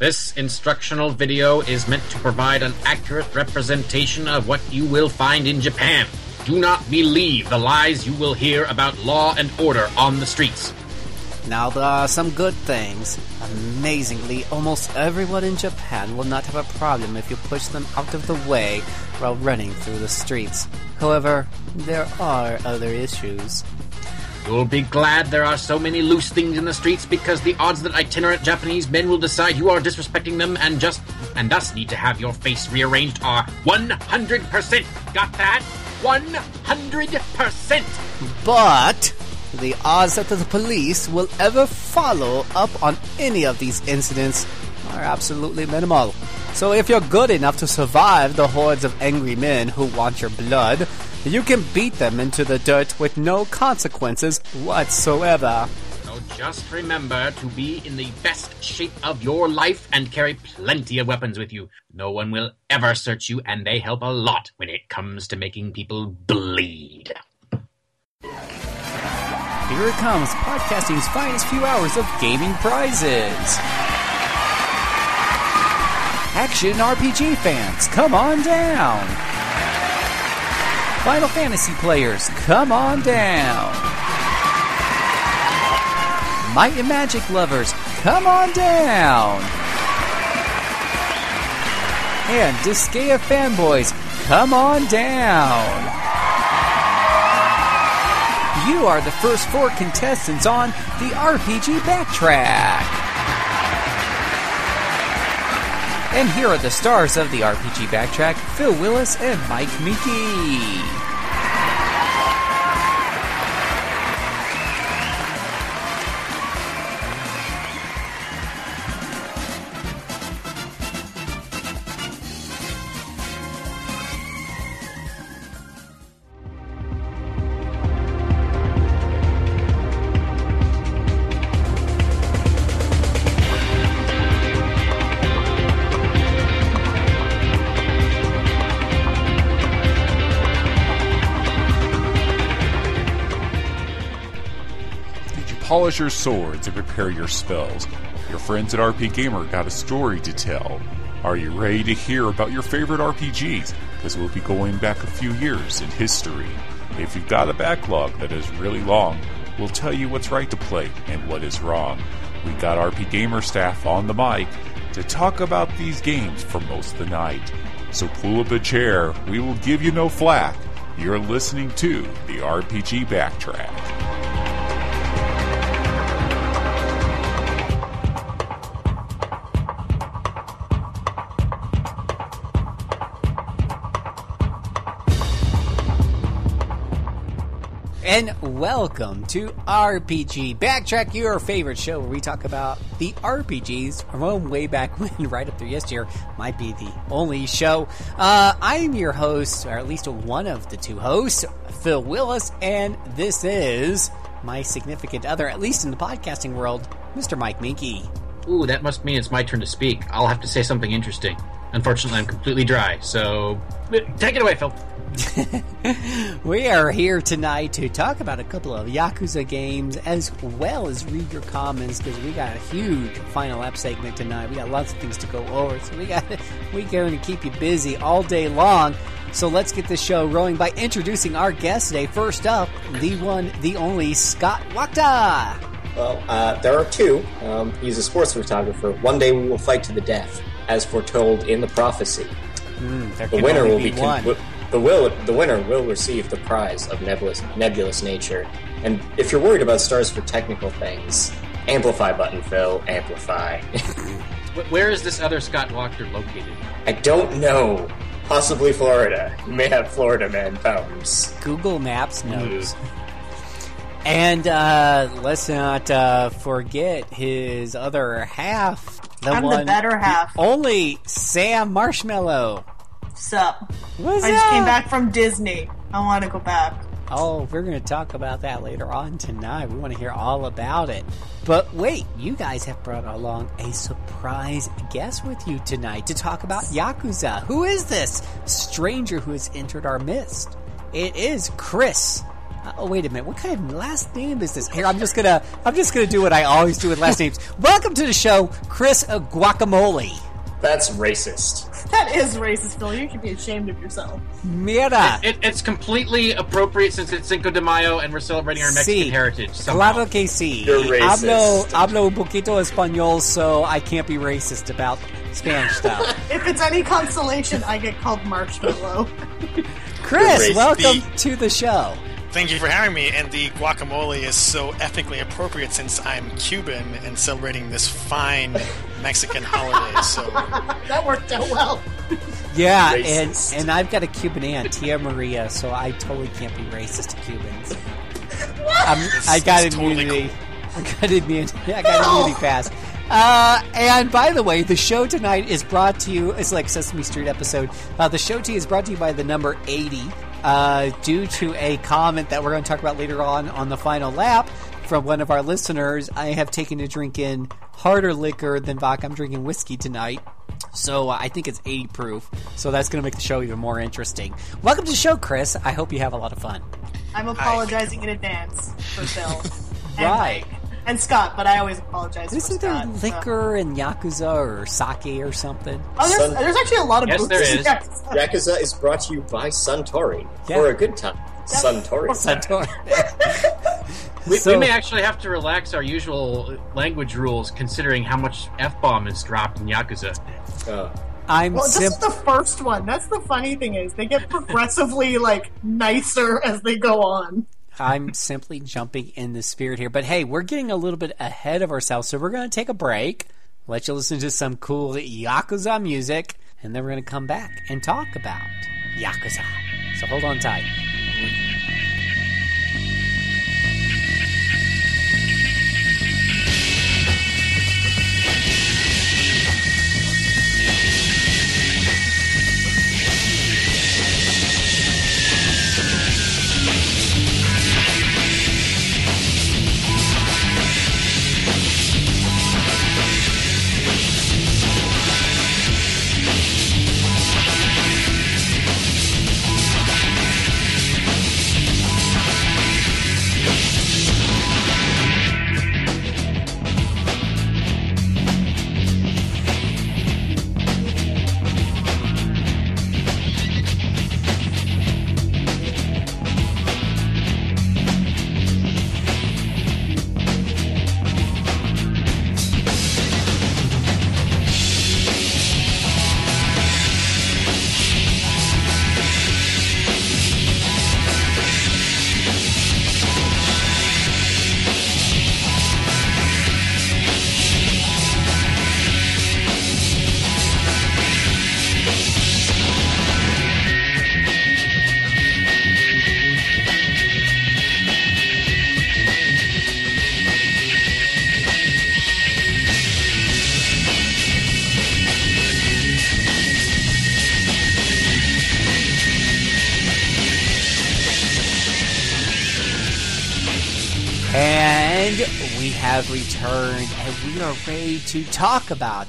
This instructional video is meant to provide an accurate representation of what you will find in Japan. Do not believe the lies you will hear about law and order on the streets. Now, there are some good things. Amazingly, almost everyone in Japan will not have a problem if you push them out of the way while running through the streets. However, there are other issues. You'll be glad there are so many loose things in the streets because the odds that itinerant Japanese men will decide you are disrespecting them and just and thus need to have your face rearranged are 100%. Got that? 100%. But the odds that the police will ever follow up on any of these incidents are absolutely minimal. So if you're good enough to survive the hordes of angry men who want your blood, you can beat them into the dirt with no consequences whatsoever. So just remember to be in the best shape of your life and carry plenty of weapons with you. No one will ever search you, and they help a lot when it comes to making people bleed. Here it comes, podcasting's finest few hours of gaming prizes. Action RPG fans, come on down. Final Fantasy players, come on down. Might and Magic lovers, come on down. And Disgaea fanboys, come on down. You are the first four contestants on the RPG Backtrack. And here are the stars of the RPG Backtrack Phil Willis and Mike Meeky. Polish your swords and prepare your spells? Your friends at RP Gamer got a story to tell. Are you ready to hear about your favorite RPGs? Because we'll be going back a few years in history. If you've got a backlog that is really long, we'll tell you what's right to play and what is wrong. We got RP Gamer staff on the mic to talk about these games for most of the night. So pull up a chair, we will give you no flack. You're listening to the RPG Backtrack. Welcome to RPG Backtrack, your favorite show where we talk about the RPGs from way back when, right up through yesteryear, might be the only show. Uh, I'm your host, or at least one of the two hosts, Phil Willis, and this is my significant other, at least in the podcasting world, Mr. Mike Minky. Ooh, that must mean it's my turn to speak. I'll have to say something interesting. Unfortunately, I'm completely dry, so take it away, Phil. We are here tonight to talk about a couple of Yakuza games as well as read your comments because we got a huge final lap segment tonight. We got lots of things to go over, so we got we going to keep you busy all day long. So let's get this show rolling by introducing our guest today. First up, the one, the only Scott Wakta. Well, uh, there are two. Um, he's a sports photographer. One day we will fight to the death, as foretold in the prophecy. There The winner will be, be one. Wi- the will the winner will receive the prize of nebulous nebulous nature. And if you're worried about stars for technical things, amplify button, Phil, amplify. Where is this other Scott Walker located? I don't know. Possibly Florida. You may have Florida man powers. Google Maps knows. And uh, let's not uh, forget his other half. The I'm the better half. Only Sam Marshmallow. Sup? What's I just up? came back from Disney. I want to go back. Oh, we're going to talk about that later on tonight. We want to hear all about it. But wait, you guys have brought along a surprise guest with you tonight to talk about Yakuza. Who is this stranger who has entered our midst? It is Chris. Uh, Oh wait a minute! What kind of last name is this? Here, I'm just gonna I'm just gonna do what I always do with last names. Welcome to the show, Chris Guacamole. That's racist. That is racist, Phil. You should be ashamed of yourself. Mira. It, it's completely appropriate since it's Cinco de Mayo and we're celebrating our Mexican Sí. heritage. Somehow. Claro que sí. You're racist. Hablo, hablo un poquito español, so I can't be racist about Spanish stuff. If it's any consolation, I get called Marshmallow. Chris, welcome The- to the show. Thank you for having me. And the guacamole is so ethnically appropriate since I'm Cuban and celebrating this fine Mexican holiday. So that worked out well. Yeah, and Racist. and I've got a Cuban aunt, Tia Maria, so I totally can't be racist to Cubans. I'm, I got it's totally immunity. I got immunity. I got immunity pass. Uh, and by the way, the show tonight is brought to you. It's like Sesame Street episode. Uh, the show to you is brought to you by the number eighty, uh, due to a comment that we're going to talk about later on on the final lap from one of our listeners. I have taken to drink in harder liquor than vodka. I'm drinking whiskey tonight. So uh, I think it's 80 proof. So that's going to make the show even more interesting. Welcome to the show, Chris. I hope you have a lot of fun. I'm apologizing in advance for Phil. Right. Mike. And Scott, but I always apologize Isn't for there Scott. so- liquor and yakuza or sake or something? Oh, there's, Sun- there's actually a lot of Yes, booths there in is. Yakuza. Yakuza is brought to you by Suntory Yeah. for a good time. Suntory. Suntory. We, So- we may actually have to relax our usual language rules considering how much F bomb is dropped in Yakuza. Uh, I'm Well, this is the first one. That's the funny thing is they get progressively like nicer as they go on. I'm simply jumping in the spirit here. But hey, we're getting a little bit ahead of ourselves, so we're going to take a break, let you listen to some cool Yakuza music, and then we're going to come back and talk about Yakuza. So hold on tight. To talk about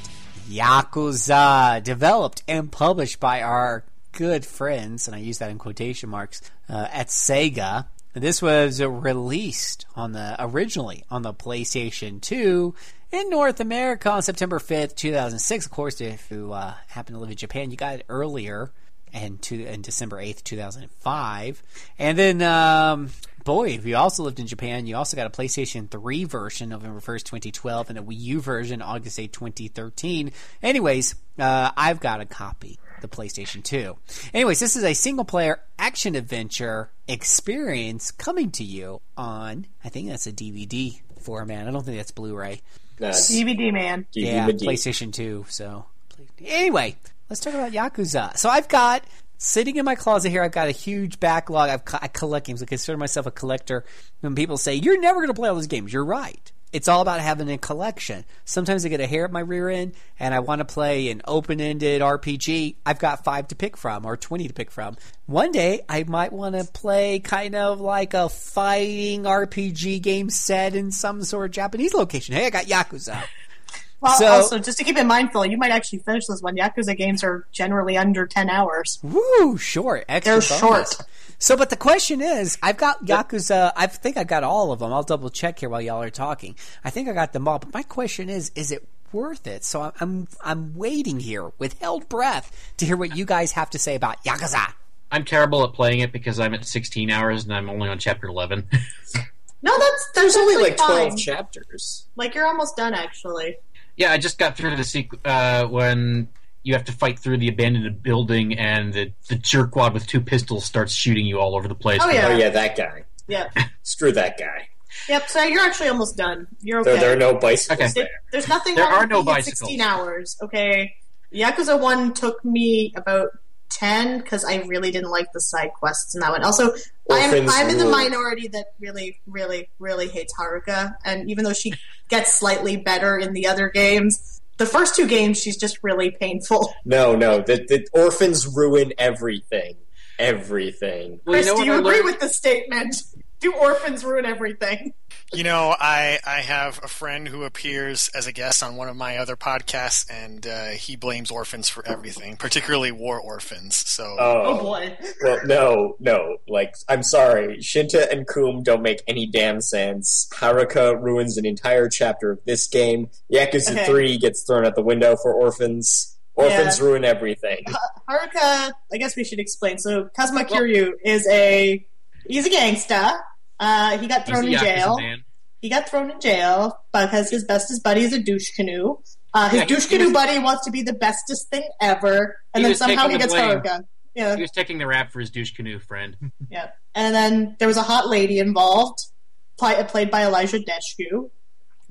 Yakuza, developed and published by our good friends, and I use that in quotation marks, uh, at Sega. This was released on the originally on the PlayStation 2 in North America on September 5th, 2006. Of course, if you uh, happen to live in Japan, you got it earlier and to and December eighth, two thousand and five. And then, um, boy, if you also lived in Japan, you also got a PlayStation Three version, November first, twenty twelve, and a Wii U version, August eighth, twenty thirteen. Anyways, uh, I've got a copy. The PlayStation 2. Anyways, this is a single player action adventure experience coming to you on, I think that's a DVD format. I don't think that's Blu ray. that's DVD man. Yeah, PlayStation 2. So, anyway, let's talk about Yakuza. So, I've got sitting in my closet here. I've got a huge backlog. I've, I collect games. I consider myself a collector. When people say you're never going to play all those games, you're right. It's all about having a collection. Sometimes I get a hair at my rear end and I want to play an open-ended RPG. I've got five to pick from or 20 to pick from. One day I might want to play kind of like a fighting RPG game set in some sort of Japanese location. Hey, I got Yakuza. Well, So- also, just to keep in mind, Phil, you might actually finish this one. Yakuza games are generally under 10 hours. Woo, short. Extra They're bonus. short. So, but the question is, I've got Yakuza. I think I've got all of them. I'll double check here while y'all are talking. I think I got them all. But my question is, is it worth it? So I'm I'm, I'm waiting here with held breath to hear what you guys have to say about Yakuza. I'm terrible at playing it because I'm at 16 hours and I'm only on chapter 11. No, that's There's only actually like 12 chapters. Like, you're almost done, actually. Yeah, I just got through the sequ- uh, when you have to fight through the abandoned building and the, the jerkwad with two pistols starts shooting you all over the place. Oh, yeah. Oh, yeah, that guy. Yep. Screw that guy. Yep, so you're actually almost done. You're okay. There, there are no bicycles Okay. There- there. There's nothing There wrong are with no being bicycles. 16 hours, okay? Yakuza 1 took me about 10 because I really didn't like the side quests in that one. Also, I'm, I'm in the minority that really, really, really hates Haruka. And even though she gets slightly better in the other games, the first two games she's just really painful. No, no. The, the orphans ruin everything. Everything. Well, you Chris, know do you I agree learned? with the statement? Do orphans ruin everything? You know, I I have a friend who appears as a guest on one of my other podcasts, and uh, he blames orphans for everything, particularly war orphans. So Oh, Oh boy. Well, no, no. Like, I'm sorry. Shinta and Kum don't make any damn sense. Haruka ruins an entire chapter of this game. Yakuza Okay. 3 gets thrown out the window for orphans. Orphans Yeah. ruin everything. Haruka, I guess we should explain. So Kazuma Kiryu is a he's a gangsta. Uh, he got thrown in jail. man. He got thrown in jail because his bestest buddy is a douche canoe. Uh, his Yeah, douche canoe was- buddy wants to be the bestest thing ever, and then somehow he the gets blame. Haruka. Yeah, He was taking the rap for his douche canoe friend. yeah. And then there was a hot lady involved, played, played by Eliza Dushku.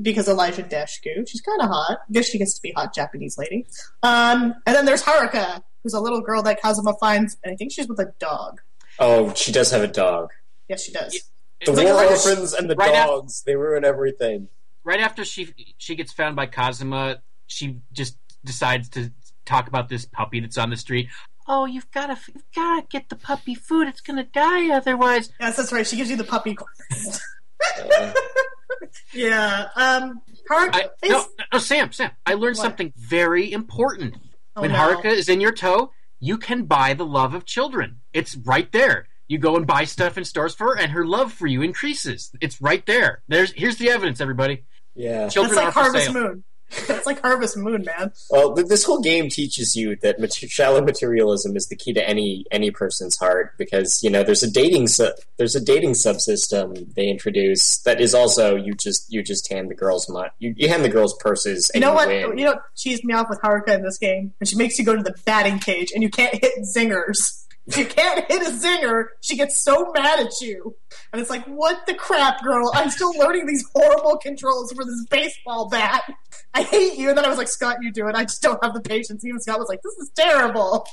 Because Eliza Dushku, she's kind of hot. I guess she gets to be hot Japanese lady. Um, and then there's Haruka, who's a little girl that Kazuma finds, and I think she's with a dog. Oh, she does have a dog. Yes, she does. The It's like war right- orphans and the right af- dogs, they ruin everything. right after she she gets found by Kazuma, she just decides to talk about this puppy that's on the street. Oh, you've got to you've got to get the puppy food. It's gonna die otherwise. Yes, that's right. She gives you the puppy quest. Uh, yeah. Um, Haruka. I, is- no, no, Sam, Sam. I learned What? something very important. Oh, when no. Haruka is in your tow, you can buy the love of children. It's right there. You go and buy stuff in stores for her, and her love for you increases. It's right there. There's here's the evidence, everybody. yeah. Children That's like are Harvest sale. Moon. That's like Harvest Moon, man. Well, th- this whole game teaches you that mat- shallow materialism is the key to any any person's heart because you know there's a dating su- there's a dating subsystem they introduce that is also you just you just hand the girls mon- you, you hand the girls purses You and know what? win. You know what cheesed me off with Haruka in this game? And she makes you go to the batting cage, and you can't hit zingers. If you can't hit a zinger, she gets so mad at you. And it's like, what the crap, girl? I'm still learning these horrible controls for this baseball bat. I hate you. And then I was like, Scott, you do it. I just don't have the patience. Even Scott was like, this is terrible.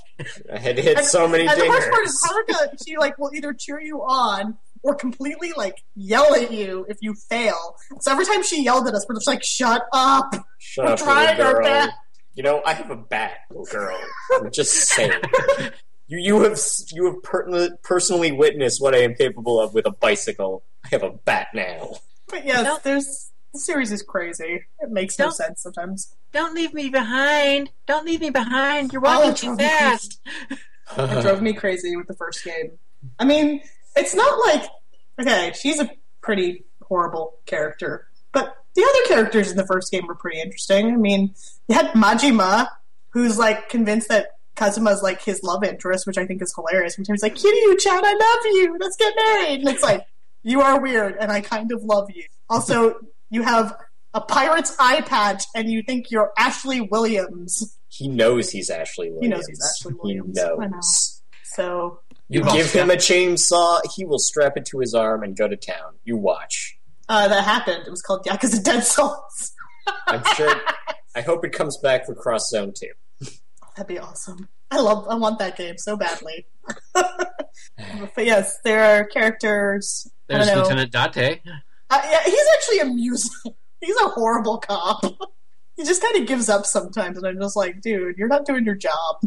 I had to hit And- so many And the worst part is Haruka, she like will either cheer you on or completely like yell at you if you fail. So every time she yelled at us, we're just like, shut up. Shut We're up, trying our best. You know, I have a bat, girl. I'm just saying. You you have you have per- personally witnessed what I am capable of with a bicycle. I have a bat now. But yes, Don't- there's the series is crazy. It makes no sense sometimes. Don't leave me behind. Don't leave me behind. You're Oh, walking it too fast. It drove me crazy with the first game. I mean, it's not like okay, she's a pretty horrible character, but the other characters in the first game were pretty interesting. I mean, you had Majima, who's like convinced that Kazuma's like his love interest, which I think is hilarious. Time he's like, Kiryu-chan, I love you. Let's get married. And it's like, you are weird, and I kind of love you. Also, you have a pirate's eye patch, and you think you're Ashley Williams. He knows he's Ashley Williams. He knows he's Ashley Williams. He knows. So You give him a chainsaw, he will strap it to his arm and go to town. You watch. uh, that happened. It was called Yakuza Dead Souls. I'm sure. I hope it comes back for Cross Zone 2. That'd be awesome. I love. I want that game so badly. but yes, there are characters. I There's don't know. Lieutenant Date. Uh, yeah, he's actually amusing. He's a horrible cop. he just kind of gives up sometimes, and I'm just like, dude, you're not doing your job.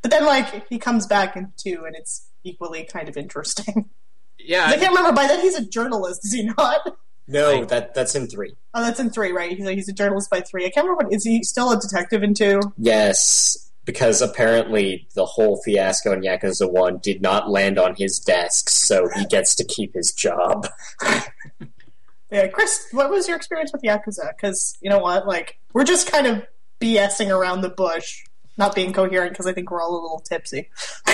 But then, like, he comes back in two, and it's equally kind of interesting. Yeah, I can't remember. By then, he's a journalist, is he not? No, that that's in three. Oh, that's in three, right? He's a, he's a journalist by three. I can't remember. What, is he still a detective in two? Yes, because apparently the whole fiasco in Yakuza One did not land on his desk, so he gets to keep his job. Yeah, Chris, what was your experience with Yakuza? Because you know what, like we're just kind of BSing around the bush, not being coherent because I think we're all a little tipsy.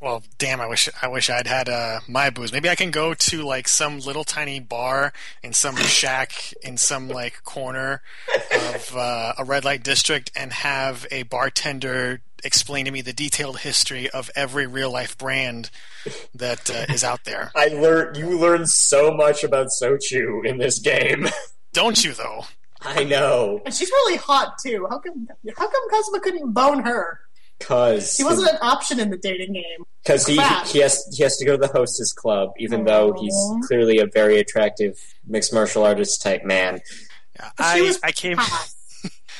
Well, damn! I wish I wish I'd had uh, my booze. Maybe I can go to like some little tiny bar in some shack in some like corner of uh, a red light district and have a bartender explain to me the detailed history of every real life brand that uh, is out there. I learned you learn so much about Shochu in this game. Don't you though? I know, And she's really hot too. How come? How come Kazuma couldn't bone her? cause She wasn't an option in the dating game. because he he has he has to go to the hostess club, even though he's clearly a very attractive mixed martial artist type man. I was I came.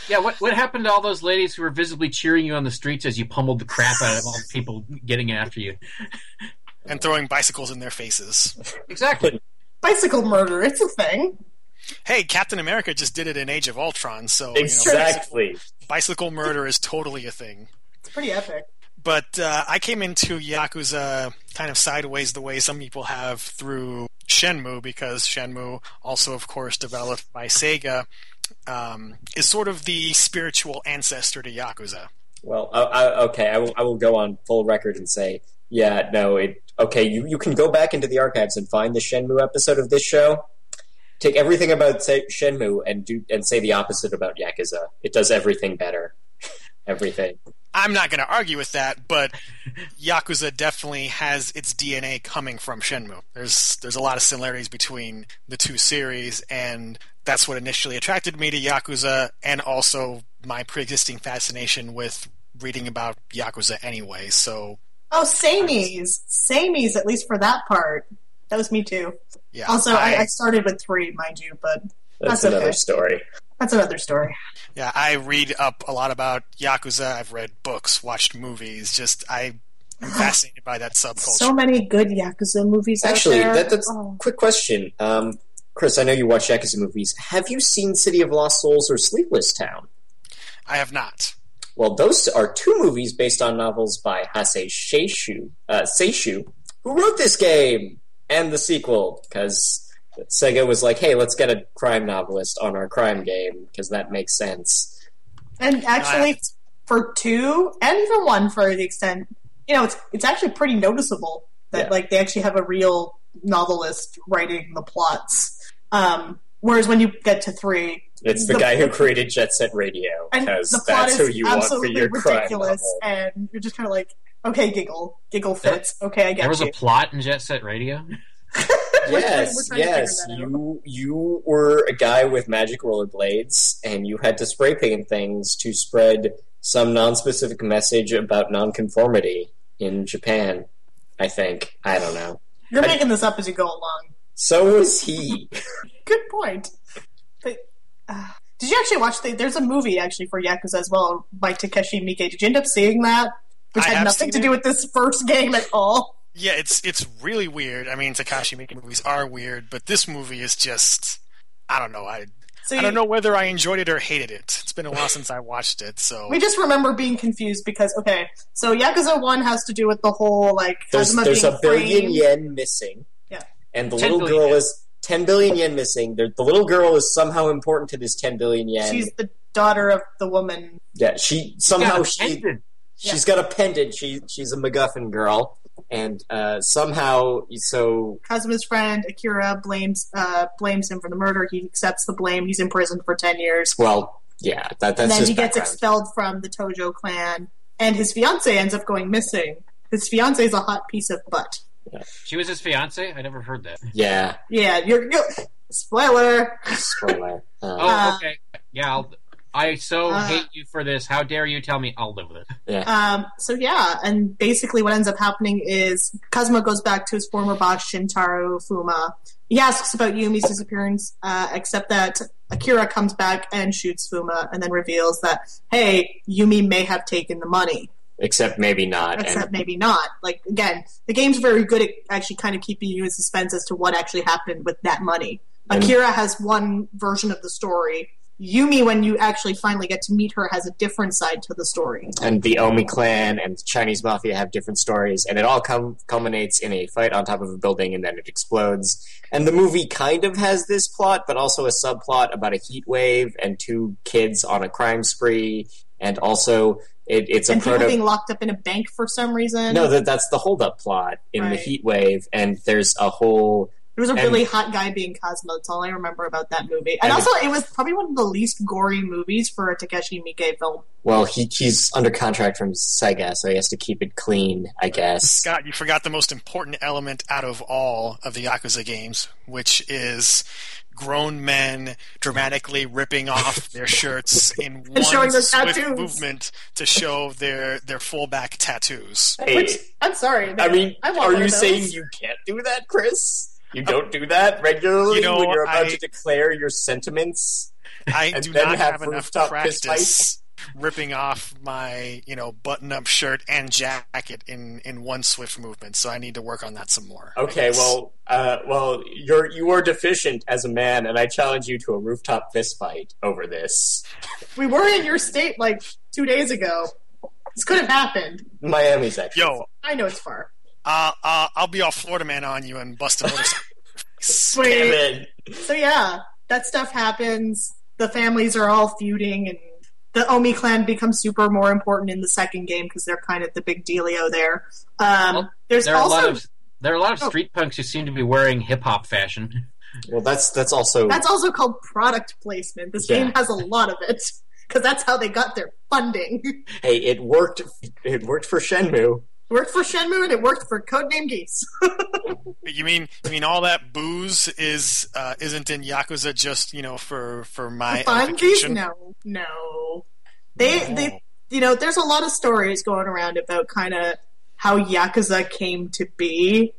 Yeah, what what happened to all those ladies who were visibly cheering you on the streets as you pummeled the crap out of all the people getting after you? and throwing bicycles in their faces. Exactly. Bicycle murder. It's a thing. Hey, Captain America just did it in Age of Ultron, so you know, Exactly. bicycle murder is totally a thing. It's pretty epic. But uh, I came into Yakuza kind of sideways the way some people have through Shenmue, because Shenmue, also of course developed by Sega, um, is sort of the spiritual ancestor to Yakuza. Well, I, I, okay, I will, I will go on full record and say, yeah, no, it. Okay, you, you can go back into the archives and find the Shenmue episode of this show. Take everything about say, Shenmue and do and say the opposite about Yakuza. It does everything better. everything. I'm not going to argue with that, but Yakuza definitely has its DNA coming from Shenmue. There's there's a lot of similarities between the two series, and that's what initially attracted me to Yakuza, and also my pre-existing fascination with reading about Yakuza anyway. So Oh, samies, samies. At least for that part, that was me too. Yeah. Also, I, I started with three, mind you, but That's, That's another okay. story. that's another story. yeah, I read up a lot about Yakuza. I've read books, watched movies. Just I am fascinated by that subculture. So many good Yakuza movies Actually, out there. that, that's Oh. quick question. Um, Chris, I know you watch Yakuza movies. Have you seen City of Lost Souls or Sleepless Town? I have not. Well, those are two movies based on novels by Hase Seishu, uh, Seishu, who wrote this game and the sequel, because Sega was like, hey, let's get a crime novelist on our crime game, because that makes sense. And actually, for two and even one, for the extent, you know, it's it's actually pretty noticeable that Yeah. like they actually have a real novelist writing the plots. Um, whereas when you get to three, It's the, The- guy who created Jet Set Radio, because that's who you want for absolutely your crime ridiculous, novel. and you're just kind of like, okay, giggle, giggle fits. Okay, I get There was you. a plot in Jet Set Radio. Yes, we're trying to yes. figure that out. You you were a guy with magic rollerblades, and you had to spray paint things to spread some non-specific message about nonconformity in Japan. I think I don't know. You're I- making this up as you go along. So was he. Good point. But uh, did you actually watch the? There's a movie actually for Yakuza as well by Takashi Miike. Did you end up seeing that? Which I had nothing to do it. with this first game at all. Yeah, it's it's really weird. I mean, Takashi Miike movies are weird, but this movie is just I don't know. I So I don't know whether I enjoyed it or hated it. It's been a while since I watched it, so We just remember being confused because okay, so Yakuza One has to do with the whole like There's there's being a billion framed. yen missing. Yeah. And the little girl yen. is ten billion yen missing. The, the little girl is somehow important to this ten billion yen. She's the daughter of the woman. yeah, she somehow Yeah, she ended. She's got a pendant. She she's a MacGuffin girl, and uh, somehow so Kazuma's friend Akira blames uh, blames him for the murder. He accepts the blame. He's imprisoned for ten years. well, yeah, that that's and then just he gets expelled from the Tojo clan, and his fiance ends up going missing. His fiance is a hot piece of butt. She was his fiance. I never heard that. yeah, Yeah, you're, you're spoiler. spoiler. Uh, Oh, Uh, okay. Yeah, I'll, I so uh, hate you for this. How dare you tell me? I'll live with it. yeah, Um, so yeah, and basically what ends up happening is Kazuma goes back to his former boss Shintaro Fuma. He asks about Yumi's disappearance, uh, except that Akira comes back and shoots Fuma, and then reveals that hey, Yumi may have taken the money. except maybe not. except And maybe not. Like again, the game's very good at actually kind of keeping you in suspense as to what actually happened with that money. And- Akira has one version of the story. Yumi, when you actually finally get to meet her, has a different side to the story. and the Omi clan and the Chinese mafia have different stories, and it all com- culminates in a fight on top of a building, and then it explodes. And the movie kind of has this plot, but also a subplot about a heat wave and two kids on a crime spree, and also it, it's a and people proto. being locked up in a bank for some reason. no, that, that's the holdup plot in the heat wave, and there's a whole. There was a and- really hot guy being Cosmo. That's all I remember about that movie. And And- also, it was probably one of the least gory movies for a Takashi Miike film. Well, he, he's under contract from Sega, so he has to keep it clean, I guess. Scott, you forgot the most important element out of all of the Yakuza games, which is grown men dramatically ripping off their shirts in one swift tattoos. movement to show their their full back tattoos. Hey, Which I'm sorry. I mean, I are you those. saying you can't do that, Chris? You don't do that regularly You know, when you're about I- to declare your sentiments? I And do then not have have enough rooftop fist practice ripping off my you know button up shirt and jacket in in one swift movement, so I need to work on that some more. Okay, well, uh, well, you're you are deficient as a man, and I challenge you to a rooftop fist fight over this. We were in your state like two days ago. This could have happened. Miami's actually. yo, I know it's far. Uh, uh, I'll be all Florida man on you and bust a motorcycle. Sweet. Damn it. So yeah, that stuff happens. The families are all feuding, and the Omi clan becomes super more important in the second game because they're kind of the big dealio there. Um, Well, there's There are also a lot of there are a lot of Oh. street punks who seem to be wearing hip hop fashion. Well, that's that's also that's also called product placement. This Yeah. game has a lot of it because that's how they got their funding. hey, it worked. It worked for Shenmue. Worked for Shenmue and it worked for Codename Geese. You mean you mean all that booze is uh, isn't in Yakuza just you know for for my Fun Geese? No, no. They they you know there's a lot of stories going around about kind of how Yakuza came to be.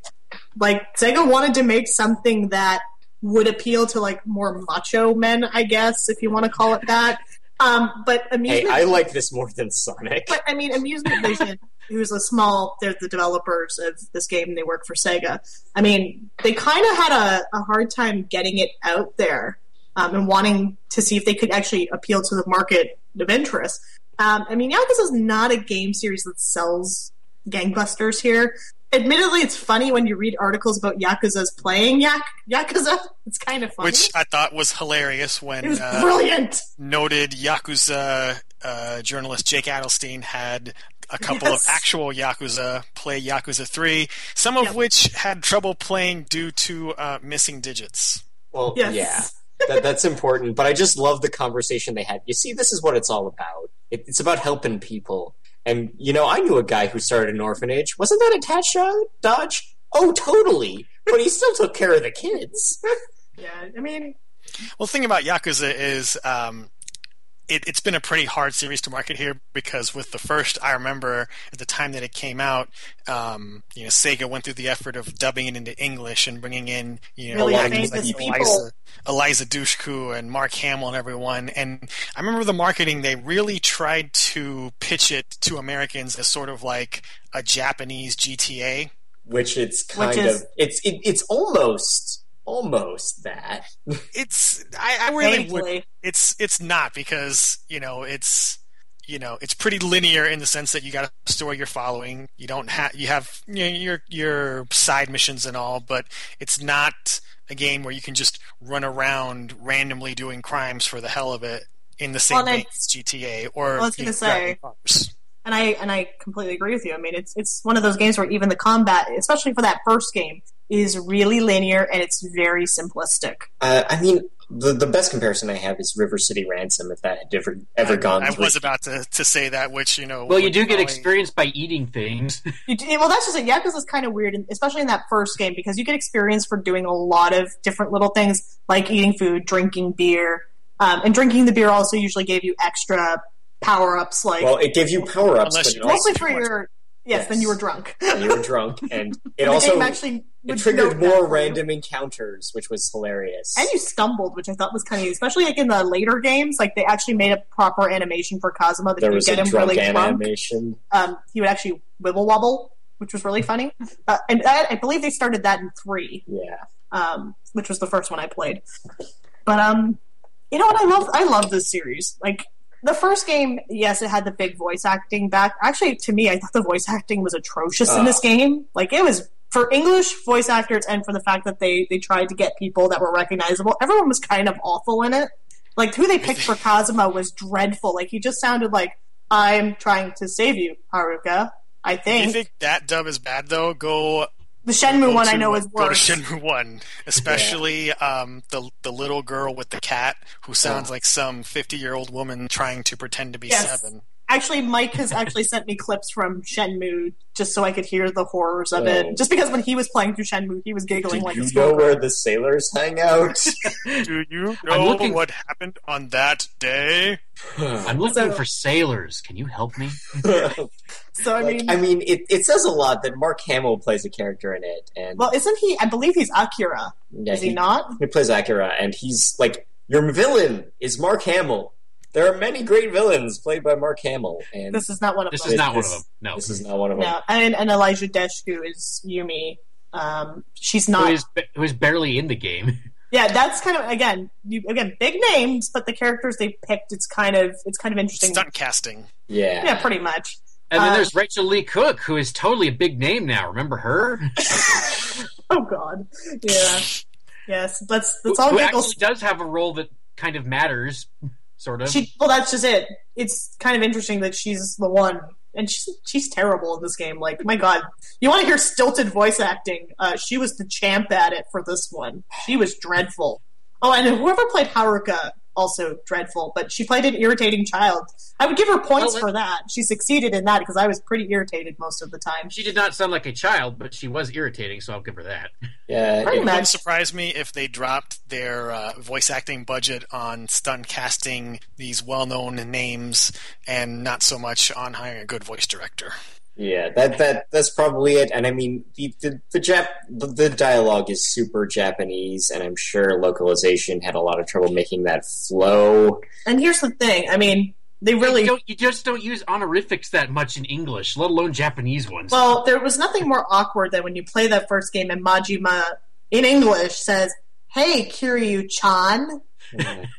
Like Sega wanted to make something that would appeal to like more macho men, I guess, if you want to call it that. Um, but Hey, amusement I like this more than Sonic. But I mean, Amusement Vision, who's a small, they're the developers of this game they work for Sega. I mean, they kind of had a, a hard time getting it out there um, and wanting to see if they could actually appeal to the market of interest. Um, I mean, Yakuza's is not a game series that sells gangbusters here. Admittedly, it's funny when you read articles about Yakuza's playing Yak- Yakuza. It's kind of funny. Which I thought was hilarious when it was uh, brilliant. noted Yakuza uh, journalist Jake Adelstein had a couple Yes. of actual Yakuza play Yakuza 3, some of Yep. which had trouble playing due to uh, missing digits. Well, Yes. yeah, that, that's important. But I just love the conversation they had. You see, this is what it's all about. It, it's about helping people. And you know, I knew a guy who started an orphanage. Wasn't that a Tatcha Dodge? Oh, totally. But he still took care of the kids. Yeah, I mean, Well, the thing about Yakuza is um, it, it's been a pretty hard series to market here because with the first, I remember at the time that it came out, um, you know, Sega went through the effort of dubbing it into English and bringing in, you know, Really like, like. Eliza, Eliza Dushku and Mark Hamill and everyone. And I remember the marketing; they really tried to pitch it to Americans as sort of like a Japanese GTA. Which it's kind Which is- of it's it, it's almost almost that. It's I, I really would it's it's not because you know it's you know it's pretty linear in the sense that you got a story you're following you don't have you have you know, your your side missions and all but it's not a game where you can just run around randomly doing crimes for the hell of it in the same Well, vein as GTA or I was gonna say- and I and I completely agree with you. I mean, it's it's one of those games where even the combat, especially for that first game, is really linear and it's very simplistic. Uh, I mean, the the best comparison I have is River City Ransom. If that had ever ever I, gone I through. was about to, to say that which you know Well, you do get probably- experience by eating things. You do, well, that's just it. Yakuza's kind of weird, especially in that first game, because you get experience for doing a lot of different little things, like eating food, drinking beer, um, and drinking the beer also usually gave you extra power ups, like well, it gave you power ups, Unless but you it drank also mostly for too much. your yes. Yes. Then you were drunk. you were drunk, and it also actually it triggered more random encounters, which was hilarious. And you stumbled, which I thought was kind of, especially like in the later games, like they actually made a proper animation for Kazuma that there you was get a him drunk really drunk. animation. Um, he would actually wibble wobble, which was really funny. Uh, and I, I believe they started that in three. Yeah, um, which was the first one I played. But um, you know what? I love I love this series. Like the first game, yes, it had the big voice acting back. Actually, to me, I thought the voice acting was atrocious in this game. Like it was for English voice actors and for the fact that they they tried to get people that were recognizable. Everyone was kind of awful in it. Like who they picked for Kazuma was dreadful. Like he just sounded like I'm trying to save you, Haruka. I If you think think that dub is bad though, go the Shenmue go one I know is worse. Go to worse. Shenmue One, especially um, the the little girl with the cat who sounds like some fifty year old woman trying to pretend to be Yes. seven. Actually, Mike has actually sent me clips from Shenmue just so I could hear the horrors of Oh. it. Just because when he was playing through Shenmue, he was giggling Do like you a know where the sailors hang out? Do you know looking- what happened on that day? I'm looking So- for sailors. Can you help me? So I Like, mean, I mean, it, it says a lot that Mark Hamill plays a character in it, and well, isn't he? I believe he's Akira. yeah, Is he not? He plays Akira, and he's like your villain is Mark Hamill. There are many great villains played by Mark Hamill, and This is not one of This them. is not one this- of them. No. this is not one of them. No, and, and Eliza Dushku is Yumi. Um, she's not. is, who is barely in the game. yeah, that's kind of again, you, again, big names, but the characters they picked, it's kind of, it's kind of interesting. Stunt casting. Yeah, Yeah, pretty much. And then Uh, there's Rachael Leigh Cook, who is totally a big name now. Remember her? Oh God, yeah, yes. That's that's who all who giggles. actually does have a role that kind of matters, sort of. She well, that's just it. It's kind of interesting that she's the one, and she's she's terrible in this game. Like, my God, you want to hear stilted voice acting? Uh, she was the champ at it for this one. She was dreadful. Oh, and whoever played Haruka also dreadful, but she played an irritating child. I would give her points Well, for that. She succeeded in that because I was pretty irritated most of the time. She did not sound like a child, but she was irritating, so I'll give her that. yeah. Pretty it- much. Wouldn't surprise me if they dropped their uh, voice acting budget on stunt casting these well known names and not so much on hiring a good voice director. Yeah, that that that's probably it. And I mean, the the the, Jap- the the dialogue is super Japanese, and I'm sure localization had a lot of trouble making that flow. And here's the thing. I mean, they really You, don't, you just don't use honorifics that much in English, let alone Japanese ones. Well, there was nothing more awkward than when you play that first game and Majima in English says, "Hey, Kiryu-chan,"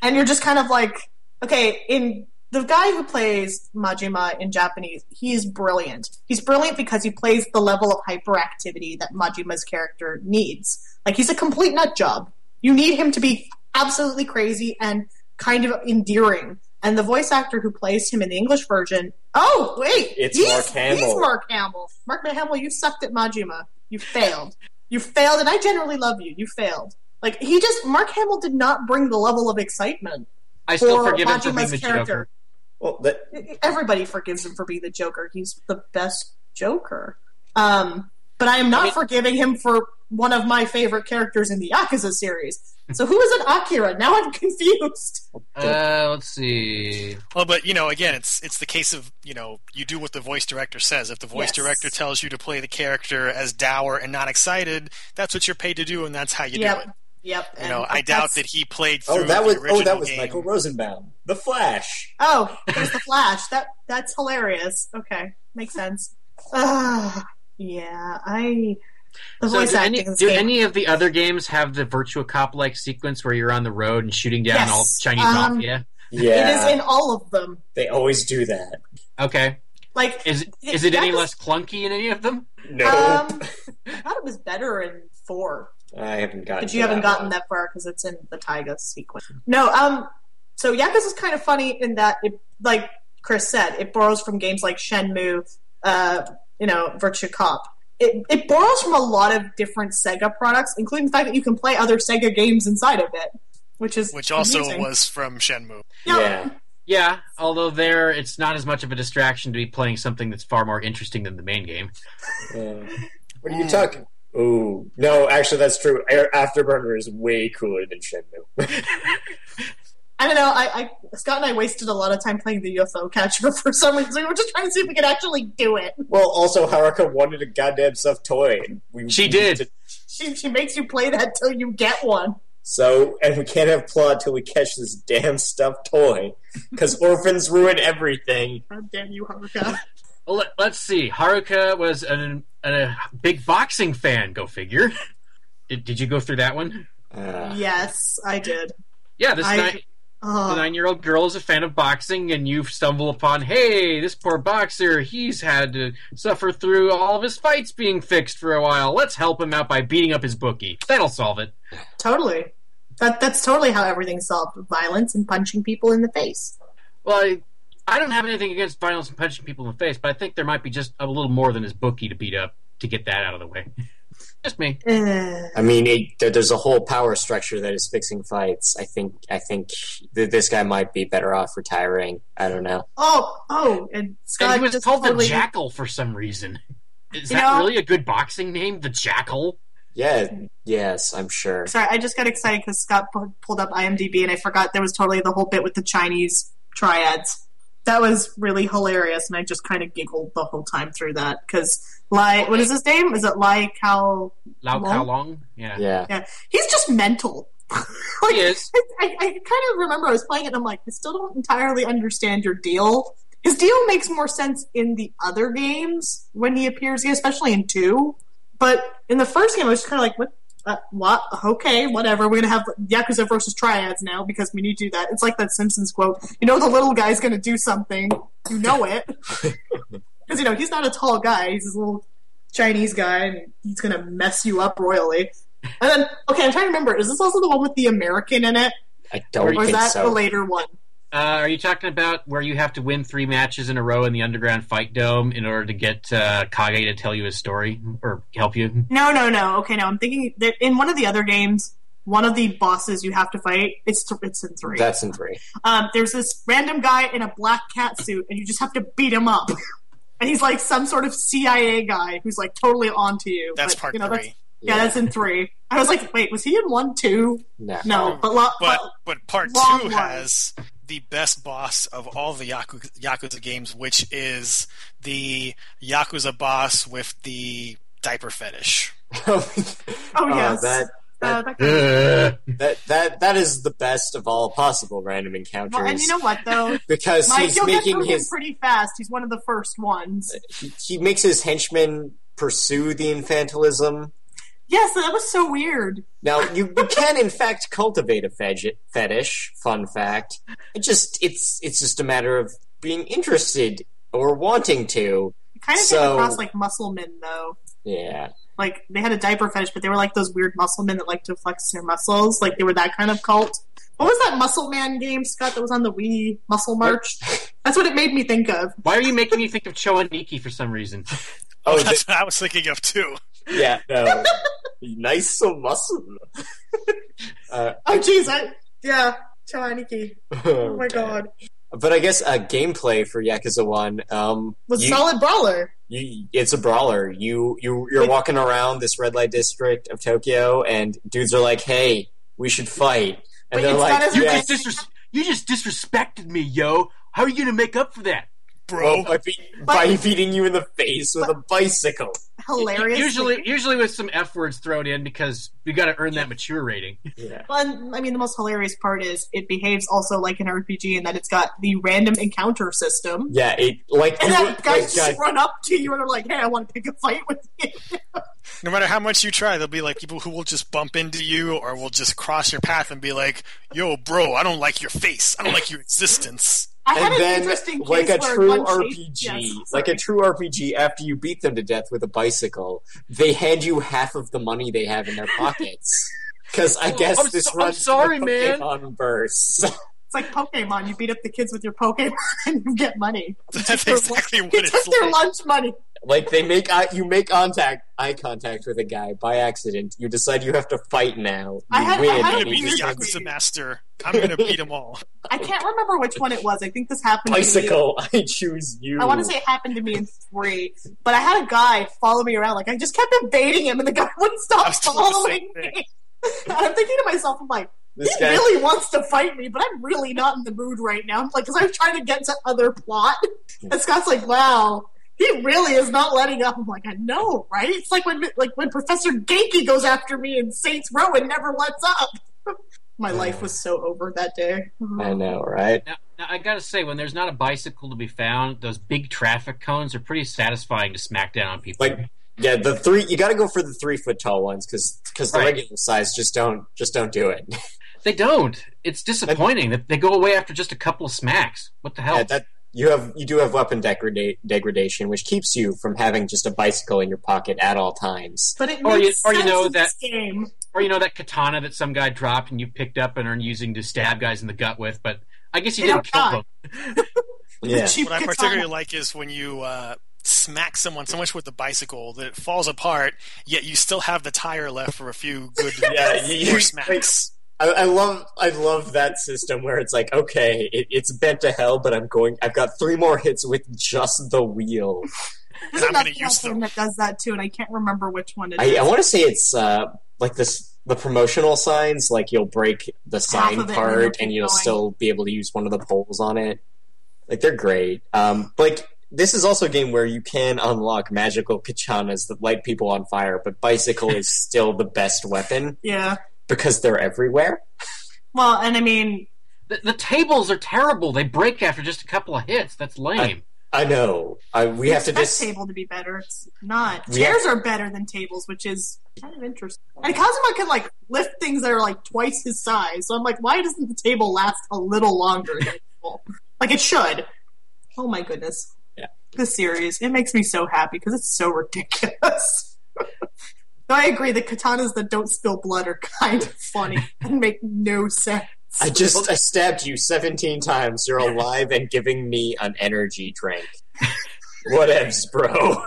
and you're just kind of like, okay, in the guy who plays Majima in Japanese, he's brilliant. He's brilliant because he plays the level of hyperactivity that Majima's character needs. Like he's a complete nut job. You need him to be absolutely crazy and kind of endearing. And the voice actor who plays him in the English version, oh wait, It's he's, Mark Hamill. He's Mark Hamill. Mark Hamill, you sucked at Majima. You failed. You failed, and I generally love you. You failed. Like he just Mark Hamill did not bring the level of excitement. I still for forgive him for being Majima's the character. Joker. Well, that Everybody forgives him for being the Joker. He's the best Joker. Um, but I am not I mean- forgiving him for one of my favorite characters in the Yakuza series. So who is an Akira? Now I'm confused. Uh, let's see. Well, but you know, again, it's it's the case of you know you do what the voice director says. If the voice Yes. director tells you to play the character as dour and not excited, that's what you're paid to do, and that's how you yep. do it. Yep. You know, I doubt that he played through oh that was the original oh that was game. Michael Rosenbaum, the Flash. Oh, there's the Flash. That that's hilarious. Okay, makes sense. Uh, yeah, I the So voice do, acting. any, do game- any of the other games have the Virtua Cop like sequence where you're on the road and shooting down Yes. all the Chinese Um, mafia? Yeah, It is in all of them. they always do that. Okay. Like, Is is it any Yakuza- less clunky in any of them? No, um, I thought it was better in four, I haven't gotten. but to you haven't that gotten one. that far because it's in the Taiga sequence. No, um, so Yakuza is kind of funny in that it, like Chris said, it borrows from games like Shenmue, uh, you know, Virtua Cop. It, it borrows from a lot of different Sega products, including the fact that you can play other Sega games inside of it, which is which also amusing. was from Shenmue. Yeah. Yeah, Yeah, although there it's not as much of a distraction to be playing something that's far more interesting than the main game. yeah. What are you talking? Oh no, actually that's true. Air- Afterburner is way cooler than Shenmue. I don't know. I, I Scott and I wasted a lot of time playing the UFO catcher for some reason. We were just trying to see if we could actually do it. well, also Haruka wanted a goddamn stuffed toy. We, She we did. did- She she makes you play that till you get one. So, and we can't have plot till we catch this damn stuffed toy, because orphans ruin everything. God damn you, Haruka. Well, let, let's see. Haruka was an, a big boxing fan. Go figure. Did, did you go through that one? Uh, Yes, I did. Yeah, this I- nine, the nine-year-old girl is a fan of boxing, and you stumble upon, hey, this poor boxer, he's had to suffer through all of his fights being fixed for a while. Let's help him out by beating up his bookie. That'll solve it. totally. That that's totally how everything's solved: violence and punching people in the face. Well, I, I don't have anything against violence and punching people in the face, but I think there might be just a little more than his bookie to beat up to get that out of the way. just me. I mean, it, there's a whole power structure that is fixing fights. I think. I think th- this guy might be better off retiring. I don't know. Oh, oh, and And Scott he was just called totally, the Jackal for some reason. Is You that know- really a good boxing name? The Jackal? Yeah. Yes, I'm sure. Sorry, I just got excited because Scott pulled up IMDb and I forgot there was totally the whole bit with the Chinese triads. That was really hilarious, and I just kind of giggled the whole time through that because Lai, what is his name? Is it Lai Kao? Lao Long? Kao Long? Yeah. Yeah. Yeah, he's just mental. like, He is. I, I kind of remember I was playing it and I'm like, I still don't entirely understand your deal. His deal makes more sense in the other games when he appears, especially in two. But in the first game, I was just kind of like, what? Uh, what? Okay, whatever. We're gonna have Yakuza versus Triads now because we need to do that. It's like that Simpsons quote. You know, the little guy's gonna do something. You know it because you know he's not a tall guy. He's this little Chinese guy, and he's gonna mess you up royally. And then, okay, I'm trying to remember. Is this also the one with the American in it, I don't or is that so. the later one? Uh, are you talking about where you have to win three matches in a row in the Underground Fight Dome in order to get uh, Kage to tell you his story or help you? No, no, no. Okay, no. I'm thinking that in one of the other games, one of the bosses you have to fight. It's th- it's in three. That's in three. um, there's this random guy in a black cat suit, and you just have to beat him up. and he's like some sort of CIA guy who's like totally onto you. That's but, part you know, three. That's, yeah, that's in three. I was like, wait, was he in one too? No. No, but, lo- But but but part two one. has the best boss of all the Yakuza, Yakuza games, which is the Yakuza boss with the diaper fetish. oh yes. that uh, that, that guy- that that that is the best of all possible random encounters. well, and you know what though, because Mike, he's you'll making through his pretty fast. He's one of the first ones. he, he makes his henchmen pursue the infantilism. Yes, that was so weird. Now you, you can in fact cultivate a fetish, fetish. Fun fact. It just it's it's just a matter of being interested or wanting to. It kind of So- came across like muscle men though. Yeah. Like they had a diaper fetish, but they were like those weird muscle men that like to flex their muscles. Like they were that kind of cult. What was that Muscle Man game, Scott? That was on the Wii Muscle March. That's what it made me think of. Why are you making me think of Choaniki for some reason? Oh, That's what I was thinking of too. yeah. No. nice so muscle. uh, Oh, jeez, I yeah, Choaniki. Oh my god, But I guess uh, gameplay for Yakuza One um, was you- solid brawler. you, it's a brawler. You you you're Like- walking around this red light district of Tokyo, and dudes are like, "Hey, we should fight," and they're like, as You "Yeah." just, disres- you just disrespected me, yo. How are you going to make up for that? Bro, Well, by, be- by beating you in the face with a bicycle. Hilarious. Usually, usually with some f words thrown in because we got to earn that mature rating. Yeah. Well, I mean, the most hilarious part is it behaves also like an RPG in that it's got the random encounter system. Yeah, it like And you then would- guys like, just run up to you and are like, "Hey, I want to pick a fight with you." no matter how much you try, there'll be like people who will just bump into you or will just cross your path and be like, "Yo, bro, I don't like your face. I don't like your existence." I and an then, like a true RPG, yes, like a true RPG, after you beat them to death with a bicycle, they hand you half of the money they have in their pockets. Because I oh, guess I'm this so- I'm runs sorry, the man. Pokemon burst. It's like Pokemon. You beat up the kids with your Pokemon and you get money. That's Their- exactly what you it's take their lunch money. like they make eye, you make contact, eye contact with a guy by accident. You decide you have to fight now. You I had- I win. had I'm gonna be the Yakuza master. I'm gonna beat them all. I can't remember which one it was. I think this happened. To me. bicycle. I choose you. I want to say it happened to me in three, but I had a guy follow me around. Like I just kept evading him, and the guy wouldn't stop was doing the following me. And I'm thinking to myself, I'm like, this he guy. really wants to fight me, but I'm really not in the mood right now. I'm like, because I'm trying to get to other plot. And Scott's like, wow, he really is not letting up. I'm like, I know, right? It's like when like when Professor Genki goes after me in Saints Row and never lets up. My life was so over that day. I know, right? Now, now, I gotta say, when there's not a bicycle to be found, those big traffic cones are pretty satisfying to smack down on people. Like Yeah, the three you got to go for the three foot tall ones because the Right. regular size just don't just don't do it. They don't. It's disappointing that they go away after just a couple of smacks. What the hell? Yeah, that you have you do have weapon degrada- degradation, which keeps you from having just a bicycle in your pocket at all times. But it Or you- makes or you sense know in that- this game. or you know that katana that some guy dropped and you picked up and are using to stab guys in the gut with, but I guess you They didn't don't kill them. Yeah, Cheap What I katana. particularly like is when you uh, smack someone so much with the bicycle that it falls apart, yet you still have the tire left for a few good yeah. You, more you, smacks. I, I love I love that system where it's like, okay, it, it's bent to hell, but I'm going. I've got three more hits with just the wheel. There's I'm another gonna use them. that does that too, and I can't remember which one it I, is. I want to say it's uh, like this the promotional signs. Like you'll break the sign of it and part, and, you'll going. still be able to use one of the poles on it. Like they're great. Um, like this is also a game where you can unlock magical katanas that light people on fire, but bicycle is still the best weapon yeah. Because they're everywhere. Well, and I mean, The, the tables are terrible. They break after just a couple of hits. That's lame. I know. I, we have to expect just. table to be better. It's not. We Chairs are better than tables, which is kind of interesting. And Kazuma can like lift things that are like twice his size. So I'm like, why doesn't the table last a little longer than? Like it should. Oh my goodness. Yeah. This series, it makes me so happy because it's so ridiculous. Though I agree, the katanas that don't spill blood are kind of funny and make no sense. I just I stabbed you 17 times. You're alive and giving me an energy drink. Whatevs, bro.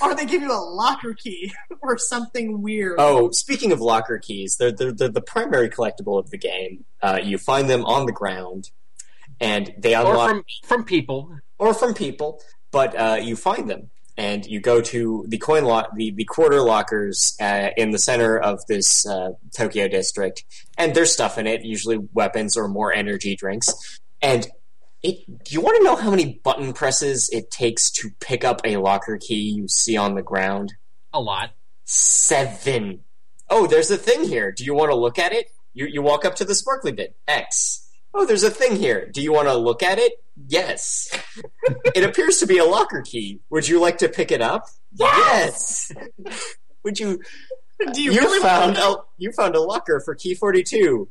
Or they give you a locker key or something weird. Oh, speaking of locker keys, they're, they're, they're the primary collectible of the game. Uh, you find them on the ground, and they or unlock from from people. or from people, but uh, you find them and you go to the coin lock, the, the quarter lockers uh, in the center of this uh, Tokyo district, and there's stuff in it, usually weapons or more energy drinks. And it, do you want to know how many button presses it takes to pick up a locker key you see on the ground? A lot. Seven. Oh, there's a thing here. Do you want to look at it? You, you walk up to the sparkly bit. X. Oh, there's a thing here. Do you want to look at it? Yes. it appears to be a locker key. Would you like to pick it up? Yes. Would you? Do you, You, really found want a you found a locker for key forty two.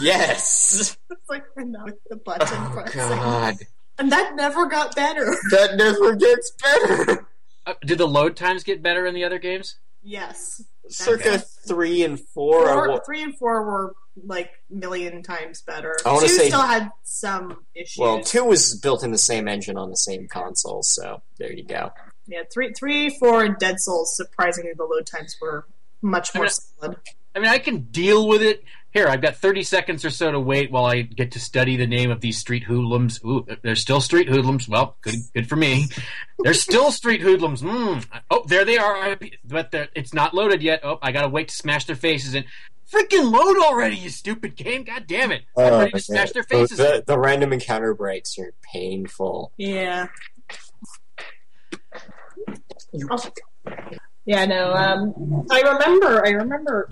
Yes. It's like not the button Oh pressing. God, And that never got better. that never gets better. Uh, did the load times get better in the other games? Yes. Circa three and four. Four, what- three and four were like million times better. I wanna Two say- still had some issues. well, two was built in the same engine on the same console, so there you go. Yeah, three, three, four, and Dead Souls. Surprisingly, the load times were much more I mean- solid. I mean, I can deal with it. Here, I've got 30 seconds or so to wait while I get to study the name of these street hoodlums. Ooh, there's still street hoodlums. Well, good, good for me. There's still street hoodlums. Mm. Oh, there they are. But it's not loaded yet. Oh, I gotta wait to smash their faces in. Freaking load already, you stupid game! God damn it! I'm ready to smash their faces. The, the random encounter breaks are painful. Yeah. Yeah, no. Um, I remember. I remember.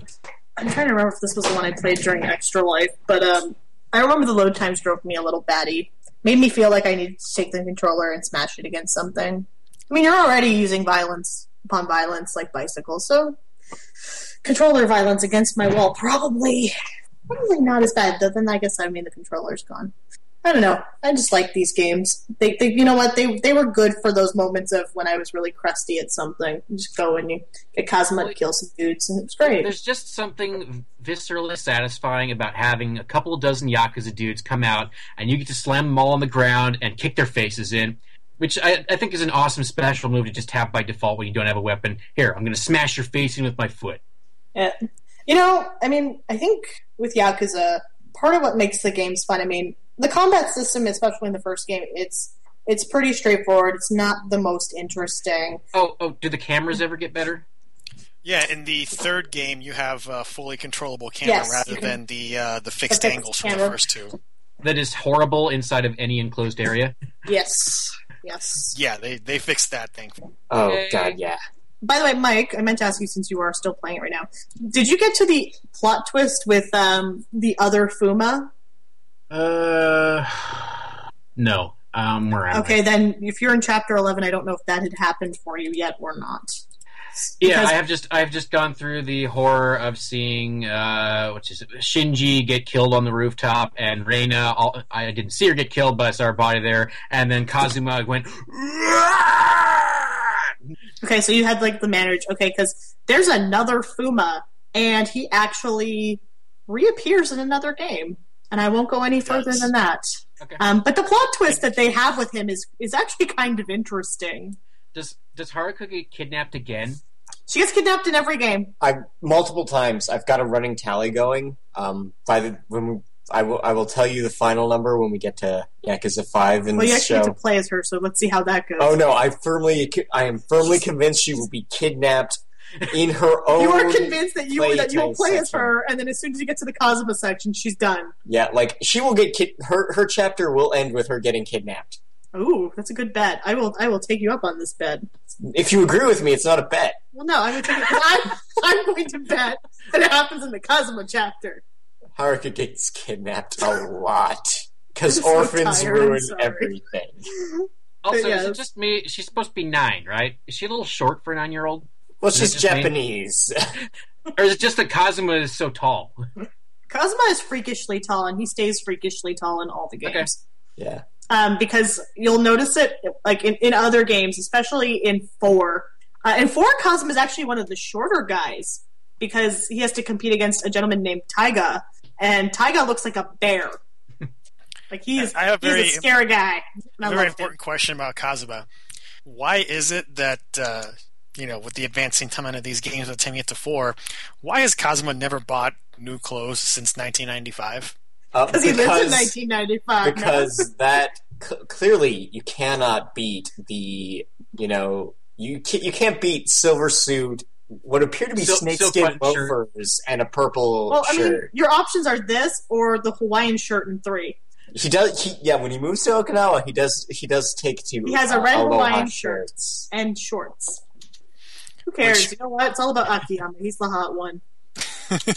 I'm trying to remember if this was the one I played during Extra Life, but um, I remember the load times drove me a little batty. Made me feel like I needed to take the controller and smash it against something. I mean, you're already using violence upon violence, like bicycles, so controller violence against my wall probably probably not as bad. Though then I guess I mean the controller's gone. I don't know. I just like these games. They, they, you know what? They they were good for those moments of when I was really crusty at something. You just go and you get Kazuma to kill some dudes, and it was great. There's just something viscerally satisfying about having a couple dozen Yakuza dudes come out and you get to slam them all on the ground and kick their faces in, which I, I think is an awesome special move to just have by default when you don't have a weapon. Here, I'm going to smash your face in with my foot. Yeah. You know, I mean, I think with Yakuza, part of what makes the games fun, I mean, the combat system, especially in the first game, it's it's pretty straightforward. It's not the most interesting. Oh, oh, do the cameras ever get better? Yeah, in the third game, you have a fully controllable camera Yes, rather can- than the uh, the fixed fixed angles from the first two. That is horrible inside of any enclosed area. Yes. Yes. Yeah, they they fixed that thing. Oh Yay. god, yeah. By the way, Mike, I meant to ask you since you are still playing it right now. Did you get to the plot twist with um, the other Fuma? Uh, no. Um, where am Okay, then if you're in chapter 11, I don't know if that had happened for you yet or not. Yeah, I have just I've just gone through the horror of seeing uh which is Shinji get killed on the rooftop and Reina all, I didn't see her get killed but I saw her body there and then Kazuma went Okay, so you had like the marriage. Okay, because there's another Fuma, and he actually reappears in another game, and I won't go any further does. than that. Okay. Um, but the plot twist that they have with him is is actually kind of interesting. Does does Haruka get kidnapped again? She gets kidnapped in every game. I multiple times. I've got a running tally going. Um, by the when we, I will I will tell you the final number when we get to Yakuza Five in Well, you this actually show. get to play as her, so let's see how that goes. Oh no! I firmly, I am firmly convinced she will be kidnapped in her own. You are convinced that you play that you will time play as her, and then as soon as you get to the Kazuma section, she's done. Yeah, like she will get kid. Her her chapter will end with her getting kidnapped. Ooh, that's a good bet. I will I will take you up on this bet. If you agree with me, it's not a bet. Well, no, I'm going to take it. 'cause I'm I'm going to bet that it happens in the Kazuma chapter. Haruka gets kidnapped a lot because I'm so orphans tired, ruin everything. Also, yeah. is it just me? She's supposed to be nine, right? Is she a little short for a nine year old? Well, Is it she's just? Japanese. Or is it just that Kazuma is so tall? Kazuma is freakishly tall, and he stays freakishly tall in all the Okay. games. yeah, Um, because you'll notice it like in, in other games, especially in four. Uh, in four, Kazuma is actually one of the shorter guys because he has to compete against a gentleman named Taiga, and Taiga looks like a bear. Like he's I have he's a scary guy. Very love him. important question about Kazuma. Why is it that uh, you know, with the advancing time of these games with taking it to four, why has Kazuma never bought new clothes since 1995? uh, Because he lives in 1995. now. because that c- clearly you cannot beat the you know you ca- you can't beat silver suit what appear to be Sil- snakeskin silk loafers and a purple Well, I mean, shirt. your options are this or the Hawaiian shirt in three. he does. He, yeah, when he moves to Okinawa, he does. He does take to. He has a uh, red aloha Hawaiian shirt. and shorts. Who cares? Which- You know what? It's all about Akiyama. He's the hot one.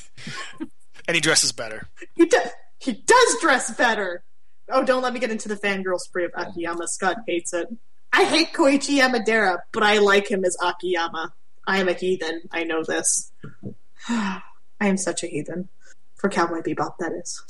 And he dresses better. He does. He does dress better. Oh, don't let me get into the fangirl spree of Akiyama. Scott hates it. I hate Koichi Yamadera, but I like him as Akiyama. I am a heathen. I know this. I am such a heathen. For Cowboy Bebop, that is.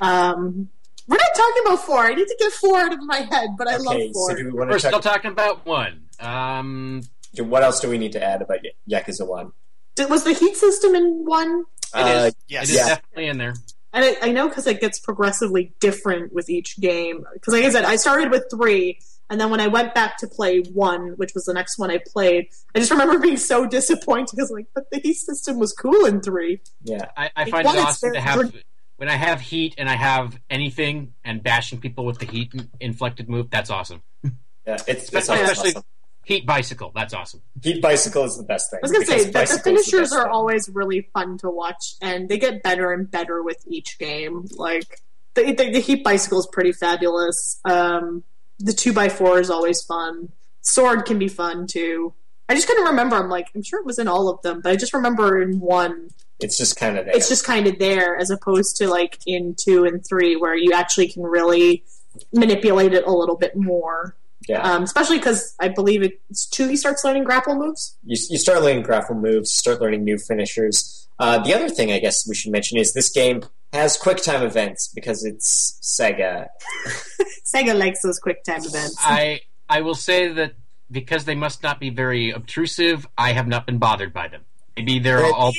Um, we're not talking about four. I need to get four out of my head, but I love four. so do we want We're to still talk? talking about one. Um, What else do we need to add about Ya- Yakuza One? Did- was the heat system in one? it Uh, is. Yes. It is Yeah. definitely in there. And I, I know because it gets progressively different with each game. Because, like I said, I started with three, and then when I went back to play one, which was the next one I played, I just remember being so disappointed because, like, but the heat system was cool in three. yeah, I, I It find it was awesome to have when I have heat and I have anything and bashing people with the heat inflected move. That's awesome. yeah. It's, it's Especially, awesome. Especially heat bicycle. That's awesome. Heat bicycle is the best thing. I was going to say that the finishers best are thing. always really fun to watch, and they get better and better with each game. Like, the, the, the heat bicycle is pretty fabulous. Um, the 2x4 is always fun. Sword can be fun, too. I just couldn't remember. I'm like, I'm sure it was in all of them, but I just remember in one It's just kind of there. it's just kind of there as opposed to like in two and three where you actually can really manipulate it a little bit more yeah. um, especially because i believe it's two he starts learning grapple moves you, you start learning grapple moves, start learning new finishers. Uh, the other thing I guess we should mention is this game has quick time events because it's Sega. sega likes those quick time events I I will say that because they must not be very obtrusive, I have not been bothered by them. Maybe they're all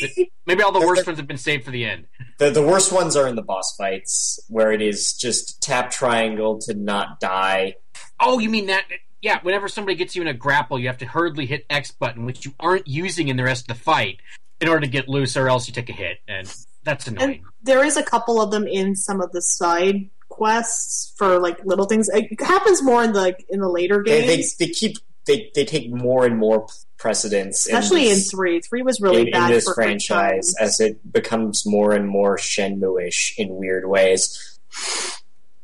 maybe all the worst ones have been saved for the end. The, the worst ones are in the boss fights where it is just tap triangle to not die. Oh, you mean that? Yeah, whenever somebody gets you in a grapple, you have to hurriedly hit X button, which you aren't using in the rest of the fight, in order to get loose, or else you take a hit, and that's and annoying. there is a couple of them in some of the side quests for like little things it happens more in the like in the later They, games they, they keep they, they take more and more precedence, especially in, this, three three was really in, in bad this for franchise as it becomes more and more Shenmue-ish in weird ways.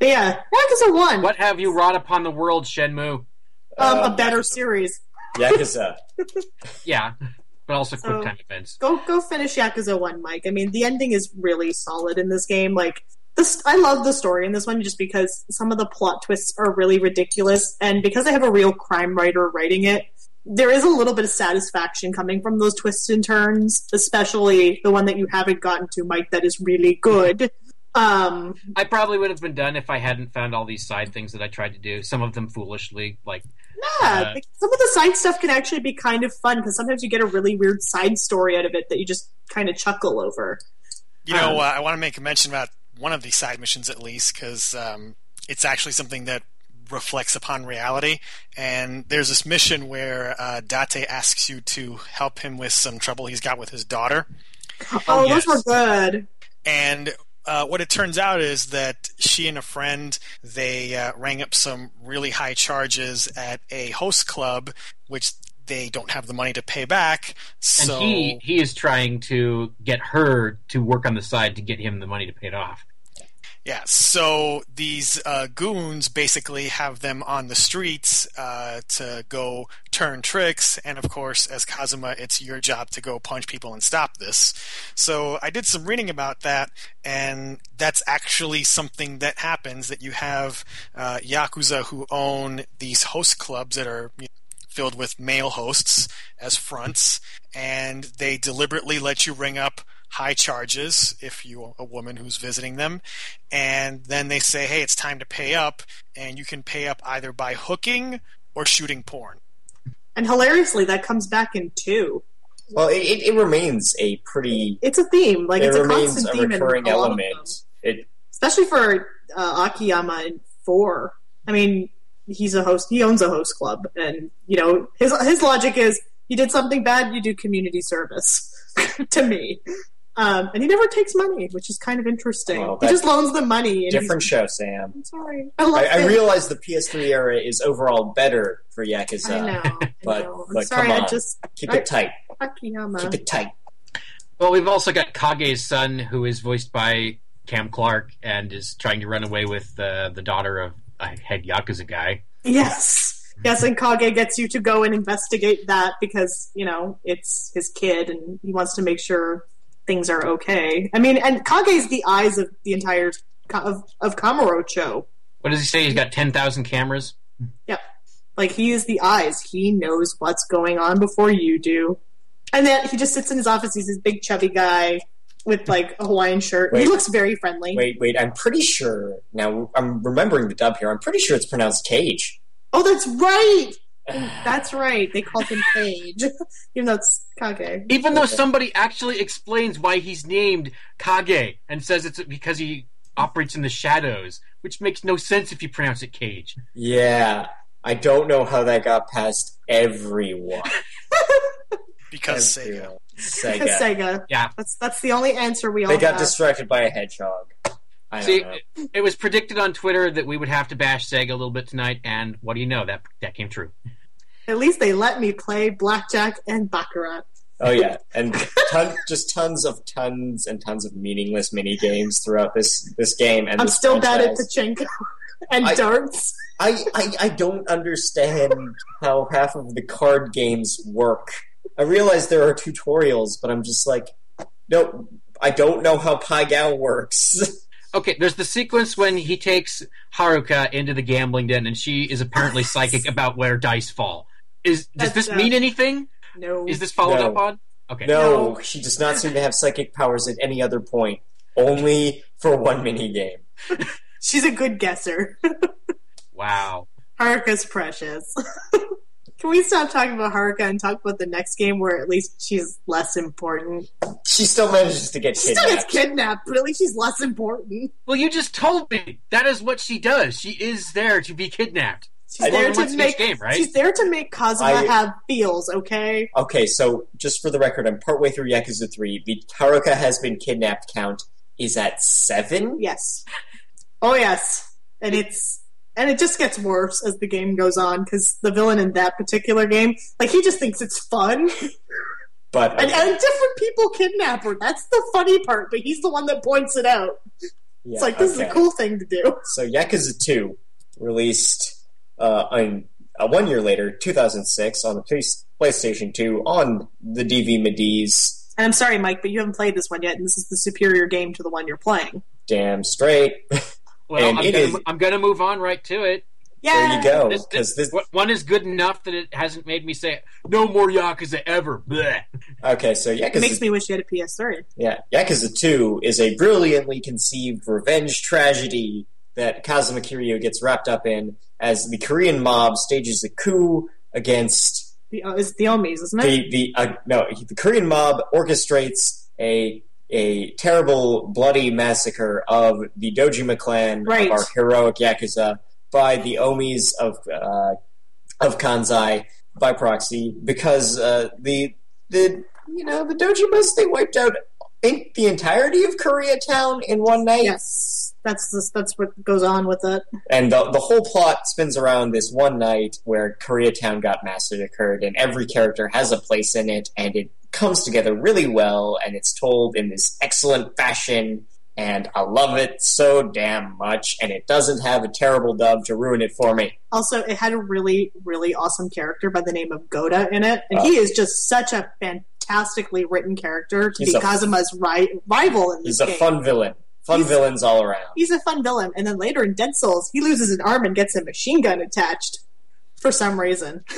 But yeah Yakuza 1 What have you wrought upon the world, Shenmue? um, Uh, a better series Yakuza. Yeah, but also So- quick time events. go go finish Yakuza One, Mike. I mean, the ending is really solid in this game. Like this, I love the story in this one just because some of the plot twists are really ridiculous, and because I have a real crime writer writing it, there is a little bit of satisfaction coming from those twists and turns, especially the one that you haven't gotten to, Mike. That is really good. Um, I probably would have been done if I hadn't found all these side things that I tried to do. Some of them foolishly, like yeah, Uh, like, some of the side stuff can actually be kind of fun because sometimes you get a really weird side story out of it that you just kind of chuckle over. You know, Um, uh, I want to make a mention about one of these side missions at least because um, it's actually something that reflects upon reality. And there's this mission where uh, Date asks you to help him with some trouble he's got with his daughter. Oh, yes. those were good. And uh, what it turns out is that she and a friend they uh, rang up some really high charges at a host club, which they don't have the money to pay back. and So he he is trying to get her to work on the side to get him the money to pay it off. Yeah, so these uh, goons basically have them on the streets uh, to go turn tricks, and of course, as Kazuma, it's your job to go punch people and stop this. So I did some reading about that, and that's actually something that happens. That you have uh, yakuza who own these host clubs that are you know, filled with male hosts as fronts, and they deliberately let you ring up high charges if you're a woman who's visiting them and then they say hey it's time to pay up and you can pay up either by hooking or shooting porn And hilariously, that comes back in two. Well, it, it, it remains a pretty. It's a theme. Like it it's a remains constant a theme in recurring a element. It especially for uh, Akiyama in four. I mean, he's a host. He owns a host club, and you know his his logic is you did something bad, you do community service. to me, um, and he never takes money, which is kind of interesting. Well, he just loans the money. And different show, Sam. I'm sorry. I love I, I realize the PS3 era is overall better for Yakuza. I know. I but- know. I'm but sorry. come I on. just Keep I- it tight. Akiyama. Keep it tight. Well, we've also got Kage's son, who is voiced by Cam Clarke, and is trying to run away with uh, the daughter of a head yakuza guy. Yes. Yes, and Kage gets you to go and investigate that because, you know, it's his kid and he wants to make sure things are okay. I mean, and Kage's the eyes of the entire of, of Kamurocho. What does he say? He's got ten thousand cameras. Yep. Like he is the eyes. He knows what's going on before you do. And then he just sits in his office. He's this big chubby guy with like a Hawaiian shirt. He looks very friendly. Wait, wait. I'm pretty sure. Now, I'm remembering the dub here. I'm pretty sure it's pronounced Cage. Oh, that's right. That's right. They called him Cage, even though it's Kage. Even though somebody actually explains why he's named Kage and says it's because he operates in the shadows, which makes no sense if you pronounce it Cage. Yeah. I don't know how that got past everyone. because Sega. Everyone. Because Sega. Sega. Yeah. That's that's the only answer we all They got have. distracted by a hedgehog. I don't See, know. it, it was predicted on Twitter that we would have to bash Sega a little bit tonight, and what do you know? That that came true. At least they let me play blackjack and baccarat. Oh yeah, and ton, just tons of tons and tons of meaningless mini games throughout this this game. And I'm this still bad at franchise. pachinko and I- darts. I, I I don't understand how half of the card games work. I realize there are tutorials, but I'm just like, no, I don't know how Pai Gow works. Okay, there's the sequence when he takes Haruka into the gambling den, and she is apparently psychic about where dice fall. Is does That's, this uh, mean anything? No. Is this followed No. up on? Okay. no, she does not seem to have psychic powers at any other point. Only for one mini game. She's a good guesser. Wow. Haruka's precious. Can we stop talking about Haruka and talk about the next game where at least she's less important? She still manages to get She still gets kidnapped. kidnapped, but at least she's less important. Well, you just told me that is what she does. She is there to be kidnapped. She's I there to make game, right? She's there to make Kazuma I- have feels, okay? Okay, so just for the record, I'm partway through Yakuza 3. The Haruka has been kidnapped count is at seven. Yes. Oh yes. And it's and it just gets worse as the game goes on because the villain in that particular game, like he just thinks it's fun, But and, and different people kidnap her. That's the funny part, but he's the one that points it out. yeah, It's like this is a cool thing to do. So Yakuza 2 released uh, on, uh, one year later, 2006, on the PlayStation 2 on the DV Mediz. And I'm sorry, Mike, but you haven't played this one yet, and this is the superior game to the one you're playing. Damn straight. Well, And I'm it gonna, is- I'm gonna move on right to it. Yeah. There you go. This- Because this- this, one is good enough that it hasn't made me say no more Yakuza ever. Bleh. okay, so It makes me wish you had a PS3. yeah, Yakuza Two is a brilliantly conceived revenge tragedy that Kazuma Kiryu gets wrapped up in as the Korean mob stages a coup against The, uh, it's the Omis, isn't it? the the uh, no the Korean mob orchestrates a a terrible bloody massacre of the Dojima clan Right. of our heroic yakuza by the Omis of uh, of Kansai by proxy because uh, the the you know the Dojimas they wiped out the entirety of Koreatown in one night yes. That's the, that's what goes on with it. and the, the whole plot spins around this one night where Koreatown got massacred, and every character has a place in it, and it comes together really well, and it's told in this excellent fashion, and I love it so damn much, and it doesn't have a terrible dub to ruin it for me. Also, it had a really, really awesome character by the name of Goda in it, and Oh. he uh. is just such a fantastically written character to He's be a- Kazuma's ri- rival in this He's a game. fun villain. Fun He's- villains all around. He's a fun villain, and then later in Dead Souls, he loses an arm and gets a machine gun attached for some reason.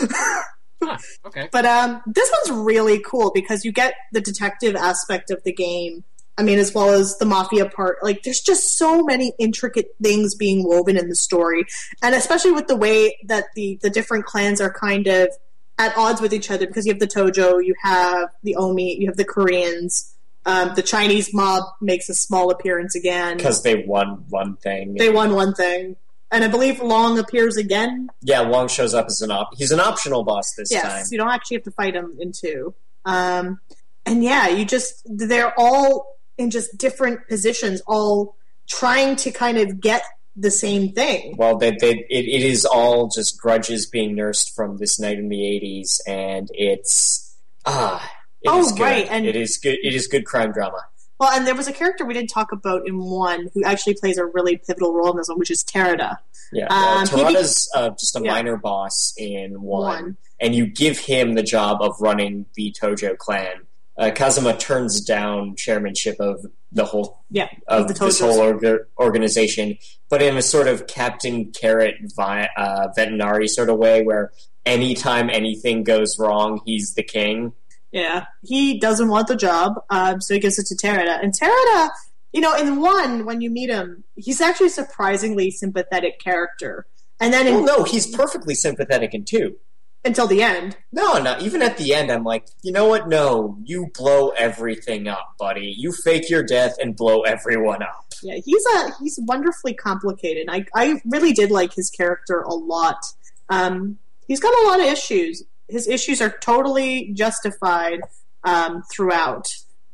Huh, okay. But um, this one's really cool because you get the detective aspect of the game. I mean, as well as the mafia part. Like, there's just so many intricate things being woven in the story, and especially with the way that the the different clans are kind of at odds with each other because you have the Tojo, you have the Omi, you have the Koreans. Um, the Chinese mob makes a small appearance again. Because they won one thing. They won one thing, and I believe Long appears again yeah, Long shows up as an op. He's an optional boss this time. yes, time. you don't actually have to fight him in two. Um, and yeah, you just they're all in just different positions, all trying to kind of get the same thing. Well, they, they, it, it is all just grudges being nursed from this night in the '80s, and it's ah, it Oh, right, and- it is good. It is good crime drama. Well, and there was a character we didn't talk about in one who actually plays a really pivotal role in this one, which is Terada. Yeah, Um, uh, Terada's uh, just a Yeah. minor boss in one, One. and you give him the job of running the Tojo clan. Uh, Kazuma turns down chairmanship of the whole Yeah, of the this whole orga- organization, but in a sort of Captain Carrot vi- uh, veterinary sort of way, where anytime anything goes wrong, he's the king. Yeah, he doesn't want the job, um, so he gives it to Terada. And Terada, you know, in one, when you meet him, he's actually a surprisingly sympathetic character. And then in, Well, no, he's perfectly sympathetic in two. until the end, No, no. Even at the end, I'm like, you know what? No, you blow everything up, buddy. You fake your death and blow everyone up. Yeah, he's a he's wonderfully complicated. I I really did like his character a lot. Um, he's got a lot of issues. His issues are totally justified um, throughout.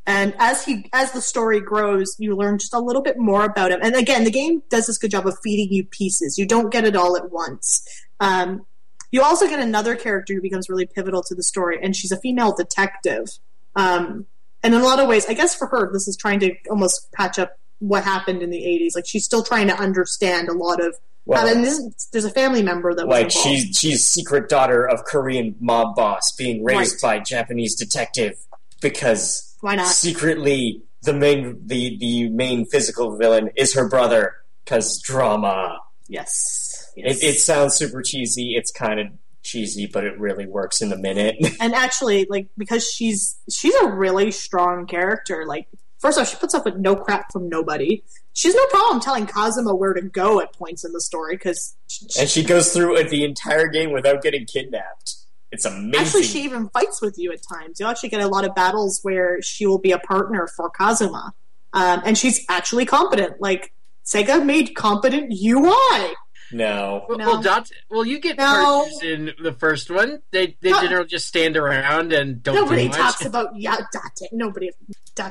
And as he as the story grows, you learn just a little bit more about him. And again, the game does this good job of feeding you pieces. You don't get it all at once. Um, you also get another character who becomes really pivotal to the story, and she's a female detective. Um, and in a lot of ways, I guess for her, this is trying to almost patch up what happened in the 80s. Like, she's still trying to understand a lot of. Well, and this, there's a family member that was like she's she's secret daughter of Korean mob boss being raised Right. by Japanese detective because Why not? secretly the main the the main physical villain is her brother because drama. Yes. yes. It, it sounds super cheesy. It's kind of cheesy, but it really works in the minute. and actually, like, because she's she's a really strong character. Like, first off, she puts up with no crap from nobody. She's no problem telling Kazuma where to go at points in the story because and she goes through it the entire game without getting kidnapped. It's amazing. Actually, she even fights with you at times. You'll actually get a lot of battles where she will be a partner for Kazuma. Um, and she's actually competent. Like, Sega made competent UI. no. Well, No. well, Dot, well, you get No. partners in the first one. They they No. generally just stand around and don't Nobody do much. talks about yeah, Date. Nobody.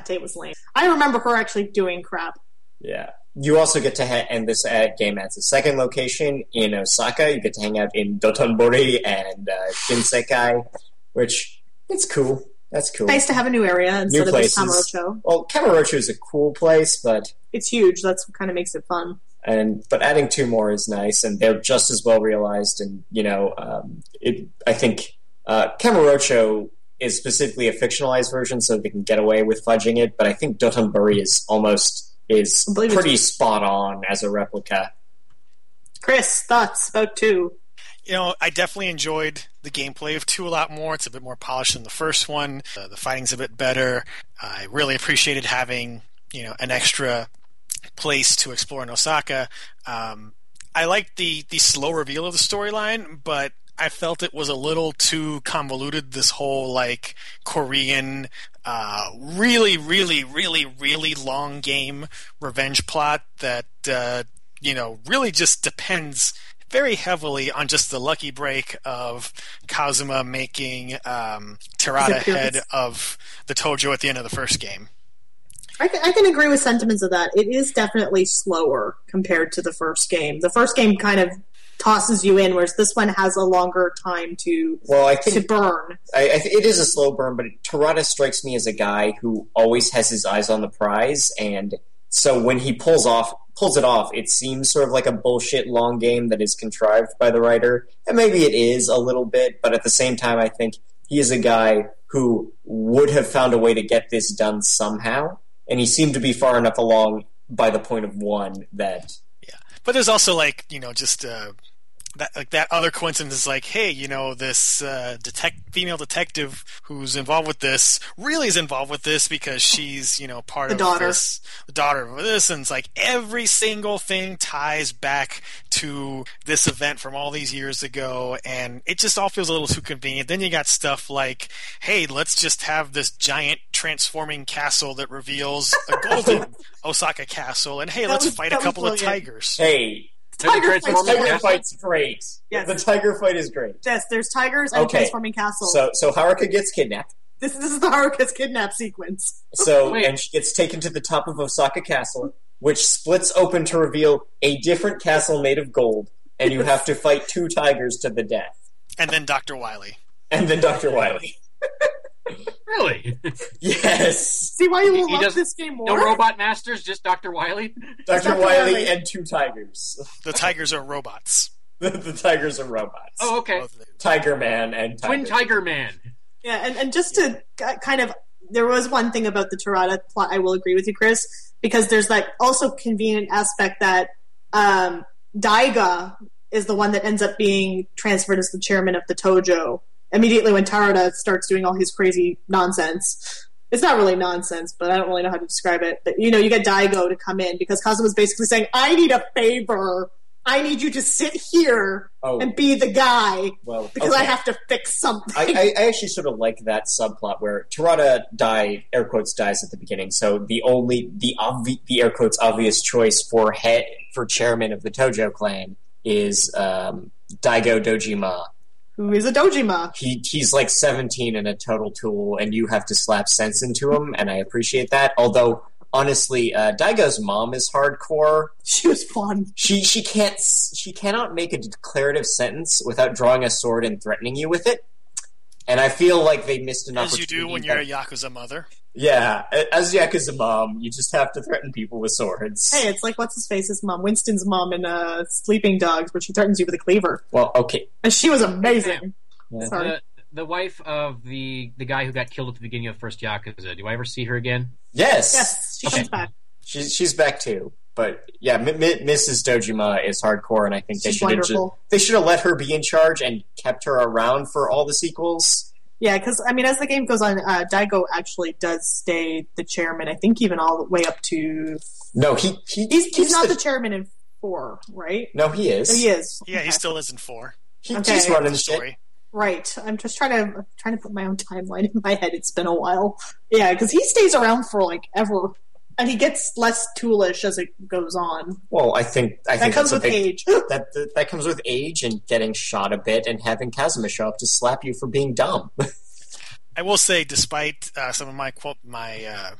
Date was lame. I remember her actually doing crap. Yeah. You also get to ha- end this at game at the second location in Osaka. You get to hang out in Dotonbori and uh, Shinsekai, which it's cool. That's cool. Nice to have a new area instead of just places. Kamurocho. Well, Kamurocho is a cool place, but It's huge. That's what kind of makes it fun. and but adding two more is nice, and they're just as well realized. And you know, um, it, I think uh, Kamurocho is specifically a fictionalized version, so they can get away with fudging it. But I think Dotonbori is almost is I believe it's- pretty spot on as a replica. Chris, thoughts about two? You know, I definitely enjoyed the gameplay of two a lot more. It's a bit more polished than the first one. Uh, the fighting's a bit better. I really appreciated having you know an extra place to explore in Osaka. Um, I liked the the slow reveal of the storyline, but I felt it was a little too convoluted. This whole like Korean, uh, really, really, really, really long game revenge plot that uh, you know really just depends very heavily on just the lucky break of Kazuma making um, Terada head of the Tojo at the end of the first game. I can, I can agree with sentiments of that. It is definitely slower compared to the first game. The first game kind of tosses you in, whereas this one has a longer time to Well, I to burn. I, I th- it is a slow burn, but Terada strikes me as a guy who always has his eyes on the prize, and so when he pulls off pulls it off, it seems sort of like a bullshit long game that is contrived by the writer, and maybe it is a little bit, but at the same time, I think he is a guy who would have found a way to get this done somehow, and he seemed to be far enough along by the point of one that Yeah, But there's also like you know just uh, that like that other coincidence is like, hey, you know this uh, detect female detective who's involved with this really is involved with this because she's you know part The of daughter. this, the daughter of this, and it's like every single thing ties back to this event from all these years ago, and it just all feels a little too convenient. Then you got stuff like, hey, let's just have this giant transforming castle that reveals a golden Osaka castle, and hey, That let's was- fight a was couple of tigers. hey, There's a Tiger Transformers fights tiger castle? fight's great. Yes. The tiger fight is great. Yes, there's tigers and Okay. transforming castle. So so Haruka gets kidnapped. this this is the Haruka's kidnap sequence. So Wait. and she gets taken to the top of Osaka Castle, which splits open to reveal a different castle made of gold, and you have to fight two tigers to the death. And then Dr. Wily. And then Dr. Wily. Really? Yes. See why you will He love does- this game more? no robot masters, just Dr. Wily? Dr. Dr. Wily Wily. and two tigers. The tigers are robots. The, the tigers are robots. Oh, okay. Both of them. Tiger Man and Tiger. Twin Tiger Man. Yeah, and, and just to ki- kind of, there was one thing about the Terada plot I will agree with you, Chris, because there's that also convenient aspect that um, Daigo is the one that ends up being transferred as the chairman of the Tojo immediately when Terada starts doing all his crazy nonsense. It's not really nonsense, but I don't really know how to describe it. But you know, you get Daigo to come in because Kazuma's basically saying, "I need a favor. I need you to sit here Oh, and be the guy well, because I have to fix something." I, I, I actually sort of like that subplot where Terada die air quotes dies at the beginning. So the only the obvi- the air quotes obvious choice for head for chairman of the Tojo clan is um, Daigo Dojima. Who is a Dojima? He he's like seventeen and a total tool, and you have to slap sense into him, and I appreciate that. Although honestly, uh, Daigo's mom is hardcore. She was fun. She she can't she cannot make a declarative sentence without drawing a sword and threatening you with it. And I feel like they missed an As you do when you're a Yakuza mother. yeah, as Yakuza mom, you just have to threaten people with swords. Hey, it's like what's his face's mom, Winston's mom in uh, Sleeping Dogs, where she threatens you with a cleaver, Well, okay. and she was amazing. Yeah. Sorry. The, the wife of the the guy who got killed at the beginning of the first Yakuza. Do I ever see her again? Yes, Yes, she Okay. comes back. she's she's back too. But yeah, M- M- Mrs. Dojima is hardcore, and I think they should have ju- they should have let her be in charge and kept her around for all the sequels. Yeah, because I mean, as the game goes on, uh, Daigo actually does stay the chairman. I think even all the way up to No, he, he he's he's keeps not the chairman in four, right? no, he is. He is. Yeah, Okay. he still is in four. He, Okay. He's running The story. Right. I'm just trying to I'm trying to put my own timeline in my head. It's been a while. Yeah, because he stays around for like ever, and he gets less toolish as it goes on. Well, I think I That think comes that's with big, age. that, that that comes with age and getting shot a bit and having Kazuma show up to slap you for being dumb. I will say, despite uh, some of my quote my uh,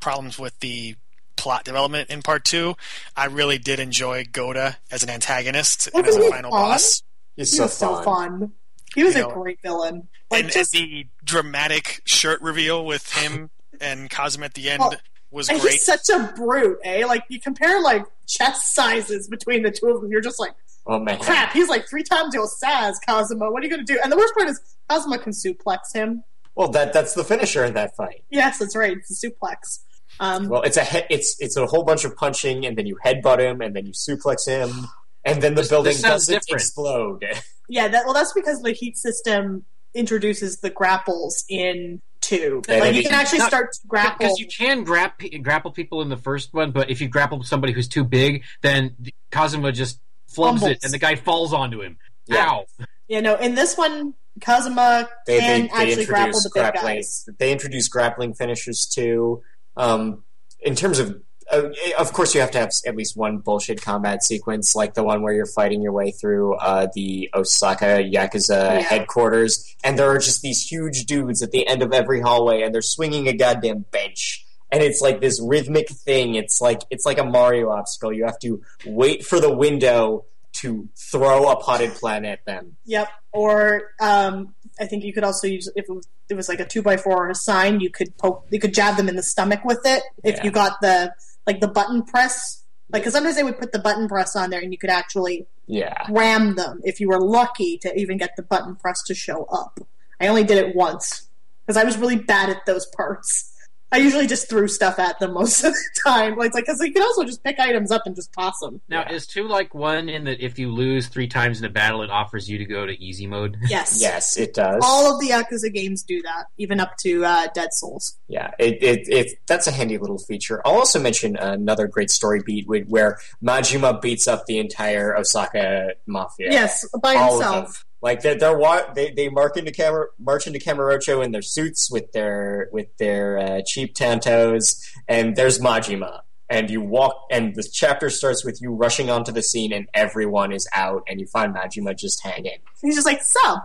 problems with the plot development in part two, I really did enjoy Goda as an antagonist and as a final fun? boss. He's He so was so fun. fun. He was You a know, great villain. Like and, just and the dramatic shirt reveal with him and Kazuma at the end Oh, was and great. he's such a brute, eh? Like you compare like chest sizes between the two of them, you're just like, Oh man, crap. He's like three times your size, Kazuma. What are you gonna do? And the worst part is Kazuma can suplex him. Well, that that's the finisher in that fight. Yes, that's right. It's a suplex. Um, Well, it's a he- it's it's a whole bunch of punching, and then you headbutt him, and then you suplex him. and then the This- building this doesn't different. explode. Yeah, that, well, that's because the heat system introduces the grapples in two. Yeah, like you can actually not- start to grapple. Because you can grap, grapple people in the first one, but if you grapple somebody who's too big, then Kazuma just flubs Fumbles. it and the guy falls onto him. Yeah. Ow. You know, in this one, Kazuma They, can they, they actually grapple introduce the big grappling. guys. They introduce grappling finishers too. Um, in terms of, uh, of course, you have to have at least one bullshit combat sequence, like the one where you're fighting your way through uh, the Osaka Yakuza Yeah. headquarters, and there are just these huge dudes at the end of every hallway, and they're swinging a goddamn bench. And it's like this rhythmic thing. It's like it's like a Mario obstacle. You have to wait for the window to throw a potted plant at them. Yep. Or um, I think you could also use if it was, like a two by four or a sign, you could poke, you could jab them in the stomach with it if Yeah. you got the like the button press. Like, because sometimes they would put the button press on there, and you could actually Yeah. ram them if you were lucky to even get the button press to show up. I only did it once because I was really bad at those parts. I usually just threw stuff at them most of the time. Like, because you can also just pick items up and just toss them. Now, Yeah. is two like one in that if you lose three times in a battle, it offers you to go to easy mode? Yes. Yes, it does. All of the Yakuza games do that, even up to uh, Dead Souls. Yeah, it, it, it that's a handy little feature. I'll also mention another great story beat where Majima beats up the entire Osaka mafia. Yes, by himself. Like they're, they're wa- they they mark into camera march into Kamurocho in their suits with their with their uh, cheap tantos, and there's Majima. And you walk, and the chapter starts with you rushing onto the scene, and everyone is out, and you find Majima just hanging. He's just like, so,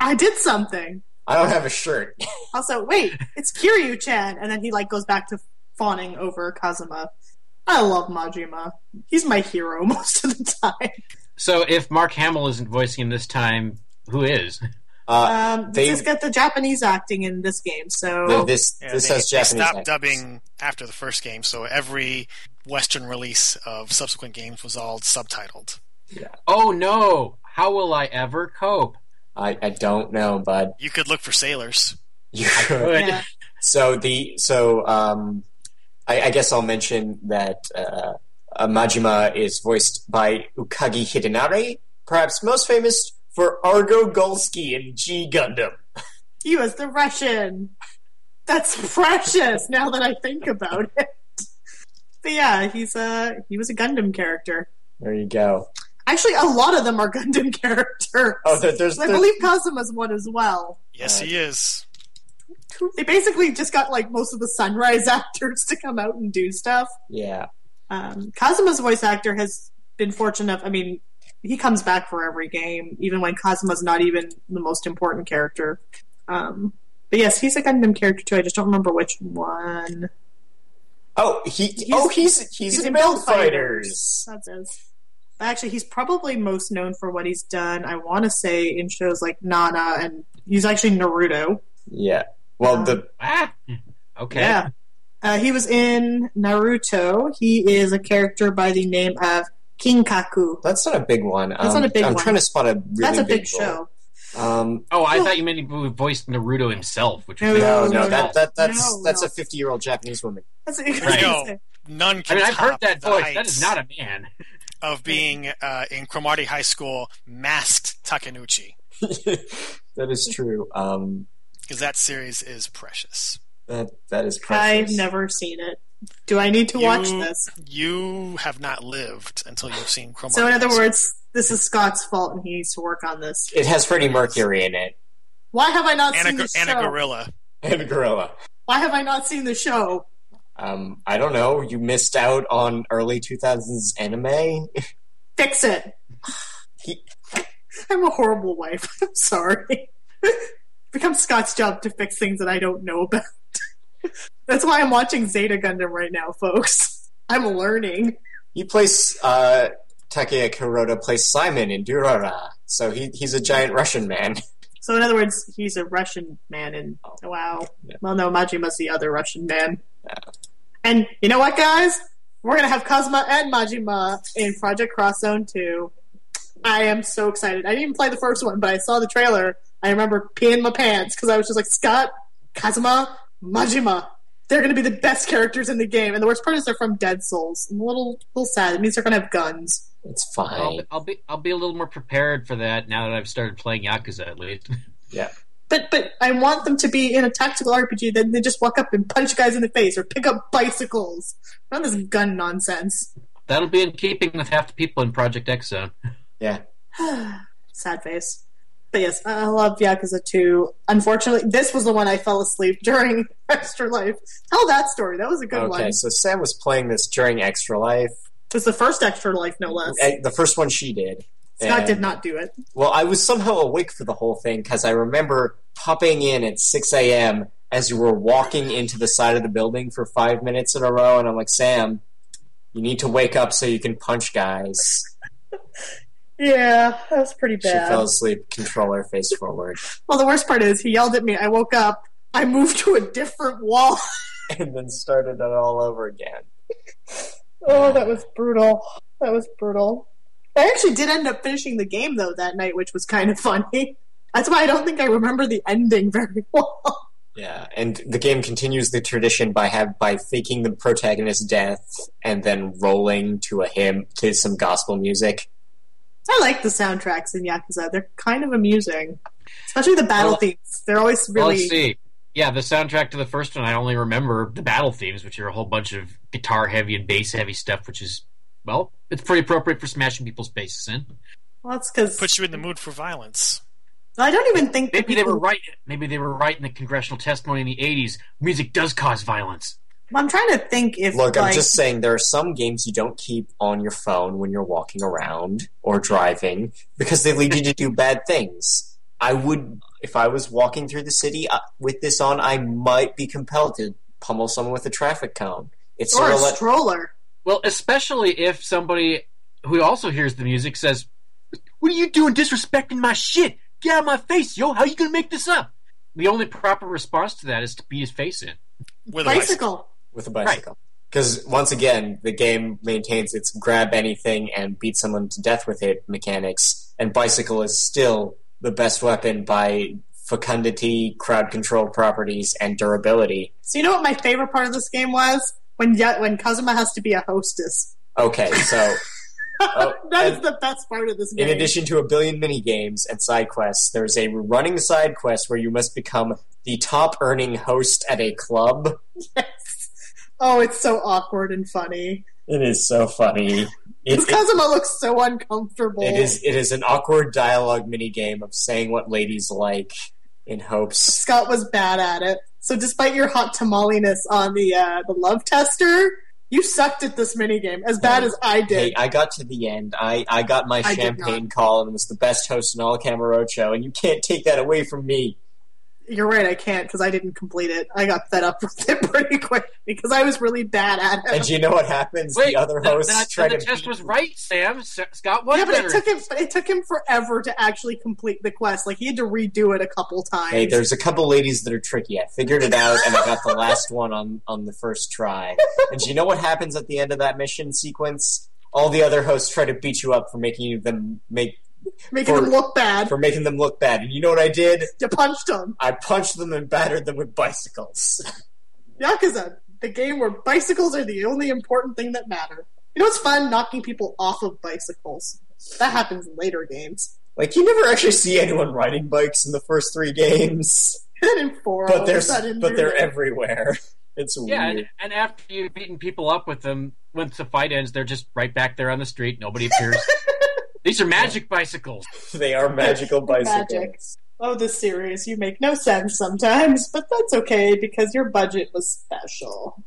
I did something. I don't have a shirt. Also, wait, it's Kiryu-chan, and then he like goes back to fawning over Kazuma. I love Majima. He's my hero most of the time. So if Mark Hamill isn't voicing him this time, who is? Uh, Um, they- they just got the Japanese acting in this game, so th- this Yeah, this they, has they stopped actors. dubbing after the first game, so every Western release of subsequent games was all subtitled. Oh no! How will I ever cope? I, I don't know, bud. You could look for sailors. You could. yeah. So the so um, I, I guess I'll mention that uh, uh, Majima is voiced by Ukagi Hidenari, perhaps most famous for Argo Gulskii in G Gundam. he was the Russian. That's precious. now that I think about it. But yeah, he's a he was a Gundam character. There you go. Actually, a lot of them are Gundam characters. Oh, there, there's, I there's believe Kazuma's one as well. Yes, Uh, he is. They basically just got like most of the Sunrise actors to come out and do stuff. yeah. Um, Kazuma's voice actor has been fortunate enough. I mean, he comes back for every game, even when Kazuma's not even the most important character. Um, but yes, he's a Gundam character too. I just don't remember which one. Oh, he oh he's he's, in Build Fighters. That's it. Actually, he's probably most known for what he's done. I want to say in shows like Nana, and he's actually Naruto. Yeah. Well, the Ah, okay. Yeah. Uh, he was in Naruto. He is a character by the name of Kinkaku. that's not a big one. That's Um, not a big I'm one. trying to spot a really That's a big role. show. Um, Oh, I Well- thought you meant he voiced Naruto himself, which No, was no, no, no, no, that that that's no, that's no. a 50 year old Japanese woman. That's Right. No, none I can mean, I've heard that voice. That heights is not a man. of being uh, in Cromartie High School masked Takenouchi, that is true. Um, because that series is precious. That that is I've never seen it. Do I need to You- watch this? You have not lived until you've seen Cromartie. So, in other words, this is Scott's fault, and he needs to work on this. It has Freddie Mercury in it Why have I not and a, seen gor- the and a show? gorilla. and a gorilla. Why have I not seen the show? Um, I don't know. You missed out on early 2000s anime. Fix it. He- I'm a horrible wife. I'm sorry. It becomes Scott's job to fix things that I don't know about. That's why I'm watching Zeta Gundam right now, folks. I'm learning. He plays uh, Takaya Kuroda plays Simon in Durara, so he he's a giant Russian man. So, in other words, he's a Russian man, and wow. Yeah. Well, no, Majima's the other Russian man. And you know what, guys? We're gonna have Kazuma and Majima in Project X Zone 2. I am so excited. I didn't even play the first one, but I saw the trailer. I remember peeing my pants because I was just like, Scott, Kazuma, Majima. They're gonna be the best characters in the game. And the worst part is they're from Dead Souls. I'm a little, little sad. It means they're gonna have guns. It's I'll, fine. be- I'll be I'll be a little more prepared for that now that I've started playing Yakuza at least. Yeah. But but I want them to be in a tactical RPG. Then they just walk up and punch guys in the face or pick up bicycles. Not this gun nonsense. That'll be in keeping with half the people in Project X Zone. Yeah. Sad face. But yes, I love Yakuza 2. Unfortunately, this was the one I fell asleep during Extra Life. Tell that story. That was a good Okay, one. Okay, so Sam was playing this during Extra Life. It was the first Extra Life, no less. Eh, The first one she did. Scott And- did not do it. Well, I was somehow awake for the whole thing because I remember popping in at 6 a.m. as you were walking into the side of the building for five minutes in a row, and I'm like, Sam, you need to wake up so you can punch guys. Yeah, that was pretty bad. She fell asleep, controller face forward, Well, the worst part is he yelled at me. I woke up. I moved to a different wall. and then started it all over again. Oh, that was brutal. That was brutal. I actually did end up finishing the game though that night, which was kind of funny. That's why I don't think I remember the ending very well. Yeah, and the game continues the tradition by have by faking the protagonist's death and then rolling to a hymn to some gospel music. I like the soundtracks in Yakuza. They're kind of amusing, especially the battle Well, themes. They're always oh, Well, really. let's see. Yeah, the soundtrack to the first one, I only remember the battle themes, which are a whole bunch of guitar heavy and bass heavy stuff, which is, well, it's pretty appropriate for smashing people's faces in. well, that's because Puts you in the mood for violence. I don't even think that Maybe they were right. Maybe they were right in the congressional testimony in the '80s. Music does cause violence. I'm trying to think if Look, like, I'm just saying there are some games you don't keep on your phone when you're walking around or driving because they lead you to do bad things. I would, if I was walking through the city uh, with this on, I might be compelled to pummel someone with a traffic cone. It's or sort a of like, stroller. Well, especially if somebody who also hears the music says, "What are you doing, disrespecting my shit? Get out of my face, yo! How you gonna make this up?" The only proper response to that is to beat his face in. With a bicycle. With a bicycle. Because once again, the game maintains its grab anything and beat someone to death with it mechanics, and bicycle is still the best weapon by fecundity, crowd control properties, and durability. So you know what my favorite part of this game was when Ya- when Kazuma has to be a hostess. Okay, so Oh, that is the best part of this game. in addition to a billion mini games and side quests, there's a running side quest where you must become the top earning host at a club. Yes. Oh, it's so awkward and funny. It is so funny. It, Because Kazuma looks so uncomfortable. it is it is an awkward dialogue mini game of saying what ladies like in hopes Scott was bad at it. So despite your hot tamaliness on the uh, the love tester, you sucked at this minigame as bad as I Hey, did. I got to the end. I, I got my I champagne call and was the best host in all Kamurocho, and you can't take that away from me. You're right, I can't because I didn't complete it. I got fed up with it pretty quick because I was really bad at it. And you know what happens? Wait, the other th- hosts that- try the to test beat was right, Sam. Scott was yeah, but better. it took him. It took him forever to actually complete the quest. Like he had to redo it a couple times. Hey, there's a couple ladies that are tricky. I figured it out, and I got the last one on on the first try. And you know what happens at the end of that mission sequence? All the other hosts try to beat you up for making them make making for- him look bad. for making them look bad. And you know what I did? you punched them. I punched them and battered them with bicycles. Yakuza, uh, the game where bicycles are the only important thing that matter. You know it's fun? Knocking people off of bicycles. That happens in later games. Like you never actually see anyone riding bikes in the first three games. And in four, but all they're of but they're everywhere. It's yeah, and, weird. and after you've beaten people up with them, once the fight ends, they're just right back there on the street. Nobody appears. These are magic bicycles. They are magical bicycles. Magic. Oh, this series, you make no sense sometimes, but that's okay because your budget was special.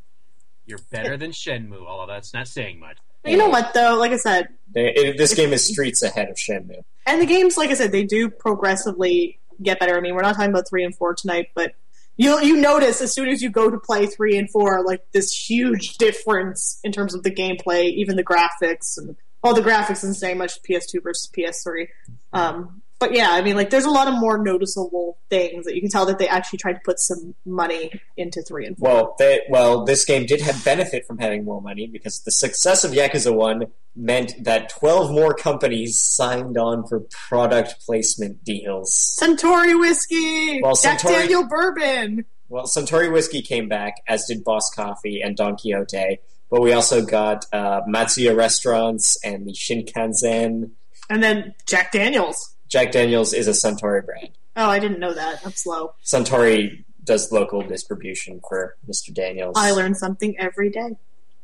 You're better than Shenmue, although that's not saying much. But you know what, though? Like I said, They, it, this game is streets ahead of Shenmue. and the games, like I said, they do progressively get better. I mean, we're not talking about three and four tonight, but you you notice as soon as you go to play three and four, like this huge difference in terms of the gameplay, even the graphics, and all the graphics isn't saying much PS2 versus PS3. Um, but yeah, I mean, like there's a lot of more noticeable things that you can tell that they actually tried to put some money into three and four. Well, they, well, this game did have benefit from having more money because the success of Yakuza One meant that twelve more companies signed on for product placement deals. Suntory whiskey, Well, Jack Suntory- Daniel bourbon. Well, Suntory Whiskey came back, as did Boss Coffee and Don Quixote, but we also got uh, Matsuya Restaurants and the Shinkansen. And then Jack Daniels. Jack Daniels is a Suntory brand. Oh, I didn't know that. I'm slow. Suntory does local distribution for Mr. Daniels. I learn something every day.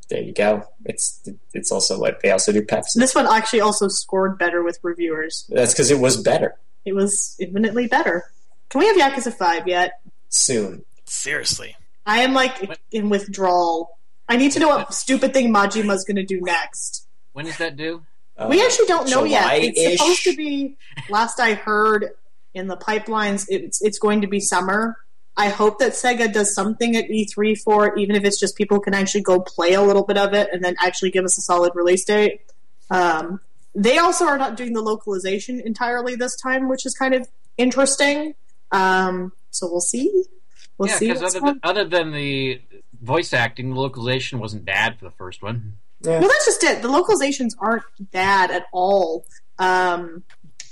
There you go. It's it's also what they also do Pepsi. This one actually also scored better with reviewers. That's because it was better. It was infinitely better. Can we have Yakuza 5 yet? Soon. Seriously. I am like in withdrawal. I need to know what stupid thing Majima's going to do next. When does that due? Uh, we actually don't know yet. It's supposed to be. Last I heard in the pipelines, it's it's going to be summer. I hope that Sega does something at E3 for it, even if it's just people can actually go play a little bit of it and then actually give us a solid release date. Um, they also are not doing the localization entirely this time, which is kind of interesting. Um, so we'll see. We'll yeah, see. because other than, other than the voice acting, the localization wasn't bad for the first one. Yeah. Well, that's just it. The localizations aren't bad at all. Um,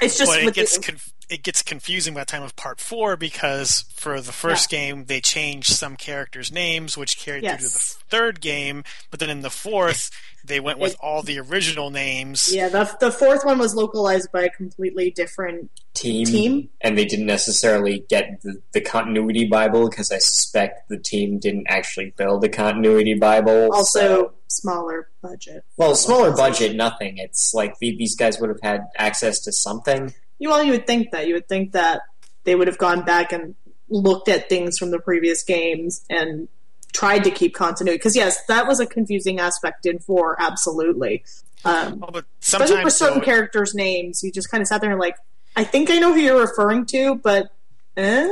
it's just but it with gets the- conf- it gets confusing by the time of part four because for the first game they changed some characters' names, which carried through to the third game. But then in the fourth, they went with It- all the original names. yeah. The the fourth one was localized by a completely different team, Team? and they didn't necessarily get the, the continuity Bible because I suspect the team didn't actually build a continuity Bible. also so- smaller budget. well, smaller budget, nothing. It's like these guys would have had access to something. You well, you would think that you would think that they would have gone back and looked at things from the previous games and tried to keep continuity. Because yes, that was a confusing aspect in four, absolutely. Um, Oh, but especially for certain though, characters' names, you just kind of sat there and like, I think I know who you're referring to, but eh?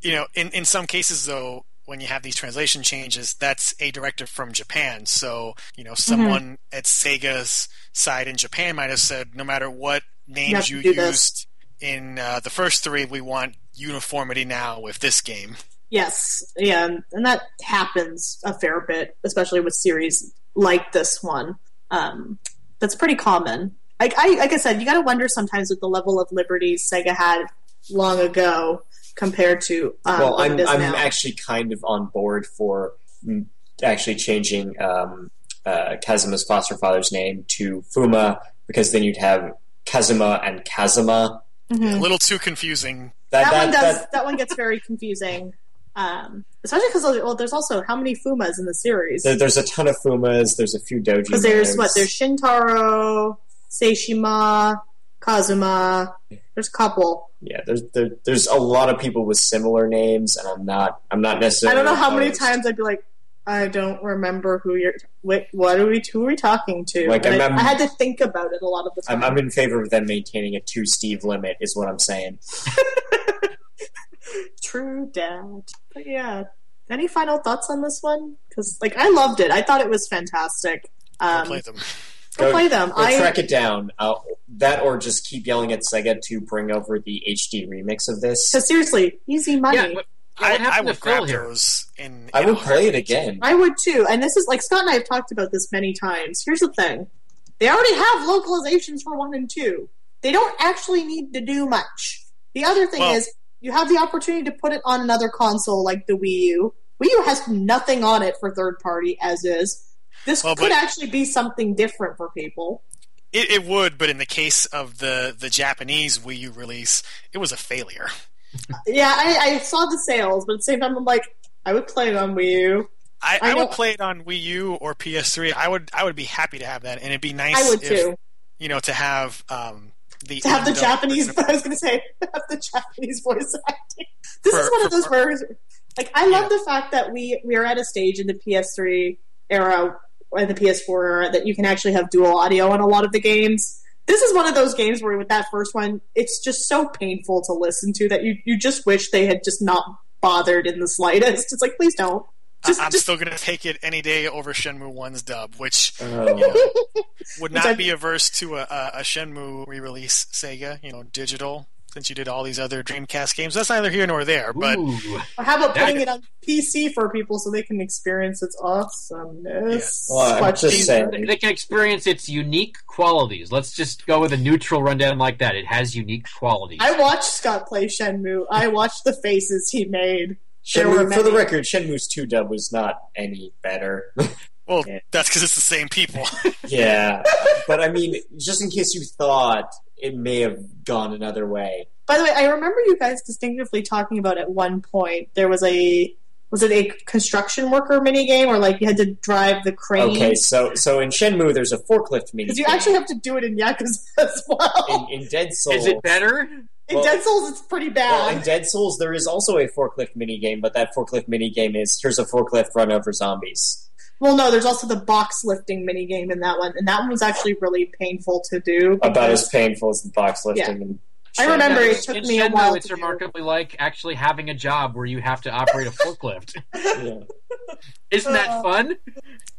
you know, in in some cases though, when you have these translation changes, that's a directive from Japan. So you know, Mm-hmm. someone at Sega's side in Japan might have said, no matter what names to you, do this. used in uh, the first three, we want uniformity now with this game. Yes, yeah, and, that happens a fair bit, especially with series like this one. Um, that's pretty common. Like I, like I said, you got to wonder sometimes with the level of liberties Sega had long ago compared to um, well, I'm I'm now. actually kind of on board for actually changing um, uh, Kazuma's foster father's name to Fuma because then you'd have Kazuma and Kazuma. Mhm. A little too confusing. That, one does. that- That, one gets very confusing, um, especially because well, there's also how many Fumas in the series? there- there's a ton of Fumas. There's a few Doji. Because there's what there's Shintaro, Seishima, Kazuma. There's a couple. yeah. There's there, there's a lot of people with similar names, and I'm not I'm not necessarily. I don't know how many times I'd be like, I don't remember who you're. Wait, what are we? Who are we talking to? Like, And I, I'm- I had to think about it a lot of the time. I'm, I'm in favor of them maintaining a two Steve limit, is what I'm saying. True, Dad. But yeah. Any final thoughts on this one? Because like I loved it. I thought it was fantastic. Go Um, play them. Go play them. Go I track it down. Uh, that or just keep yelling at Sega to bring over the HD remix of this. So seriously, easy money. Yeah, what, I, I would grab those in. I in would play it again. I would too. And this is like Scott and I have talked about this many times. Here's the thing. They already have localizations for one and two. They don't actually need to do much. The other thing Well- is you have the opportunity to put it on another console like the Wii U. Wii U has nothing on it for third party as is. This Well, could actually be something different for people. It, it would, but in the case of the the Japanese Wii U release, it was a failure. Yeah, I, I saw the sales, but at the same time I'm like, I would play it on Wii U. I, I I, would play it on Wii U or PS3. I would I would be happy to have that, and it'd be nice. I would if, too. You know, to have um, the To have the Japanese of- I was gonna say have the Japanese voice acting. This For- is one of for- those where like I love Yeah. the fact that we we are at a stage in the PS3 era and the PS4 era that you can actually have dual audio on a lot of the games. This is one of those games where with that first one, it's just so painful to listen to that you, you just wish they had just not bothered in the slightest. It's like please don't. Just, I- I'm just still going to take it any day over Shenmue 1's dub, which Oh. you know, would not be averse to a, a, a Shenmue re-release. Sega, you know, digital. Since you did all these other Dreamcast games, that's neither here nor there. But Ooh. How about putting I- it on PC for people so they can experience its awesomeness? Well, I'm Much just easier. saying. They they can experience its unique qualities. Let's just go with a neutral rundown like that. It has unique qualities. I watched Scott play Shenmue. I watched the faces he made. Shenmue, for the record, Shenmue's 2 dub was not any better. Well, Yeah. that's because it's the same people. Yeah, but I mean, just in case you thought it may have gone another way. By the way, I remember you guys distinctively talking about at one point there was a was it a construction worker mini game or like you had to drive the crane? Okay, so so in Shenmue, there's a forklift mini. Because you actually have to do it in Yakuza as well. in, in Dead Souls. Is it better? In well- Dead Souls, it's pretty Well, in. Dead Souls, there is also a forklift mini game, but that forklift mini game is here's a forklift run over zombies. Well, no, there's also the box lifting mini game in that one, and that one was actually really painful to do. About as painful as the box lifting. And I remember it took In me a Shenmue, while it's to do. remarkably like actually having a job where you have to operate a forklift. Yeah. Isn't that Uh, fun?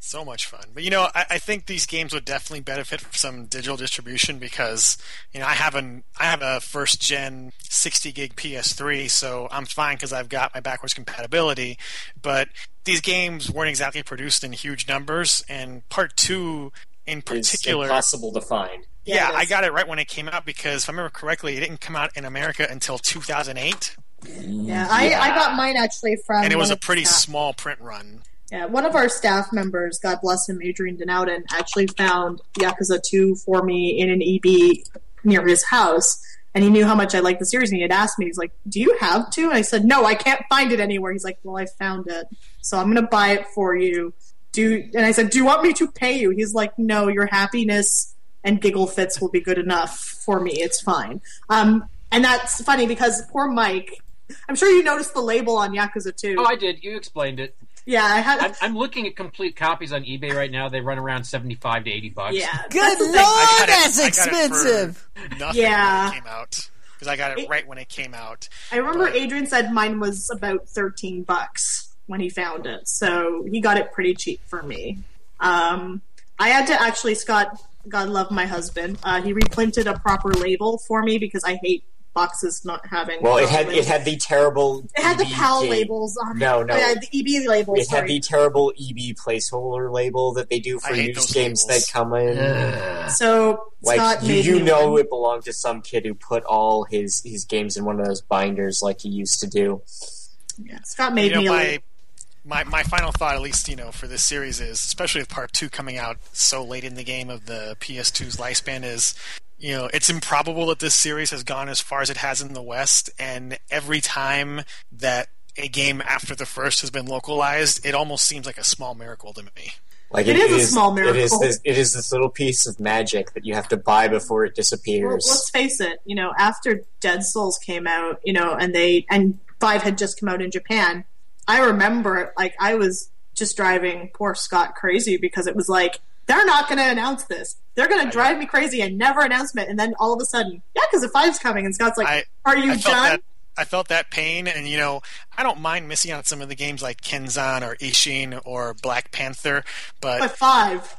So much fun. But you know, I, I think these games would definitely benefit from some digital distribution because you know I have an I have a first gen 60 gig PS3, so I'm fine because I've got my backwards compatibility. But these games weren't exactly produced in huge numbers, and Part Two in It's particular. impossible to find. Yeah, Yeah, I got it right when it came out because if I remember correctly, it didn't come out in America until 2008, Yeah, I, I got mine actually from. and it was a pretty staff- small print run. Yeah, one of our staff members, God bless him, Adrian Denowden, actually found Yakuza 2 for me in an EB near his house. And he knew how much I liked the series, and he had asked me, he's like, Do you have to? And I said, No, I can't find it anywhere. He's like, Well, I found it. So I'm going to buy it for you. Do And I said, Do you want me to pay you? He's like, No, your happiness and giggle fits will be good enough for me. It's fine. Um, and that's funny because poor Mike, I'm sure you noticed the label on Yakuza 2. Oh, I did. You explained it. Yeah, I have. I'm, I'm looking at complete copies on eBay right now. They run around seventy-five to eighty bucks. yeah. Good that's lord, thing. I got it- that's it expensive. Nothing Yeah. when it came out because I got it It- right when it came out. I remember But- Adrian said mine was about 13 bucks when he found it. So he got it pretty cheap for me. Um, I had to actually, Scott, God love my husband, uh, he reprinted a proper label for me because I hate boxes not having. Well, it proper had it had the terrible. It had the PAL game. labels on No, it. no. Oh, yeah, the EB labels. It had the terrible EB placeholder label that they do for hate used games labels. that come in. So Like Scott you, you know one. it belonged to some kid who put all his his games in one of those binders like he used to do. Yeah, Scott made You know, me my, my my final thought, at least you know, for this series is, especially with Part Two coming out so late in the game of the PS2's lifespan, is you know, it's improbable that this series has gone as far as it has in the West, and every time that a game after the first has been localized, it almost seems like a small miracle to me. Like It is a small It is miracle. this, it is this little piece of magic that you have to buy before it Well, disappears. let's face it. You know, after Dead Souls came out, you know, and they and Five had just come out in Japan. I remember, like, I was just driving poor Scott crazy because it was like they're not going to announce this. They're going to drive me crazy and never announce it. And then all of a sudden, yeah, because the Five's coming, and Scott's like, I- "Are you I felt done?" that I felt that pain, and you know, I don't mind missing out on some of the games like Kenzan or Ishin or Black Panther, but But Five,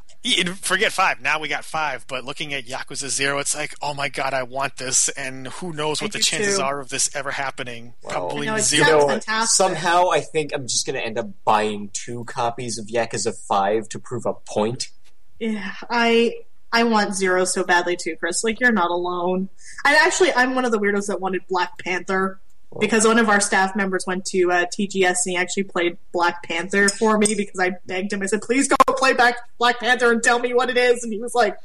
Forget five. Now we got five. But looking at Yakuza Zero, it's like, oh my god, I want this, and who knows what I the chances too. are of this ever happening? Well, Probably know, zero. you know, sounds what? fantastic. somehow I think I'm just going to end up buying two copies of Yakuza Five to prove a point. yeah, I I want Zero so badly too, Chris. Like you're not alone. I actually I'm one of the weirdos that wanted Black Panther because one of our staff members went to uh, TGS and he actually played Black Panther for me because I begged him. I said, "Please go play back Black Panther and tell me what it is." And he was like.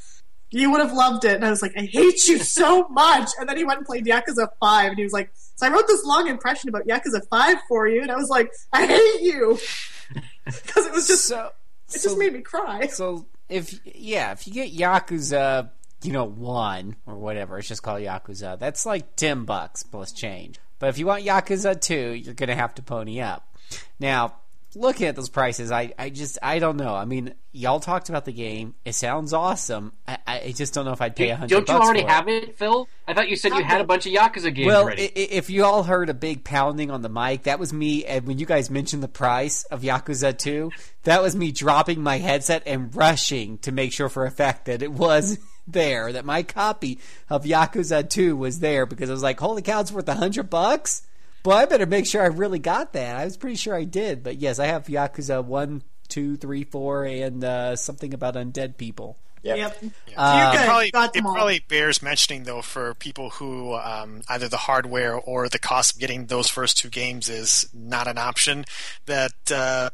You would have loved it. And I was like, I hate you so much. And then he went and played Yakuza 5. And he was like, So I wrote this long impression about Yakuza 5 for you. And I was like, I hate you. Because it was just, so, it so- just made me cry. So if yeah, if you get Yakuza, you know, one or whatever, it's just called Yakuza. That's like ten bucks plus change. But if you want Yakuza two, you're gonna have to pony up. Now, looking at those prices, I, I just I don't know. I mean, y'all talked about the game. It sounds awesome. I, I just don't know if I'd pay a hundred. Don't you bucks already for have it, Phil? I thought you said you had a bunch of Yakuza games Well, ready. i- if you all heard a big pounding on the mic, that was me. And when you guys mentioned the price of Yakuza 2, that was me dropping my headset and rushing to make sure for a fact that it was there, that my copy of Yakuza 2 was there because I was like, holy cow, it's worth a hundred bucks? Boy, I better make sure I really got that. I was pretty sure I did. But yes, I have Yakuza 1, 2, 3, 4, and uh, something about undead people. Yep. Yep. Uh, Good. It probably, it all. probably bears mentioning though for people who um, either the hardware or the cost of getting those first two games is not an option. That uh,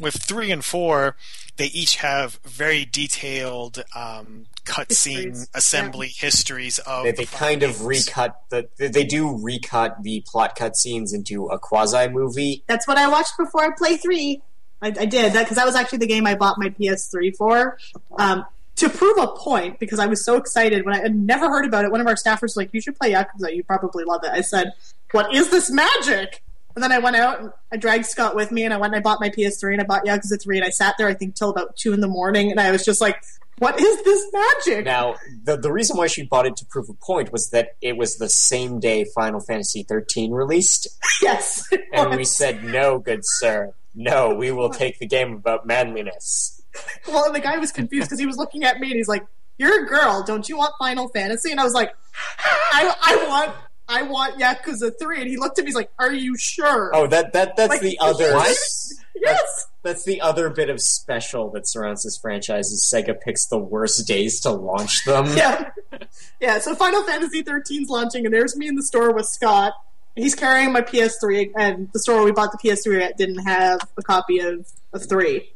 with three and four, they each have very detailed um, cutscene Histories, assembly histories of. They, the they five kind of recut the. they- They do recut the plot cutscenes into a quasi movie. That's what I watched before I play three. I, I did that because that was actually the game I bought my PS3 for. Um, to prove a point, because I was so excited when I had never heard about it. One of our staffers was like, "You should play Yakuza. You probably love it." I said, "What is this magic?" And then I went out and I dragged Scott with me, and I went and I bought my PS3 and I bought Yakuza 3, and I sat there I think till about two in the morning, and I was just like, "What is this magic?" Now, the the reason why she bought it to prove a point was that it was the same day Final Fantasy thirteen released, yes, and we said, "No, good sir, no, we will take the game about manliness." Well, and the guy was confused because he was looking at me and he's like, "You're a girl, don't you want Final Fantasy?" And I was like, "I, I want, I want Yakuza 3. And he looked at me, he's like, "Are you sure?" Oh, that that that's Like, the other. Yes. That's the other bit of special that surrounds this franchise is Sega picks the worst days to launch them. Yeah, yeah. So Final Fantasy 13's launching, and there's me in the store with Scott. He's carrying my PS3, and the store we bought the PS3 at didn't have a copy of of three.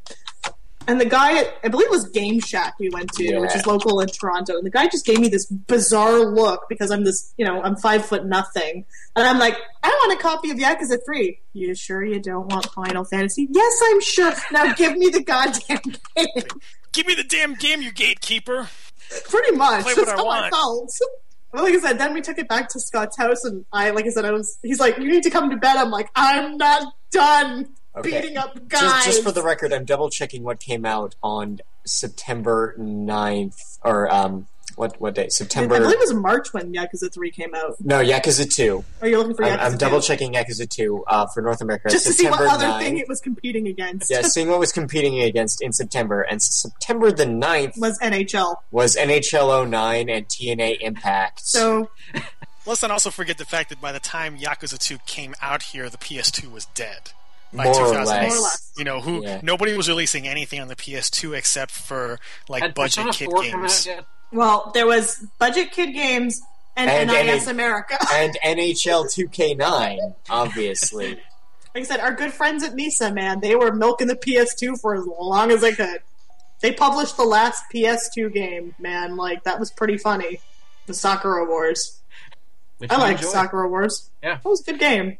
And the guy, I believe it was Game Shack we went to, Yeah. which is local in Toronto. And the guy just gave me this bizarre look because I'm this, you know, I'm five foot nothing. And I'm like, I want a copy of Yakuza 3. You sure you don't want Final Fantasy? Yes, I'm sure. Now give me the goddamn game. Give me the damn game, you gatekeeper. Pretty much. Play That's what I how I want. felt. Well, like I said, then we took it back to Scott's house, and I, like I said, I was. He's like, "You need to come to bed." I'm like, "I'm not done Okay. beating up guys." Just, just for the record, I'm double checking what came out on September 9th, or um, what what day? I September. believe it was March when Yakuza Three came out. No, Yakuza 2. Are you looking for Yakuza? I'm, I'm double checking Yakuza 2 uh, for North America. just to see what September other 9th. thing it was competing against. Yeah, seeing what was competing against in September. And September the 9th was NHL. was NHL 09 and TNA Impact. So Let's not also forget the fact that by the time Yakuza 2 came out here, the PS2 was dead. By More or 2008. less. more or less. You know, who Yeah. nobody was releasing anything on the PS2 except for like Had budget Persona kit 4 come games. Well, there was Budget Kid Games and, And NIS NA America. and NHL 2K9, obviously. like I said, our good friends at Nisa, man, they were milking the PS2 for as long as they could. They published the last PS2 game, man. Like that was pretty funny. The Sakura Wars. Which I you like enjoy. Sakura Wars. Yeah. that was a good game.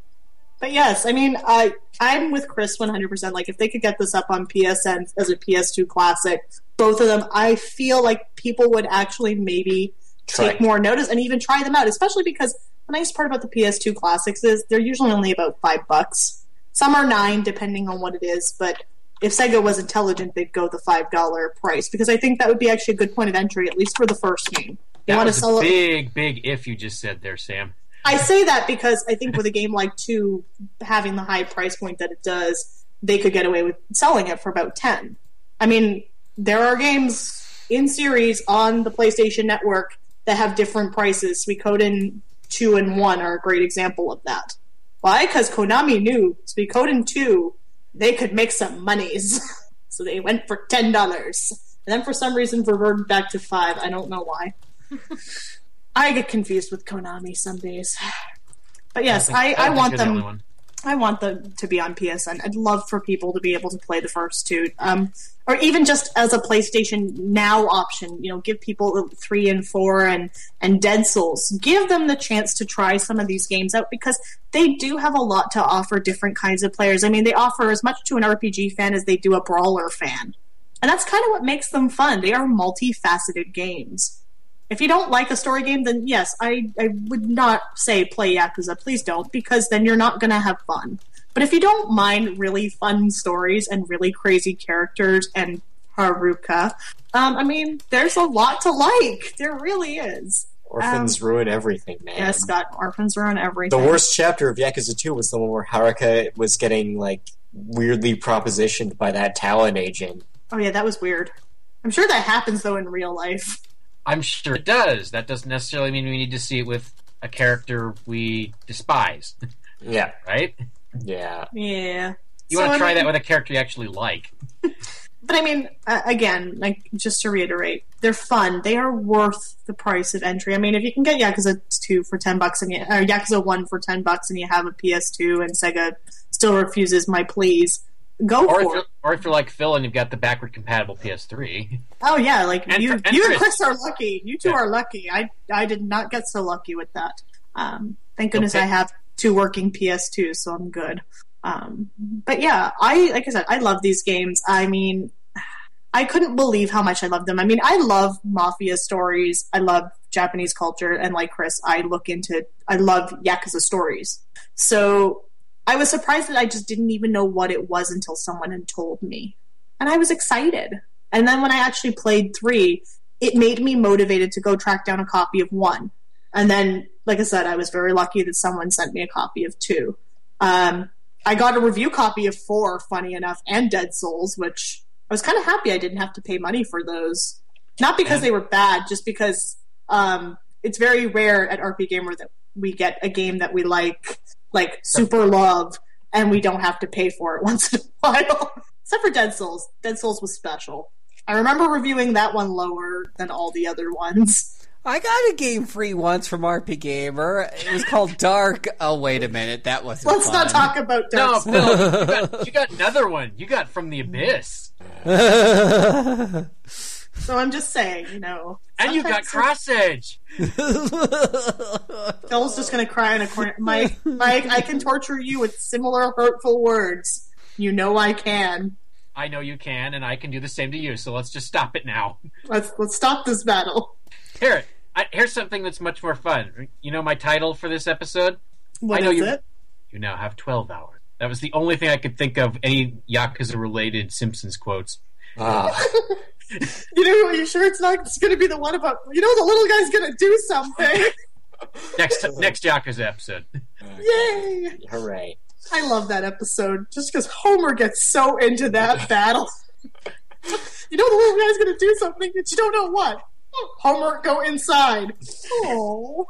But yes, I mean, I I'm with Chris 100. percent Like if they could get this up on PSN as a PS2 classic, both of them, I feel like people would actually maybe Try. take more notice and even try them out. Especially because the nice part about the PS2 classics is they're usually only about five bucks. Some are nine, depending on what it is. But if Sega was intelligent, they'd go the five dollar price because I think that would be actually a good point of entry, at least for the first game. You That want to was sell a it. big, big if you just said there, Sam. I say that because I think with a game like two having the high price point that it does, they could get away with selling it for about ten. I mean, there are games in series on the PlayStation Network that have different prices. Suikoden two and one are a great example of that. Why? Because Konami knew Suikoden two they could make some monies, so they went for ten dollars, and then for some reason reverted back to five. I don't know why. I get confused with Konami some days. But yes, think- I, I, don't want you're the them. I want them to be on PSN. I'd love for people to be able to play the first two, um, or even just as a PlayStation Now option. You know, give people three and four and and Dead Souls. Give them the chance to try some of these games out because they do have a lot to offer different kinds of players. I mean, they offer as much to an RPG fan as they do a brawler fan, and that's kind of what makes them fun. They are multifaceted games. If you don't like a story game, then yes, I, I would not say play Yakuza. Please don't, because then you're not going to have fun. But if you don't mind really fun stories and really crazy characters and Haruka, um, I mean, there's a lot to like. There really is. Orphans ruin everything, man. Yes, Scott, orphans ruin everything. the worst chapter of Yakuza 2 was the one where Haruka was getting, like, weirdly propositioned by that Talon agent. Oh yeah, that was weird. I'm sure that happens though in real life. I'm sure it does. That doesn't necessarily mean we need to see it with a character we despise, Yeah. right? Yeah. Yeah. You So, want to try mean- that with a character you actually like. But I mean, uh, again, like just to reiterate, they're fun. They are worth the price of entry. I mean, if you can get Yakuza two for ten bucks and you, or Yakuza one for ten bucks, and you have a PS2, and Sega still refuses my pleas, go Or if for you're, it. Or if you're like Phil and you've got the backward compatible PS3. Oh yeah, like And you, for- and you and Chris. Chris are lucky. You two Yeah. are lucky. I I did not get so lucky with that. Um, thank goodness Okay. I have two working PS2s, so I'm good. Um, but yeah, I like I said, I love these games. I mean, I couldn't believe how much I love them. I mean, I love mafia stories. I love Japanese culture, and like Chris, I look into I love yakuza stories. So I was surprised that I just didn't even know what it was until someone had told me, and I was excited. And then when I actually played three, it made me motivated to go track down a copy of one. And then, like I said, I was very lucky that someone sent me a copy of two. Um, I got a review copy of four, funny enough, and Dead Souls, which I was kind of happy I didn't have to pay money for those. Not because they were bad, just because um, it's very rare at RPGamer that we get a game that we like, like super love, and we don't have to pay for it once in a while. Except for Dead Souls. Dead Souls was special. I remember reviewing that one lower than all the other ones. I got a game free once from RPGamer. It was called Dark. Oh, wait a minute. That wasn't Let's not talk about No, Dark Souls. Phil, you got, you got another one. You got from the abyss, So I'm just saying, you know. and you've got sometimes Cross Edge. Phil's just gonna cry in a corner. Mike, Mike, I can torture you with similar hurtful words. You know I can. I know you can, and I can do the same to you. So let's just stop it now. Let's let's stop this battle. Here, I, here's something that's much more fun. You know my title for this episode? What I know is you- it? You now have 12 hours. That was the only thing I could think of any Yakuza related Simpsons quotes. Ah, You know, are you sure it's not it's gonna be the one about you know the little guy's gonna do something. Next next Yakuza episode. Yay! hooray! I love that episode just because Homer gets so into that battle. you know the little guy's gonna do something, but you don't know what. Homer, go inside. Oh.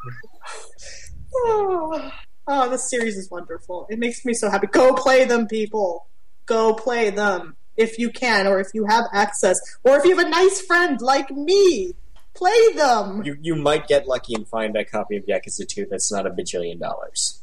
Oh, oh this series is wonderful. It makes me so happy. Go play them, people. Go play them if you can, or if you have access, or if you have a nice friend like me. Play them. You you might get lucky and find a copy of Yakuza 2 that's not a bajillion dollars.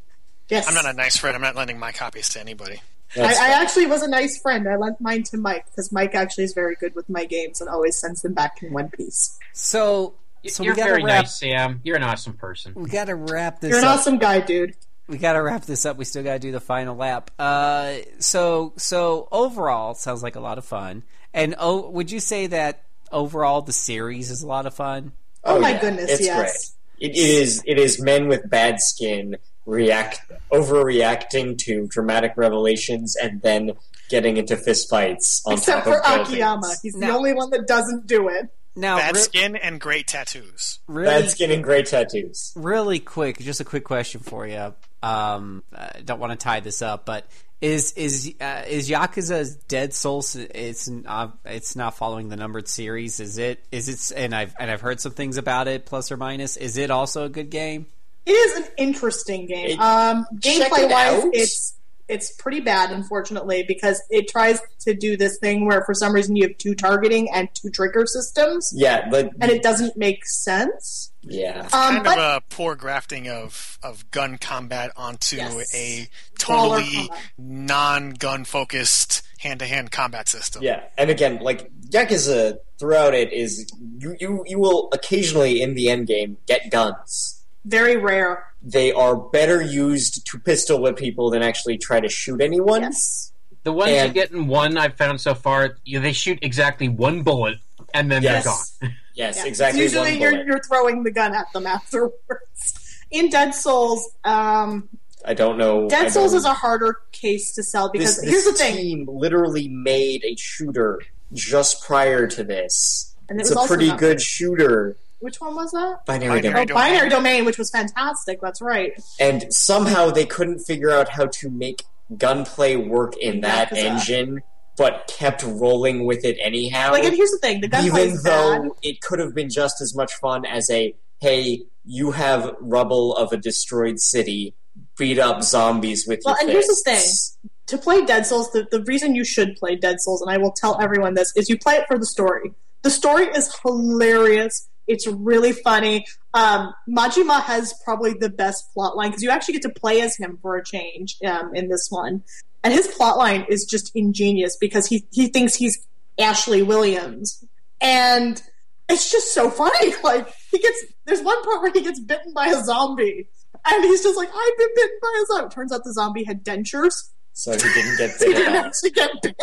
Yes, I'm not a nice friend. I'm not lending my copies to anybody. I, I actually was a nice friend. I lent mine to Mike because Mike actually is very good with my games and always sends them back in one piece. so, so You're we very wrap. nice, Sam. You're an awesome person. We gotta wrap this You're an up. awesome guy, dude. We gotta wrap this up. We still gotta do the final lap. Uh, so so overall, sounds like a lot of fun. And oh, would you say that overall the series is a lot of fun? Oh, my yeah, goodness, it's yes. great. It is it is men with bad skin react overreacting to dramatic revelations and then getting into fistfights on Except top for of buildings. Akiyama. He's the only one that doesn't do it. Now, Bad re- skin and great tattoos. really, Bad skin and great tattoos. really quick, just a quick question for you. Um, I don't want to tie this up, but is is uh, is Yakuza's Dead Souls? It's not, it's not following the numbered series. Is it? Is it? And I've and I've heard some things about it, plus or minus. Is it also a good game? It is an interesting game. It- um, gameplay it wise, out. it's it's pretty bad, unfortunately, because it tries to do this thing where for some reason you have two targeting and two trigger systems, Yeah, but and it doesn't make sense. yeah. Um, kind but of a poor grafting of, of gun combat onto Yes. a totally non-gun focused hand-to-hand combat system. Yeah, and again, like Yakuza throughout it is you, you you will occasionally in the end game get guns. very rare. They are better used to pistol whip people than actually try to shoot anyone. Yes. The ones you And- get in one I've found so far, you they shoot exactly one bullet and then Yes. they're gone. Yes, Yeah. exactly. Usually one you're you're throwing the gun at them afterwards. In Dead Souls, um, I don't know. I Dead Souls don't- is a harder case to sell because this, here's this the thing. team literally made a shooter just prior to this. And it it's was a also pretty good shooter. Which one was that? Binary, Binary Domain. Oh, Binary Domain, which was fantastic. That's right. And somehow they couldn't figure out how to make gunplay work in that Yakuza. Uh, engine, but kept rolling with it anyhow. Like, and here's the thing: the gunplay even though bad. it could have been just as much fun as a hey, you have rubble of a destroyed city, beat up zombies with Well, your and here's the thing: To play Dead Souls, the, the reason you should play Dead Souls, and I will tell everyone this, is you play it for the story. The story is hilarious. It's really funny. Um, Majima has probably the best plot line because you actually get to play as him for a change um, in this one. and his plotline is just ingenious because he he thinks he's Ashley Williams, and it's just so funny. Like he gets there's one part where he gets bitten by a zombie, and he's just like, "I've been bitten by a zombie." Turns out the zombie had dentures, So he didn't get so he didn't actually get bit.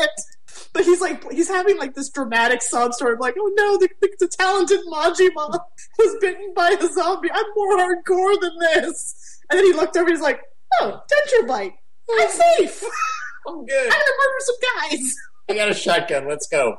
But he's like, he's having like this dramatic sob story of like, oh no, the, the, the talented Majima was bitten by a zombie. I'm more hardcore than this. And then he looked over and he's like, oh, denture bite. I'm safe. I'm good. I'm gonna murder some guys. I got a shotgun. Let's go.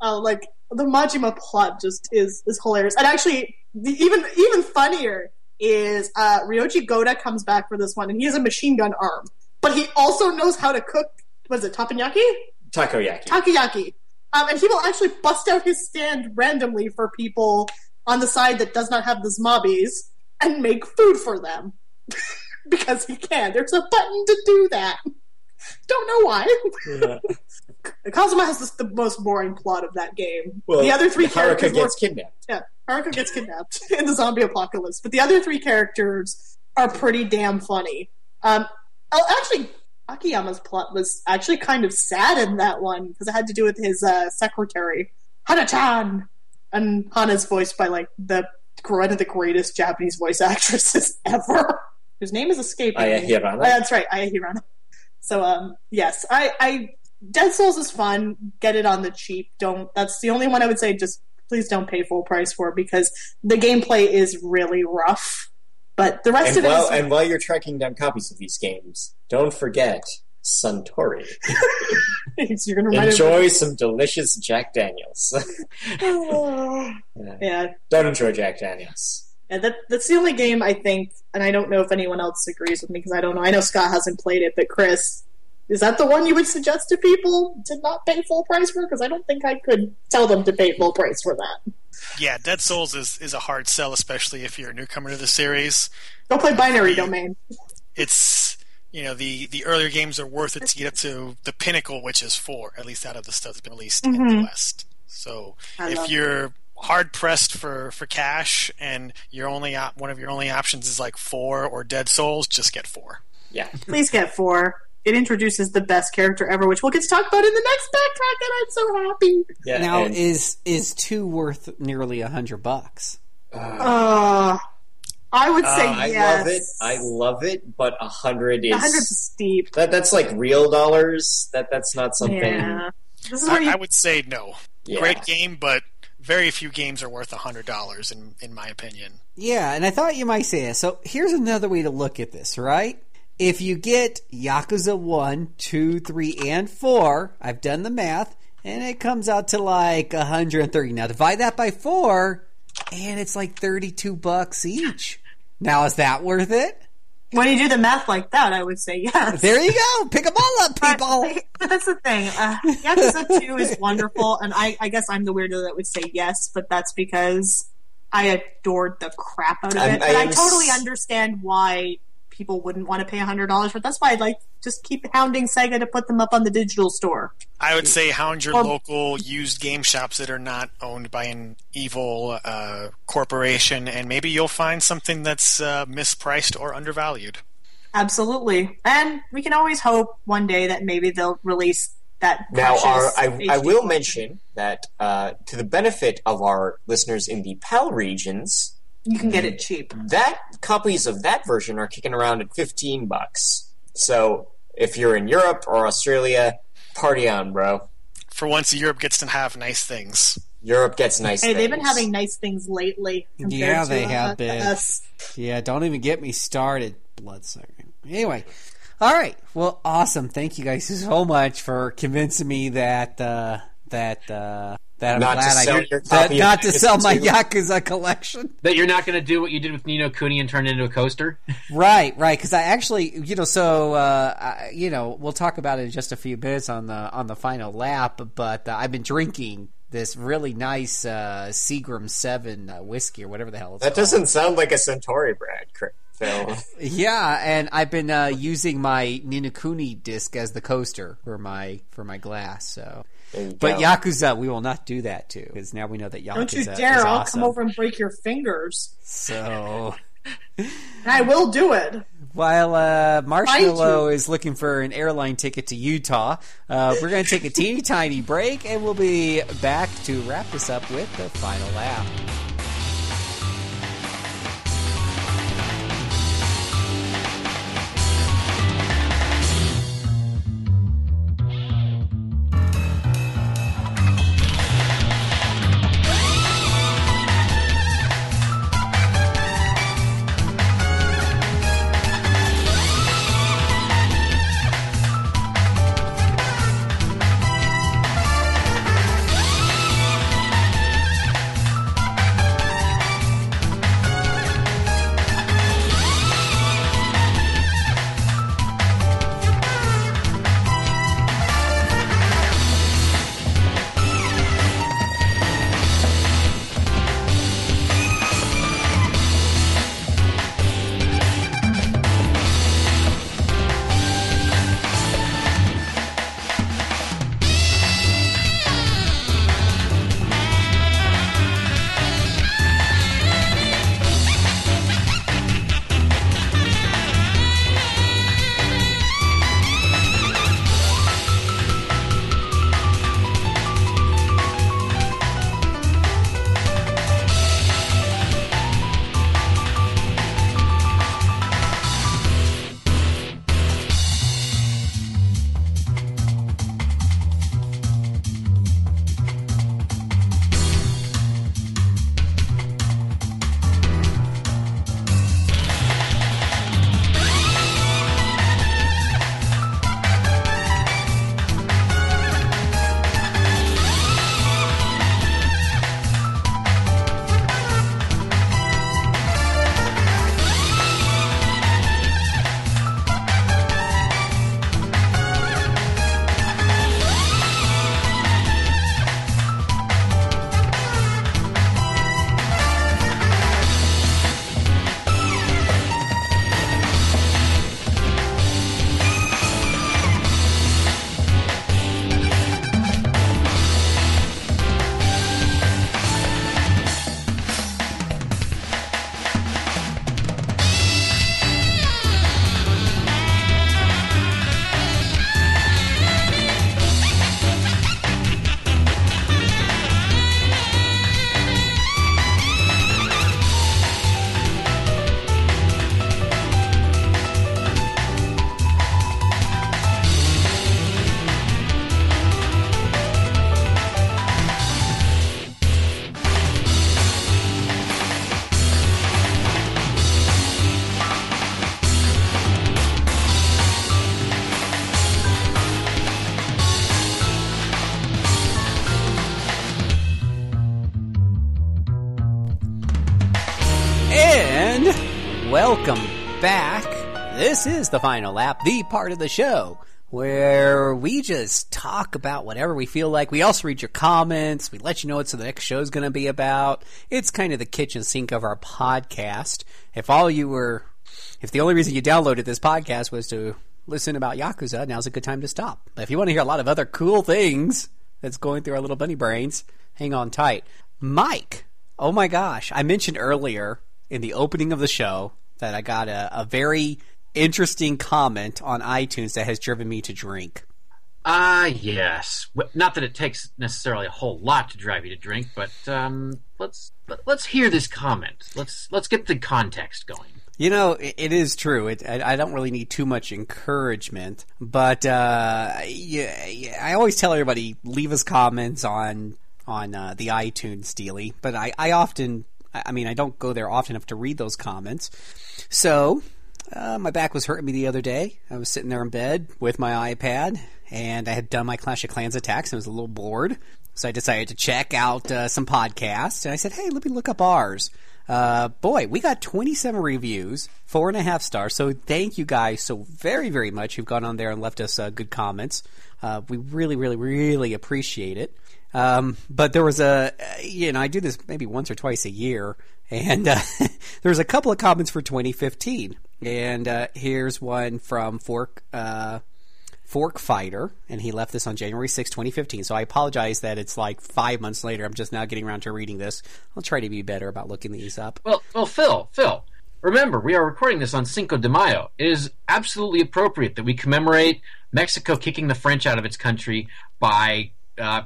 Uh, like the Majima plot just is is hilarious. And actually, the, even even funnier is uh, Ryuji Goda comes back for this one, and he has a machine gun arm, but he also knows how to cook. Was it teppanyaki? Takoyaki. takoyaki. Um, and he will actually bust out his stand randomly for people on the side that does not have the zombies and make food for them. because he can. There's a button to do that. Don't know why. Yeah. Kazuma has this, the most boring plot of that game. Well, the other three Haruka characters gets were- kidnapped. yeah, Haruka gets kidnapped in the zombie apocalypse, but the other three characters are pretty damn funny. Um, actually, Akiyama's plot was actually kind of sad in that one because it had to do with his uh, secretary, Hana-chan, and Hana's voiced by like the one of the greatest Japanese voice actresses ever, whose name is escaping. Aya. Hirano? Oh, that's right, Aya Hirano. So, um, yes, I, I Dead Souls is fun. Get it on the cheap. Don't. That's the only one I would say. Just please don't pay full price for because the gameplay is really rough. But the rest And of while, it is. and while you're tracking down copies of these games, don't forget Suntory. you're gonna remind Enjoy some delicious Jack Daniels. Yeah. yeah, Don't enjoy Jack Daniels. yeah. That that's the only game I think, and I don't know if anyone else agrees with me because I don't know. I know Scott hasn't played it, but Chris. Is that the one you would suggest to people to not pay full price for? Because I don't think I could tell them to pay full price for that. Yeah, Dead Souls is, is a hard sell, especially if you're a newcomer to the series. Don't play Binary Domain. It's you know the the earlier games are worth it to get up to the pinnacle, which is four, at least out of the stuff that's been released in the mm-hmm. West. So I if you're hard pressed for for cash and your only op- one of your only options is like four or Dead Souls, just get four. Yeah. Please get four. It introduces the best character ever, which we'll get to talk about in the next backtrack, and I'm so happy. Yeah. now and, is is two worth nearly a hundred bucks? Uh, I would say Uh, I yes. love it. I love it, but a hundred is A hundred's steep. that that's like real dollars. That that's not something. Yeah. This is where I, you I would say no. Yeah. Great game, but very few games are worth a hundred dollars in in my opinion. Yeah, and I thought you might say that. So here's another way to look at this, right? If you get Yakuza 1, 2, 3, and 4, I've done the math, and it comes out to like 130. Now divide that by 4, and it's like 32 bucks each. Now is that worth it? when you do the math like that, I would say yes. There you go. Pick them all up, people. but that's the thing. Uh, Yakuza 2 is wonderful, and I, I guess I'm the weirdo that would say yes, but that's because I adored the crap out of it. I But I, am s- totally understand why people wouldn't want to pay $100 for. That's why I'd like just keep hounding Sega to put them up on the digital store. I would say hound your Or- local used game shops that are not owned by an evil uh, corporation, and maybe you'll find something that's uh, mispriced or undervalued. Absolutely. And we can always hope one day that maybe they'll release that. Now, our, I, I will mention that uh, to the benefit of our listeners in the PAL regions, you can get it cheap. that copies of that version are kicking around at 15 bucks. So if you're in Europe or Australia, party on, bro. For once, Europe gets to have nice things. Europe gets nice Hey, they've been having nice things lately. compared Yeah, to, they uh, have been. us. Yeah, don't even get me started, bloodsucker. Anyway, all right. Well, awesome. Thank you guys so much for convincing me that uh, that uh, that I'm Not to glad I sell did- your that, not to sell my 2. Yakuza collection. That you're not going to do what you did with Ni no Kuni and turn it into a coaster? Right, right. Because I actually, you know, so uh, I, you know, we'll talk about it in just a few minutes on the on the final lap. But uh, I've been drinking this really nice uh, Seagram Seven uh, whiskey or whatever the hell it's That called. doesn't sound like a Suntory brand, Cr- Phil. Yeah, and I've been uh, using my Ni no Kuni disc as the coaster for my for my glass. So, There you but go. Yakuza, we will not do that too, because now we know that Yakuza Don't you is dare! I'll awesome. come over and break your fingers. So, I will do it. While uh, Marshmallow is looking for an airline ticket to Utah, uh, we're going to take a teeny tiny break, and we'll be back to wrap this up with the final lap. Welcome back. This is the final lap, the part of the show where we just talk about whatever we feel like. We also read your comments. We let you know what the next show is going to be about. It's kind of the kitchen sink of our podcast. If all you were, if the only reason you downloaded this podcast was to listen about Yakuza, now's a good time to stop. But if you want to hear a lot of other cool things that's going through our little bunny brains, hang on tight. Mike, oh my gosh, I mentioned earlier in the opening of the show that I got a, a very interesting comment on iTunes that has driven me to drink. Ah, yes. Not that it takes necessarily a whole lot to drive you to drink, but um, let's let- let's hear this comment. Let's let's get the context going. You know, it, it is true. It, I, I don't really need too much encouragement, but uh, yeah, I always tell everybody leave us comments on on uh, the iTunes dealy. But I, I often, I mean, I don't go there often enough to read those comments. So uh, my back was hurting me the other day. I was sitting there in bed with my iPad, and I had done my Clash of Clans attacks, and I was a little bored. So I decided to check out uh, some podcasts, and I said, "Hey, let me look up ours." Uh, boy, we got 27 reviews, four and a half stars. So thank you guys so very, very much who've gone on there and left us uh, good comments. Uh, we really, really, really appreciate it. Um, but there was a, you know, I do this maybe once or twice a year, and uh, there's a couple of comments for 2015. And uh, here's one from Fork. Uh, Fork Fighter, and he left this on January 6, 2015. So I apologize that it's like five months later. I'm just now getting around to reading this. I'll try to be better about looking these up. Well, well, Phil, Phil, remember, we are recording this on Cinco de Mayo. It is absolutely appropriate that we commemorate Mexico kicking the French out of its country by uh,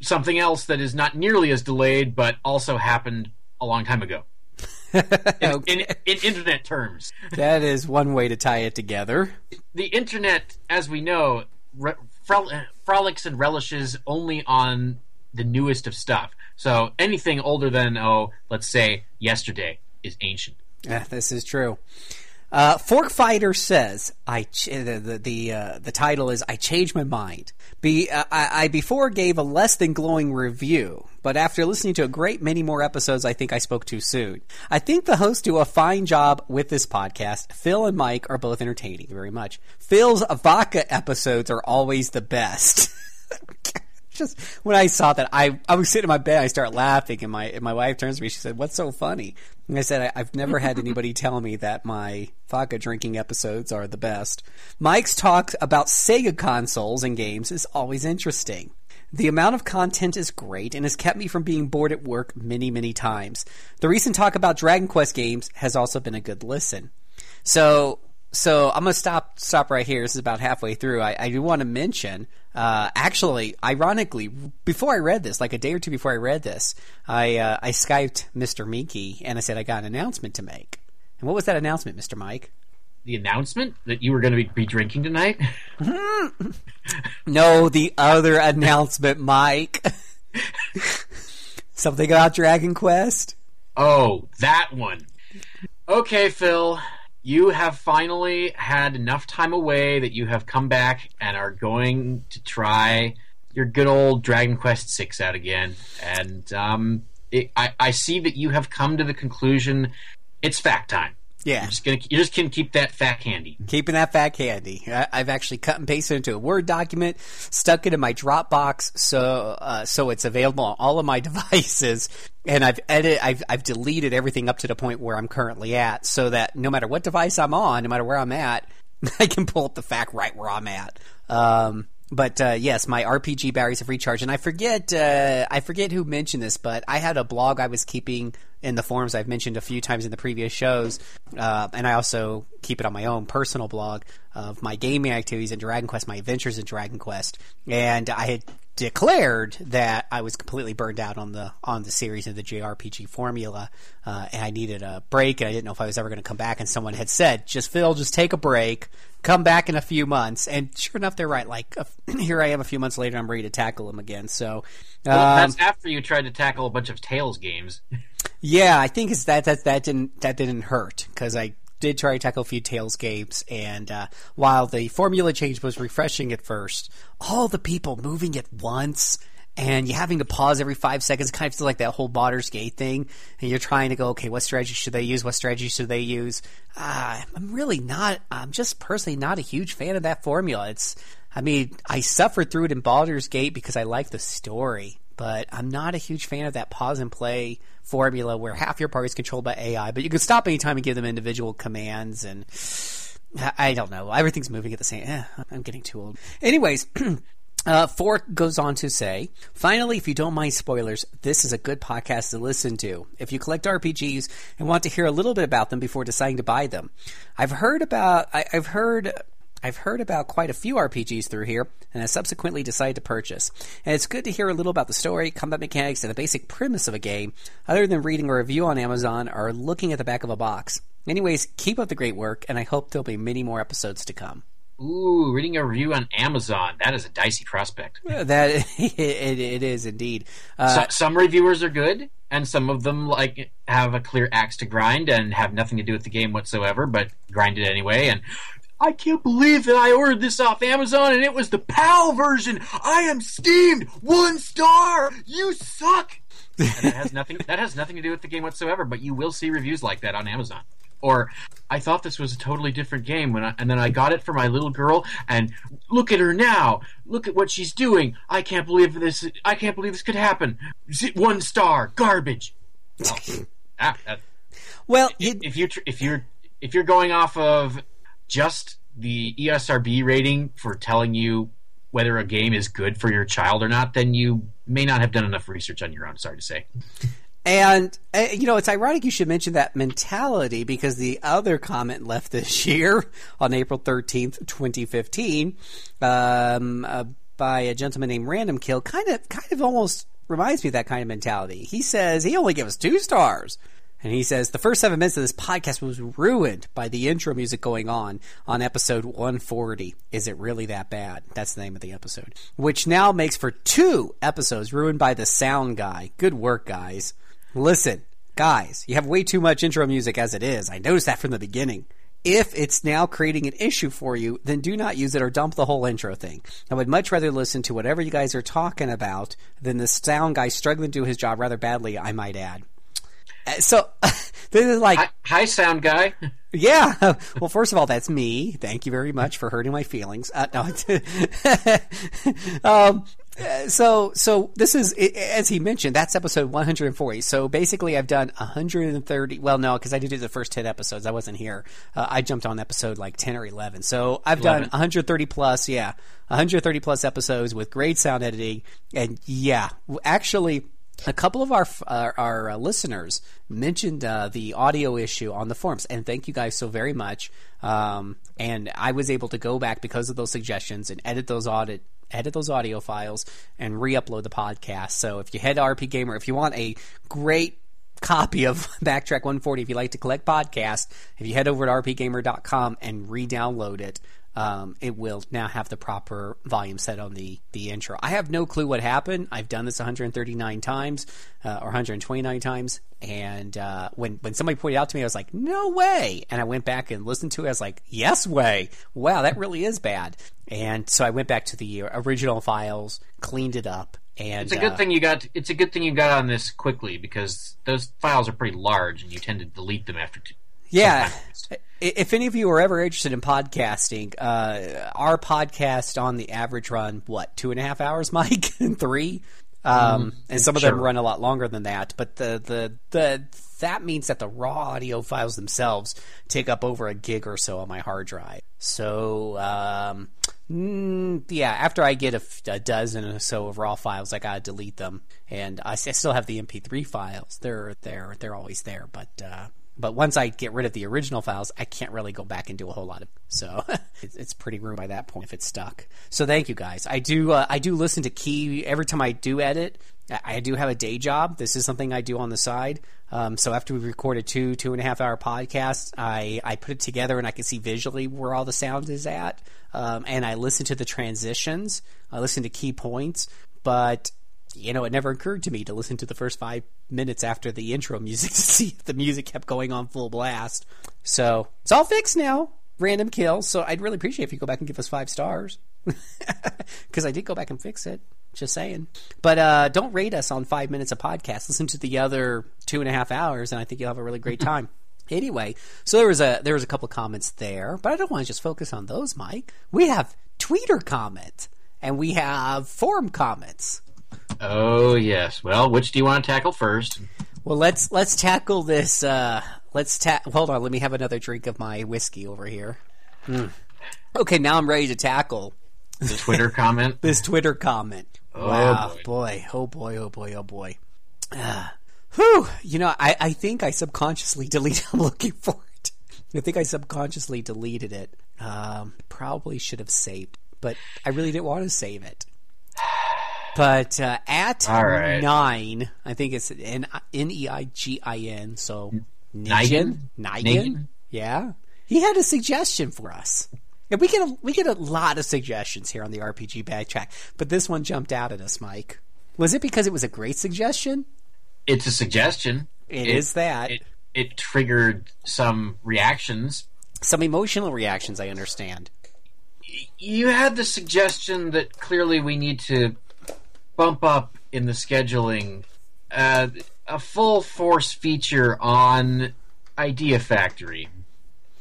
something else that is not nearly as delayed, but also happened a long time ago. in, in, in internet terms. That is one way to tie it together. The internet, as we know, re- frol- eh, frolics and relishes only on the newest of stuff. So anything older than, oh, let's say yesterday is ancient. Yeah, this is true. Uh, Fork Fighter says, "I ch- the the the, uh, the title is I changed my mind. Be uh, I, I before gave a less than glowing review, but after listening to a great many more episodes, I think I spoke too soon. I think the hosts do a fine job with this podcast. Phil and Mike are both entertaining very much. Phil's vodka episodes are always the best." just when I saw that, I I was sitting in my bed, I start laughing, and my and my wife turns to me. She said, "What's so funny?" And I said, I, "I've never had anybody tell me that my vodka drinking episodes are the best." Mike's talk about Sega consoles and games is always interesting. The amount of content is great and has kept me from being bored at work many, many times. The recent talk about Dragon Quest games has also been a good listen. So so I'm gonna stop stop right here. This is about halfway through. I, I do want to mention, uh, actually, ironically, before I read this, like a day or two before I read this, I uh, I skyped Mr. Minky and I said I got an announcement to make. And what was that announcement, Mr. Mike? The announcement that you were going to be, be drinking tonight? no, the other announcement, Mike. Something about Dragon Quest. Oh, that one. Okay, Phil you have finally had enough time away that you have come back and are going to try your good old Dragon Quest Six out again. And um, it, I, I see that you have come to the conclusion it's fact time. Yeah, you're just gonna you're just gonna keep that fact handy. Keeping that fact handy. I, have actually cut and pasted into a Word document, stuck it in my Dropbox, so uh, so it's available on all of my devices. And I've edited, I've I've deleted everything up to the point where I'm currently at, so that no matter what device I'm on, no matter where I'm at, I can pull up the fact right where I'm at. Um, but uh, yes, my RPG batteries have recharged, and I forget uh, I forget who mentioned this, but I had a blog I was keeping in the forums I've mentioned a few times in the previous shows, uh, and I also keep it on my own personal blog of my gaming activities in Dragon Quest, my adventures in Dragon Quest, and I had declared that I was completely burned out on the on the series of the JRPG formula, uh, and I needed a break, and I didn't know if I was ever going to come back. And someone had said, "Just Phil, just take a break, come back in a few months." And sure enough, they're right. Like uh, here I am a few months later, I'm ready to tackle them again. So um, well, that's after you tried to tackle a bunch of Tales games. yeah, I think it's that that that didn't that didn't hurt because I did try to tackle a few Tales games, and uh, while the formula change was refreshing at first, all the people moving at once and you having to pause every five seconds kind of feels like that whole Baldur's Gate thing, and you're trying to go, okay, what strategy should they use? What strategy should they use? Uh, I'm really not. I'm just personally not a huge fan of that formula. It's, I mean, I suffered through it in Baldur's Gate because I like the story, but I'm not a huge fan of that pause and play formula where half your party is controlled by AI, but you can stop anytime and give them individual commands and. I don't know. Everything's moving at the same. Eh, I'm getting too old. Anyways, Uh, Fork goes on to say, finally, if you don't mind spoilers, this is a good podcast to listen to. If you collect RPGs and want to hear a little bit about them before deciding to buy them, I've heard about, I, have heard I've heard about quite a few RPGs through here, and I subsequently decided to purchase. And it's good to hear a little about the story, combat mechanics, and the basic premise of a game, other than reading a review on Amazon or looking at the back of a box. Anyways, keep up the great work, and I hope there'll be many more episodes to come. Ooh, reading a review on Amazon. That is a dicey prospect. that it, it is indeed. Uh, so, some reviewers are good, and some of them like have a clear axe to grind and have nothing to do with the game whatsoever, but grind it anyway. And I can't believe that I ordered this off Amazon and it was the PAL version. I am steamed. One star. You suck. and that has nothing. That has nothing to do with the game whatsoever. But you will see reviews like that on Amazon. Or I thought this was a totally different game when I, and then I got it for my little girl and look at her now. Look at what she's doing. I can't believe this. I can't believe this could happen. One star, garbage. Well, ah, that, well if, if you if you're if you're going off of just the ESRB rating for telling you whether a game is good for your child or not, then you may not have done enough research on your own. Sorry to say. And uh, you know, it's ironic you should mention that mentality because the other comment left this year on April thirteenth, twenty fifteen, um, uh, by a gentleman named Random Kill, kind of, kind of almost reminds me of that kind of mentality. He says he only gave us two stars. And he says the first seven minutes of this podcast was ruined by the intro music going on on episode 140. Is it really that bad? That's the name of the episode. Which now makes for two episodes ruined by the sound guy. Good work, guys. Listen, guys, you have way too much intro music as it is. I noticed that from the beginning. If it's now creating an issue for you, then do not use it or dump the whole intro thing. I would much rather listen to whatever you guys are talking about than the sound guy struggling to do his job rather badly, I might add. Uh, So, this is like Hi, hi, sound guy. yeah. Well, first of all, that's me. Thank you very much for hurting my feelings. Uh, no. um, uh, so, so this is, as he mentioned, that's episode 140. So basically, I've done 130. Well, no, because I did do the first 10 episodes. I wasn't here. Uh, I jumped on episode like 10 or 11. So I've done 11. 130 plus. Yeah, 130 plus episodes with great sound editing. And yeah, actually. A couple of our our, our uh, listeners mentioned uh, the audio issue on the forums, and thank you guys so very much. Um, and I was able to go back because of those suggestions and edit those audit edit those audio files and re-upload the podcast. So if you head to RPGamer, if you want a great copy of Backtrack 140, if you like to collect podcasts, if you head over to rpgamer.com and re-download it, um, it will now have the proper volume set on the, the intro. I have no clue what happened. I've done this 139 times uh, or 129 times, and uh, when when somebody pointed out to me, I was like, "No way!" And I went back and listened to it. I was like, "Yes way! Wow, that really is bad." And so I went back to the original files, cleaned it up, and It's a good uh, thing you got. It's a good thing you got on this quickly because those files are pretty large, and you tend to delete them after two. Yeah. sometimes. I- If any of you are ever interested in podcasting, uh, our podcast on the average run, what, two and a half hours, Mike? Three? Um, and some of them run a lot longer than that. But the, the, the, that means that the raw audio files themselves take up over a gig or so on my hard drive. So, um, mm, yeah, after I get a dozen or so of raw files, I gotta delete them. And I still have the MP3 files. They're, they're, they're always there. But, uh, but once I get rid of the original files, I can't really go back and do a whole lot of. So it's, pretty ruined by that point if it's stuck. So thank you guys. I do uh, I do listen to Key every time I do edit. I, I do have a day job. This is something I do on the side. Um, so after we record a two two and a half hour podcast, I I put it together and I can see visually where all the sound is at. Um, and I listen to the transitions. I listen to key points, but you know, it never occurred to me to listen to the first five minutes after the intro music to see if the music kept going on full blast. So it's all fixed now. Random kill. So I'd really appreciate if you go back and give us five stars. Because I did go back and fix it. Just saying. But uh, don't rate us on five minutes of podcast. Listen to the other two and a half hours, and I think you'll have a really great time. Anyway, so there was a there was a couple comments there, but I don't want to just focus on those, Mike. We have tweeter comment and we have forum comments. Oh yes. Well, which do you want to tackle first? Well, let's let's tackle this. Uh, let's ta- hold on. Let me have another drink of my whiskey over here. Mm. Okay, now I'm ready to tackle The Twitter comment. this Twitter comment. Oh, wow, boy. boy. oh boy, oh boy, oh boy. Ah. whew. You know, I, I think I subconsciously deleted. I'm looking for it. I think I subconsciously deleted it. Um, probably should have saved, but I really didn't want to save it. But uh, at right. nine, I think it's N N E I G I N. So Nigan? Nigan, Nigan? yeah. He had a suggestion for us. And we get a, we get a lot of suggestions here on the RPG Backtrack, but this one jumped out at us, Mike. Was it because it was a great suggestion? It's a suggestion. It is that. It, it triggered some reactions. Some emotional reactions, I understand. You had the suggestion that clearly we need to bump up in the scheduling uh, a full force feature on Idea Factory.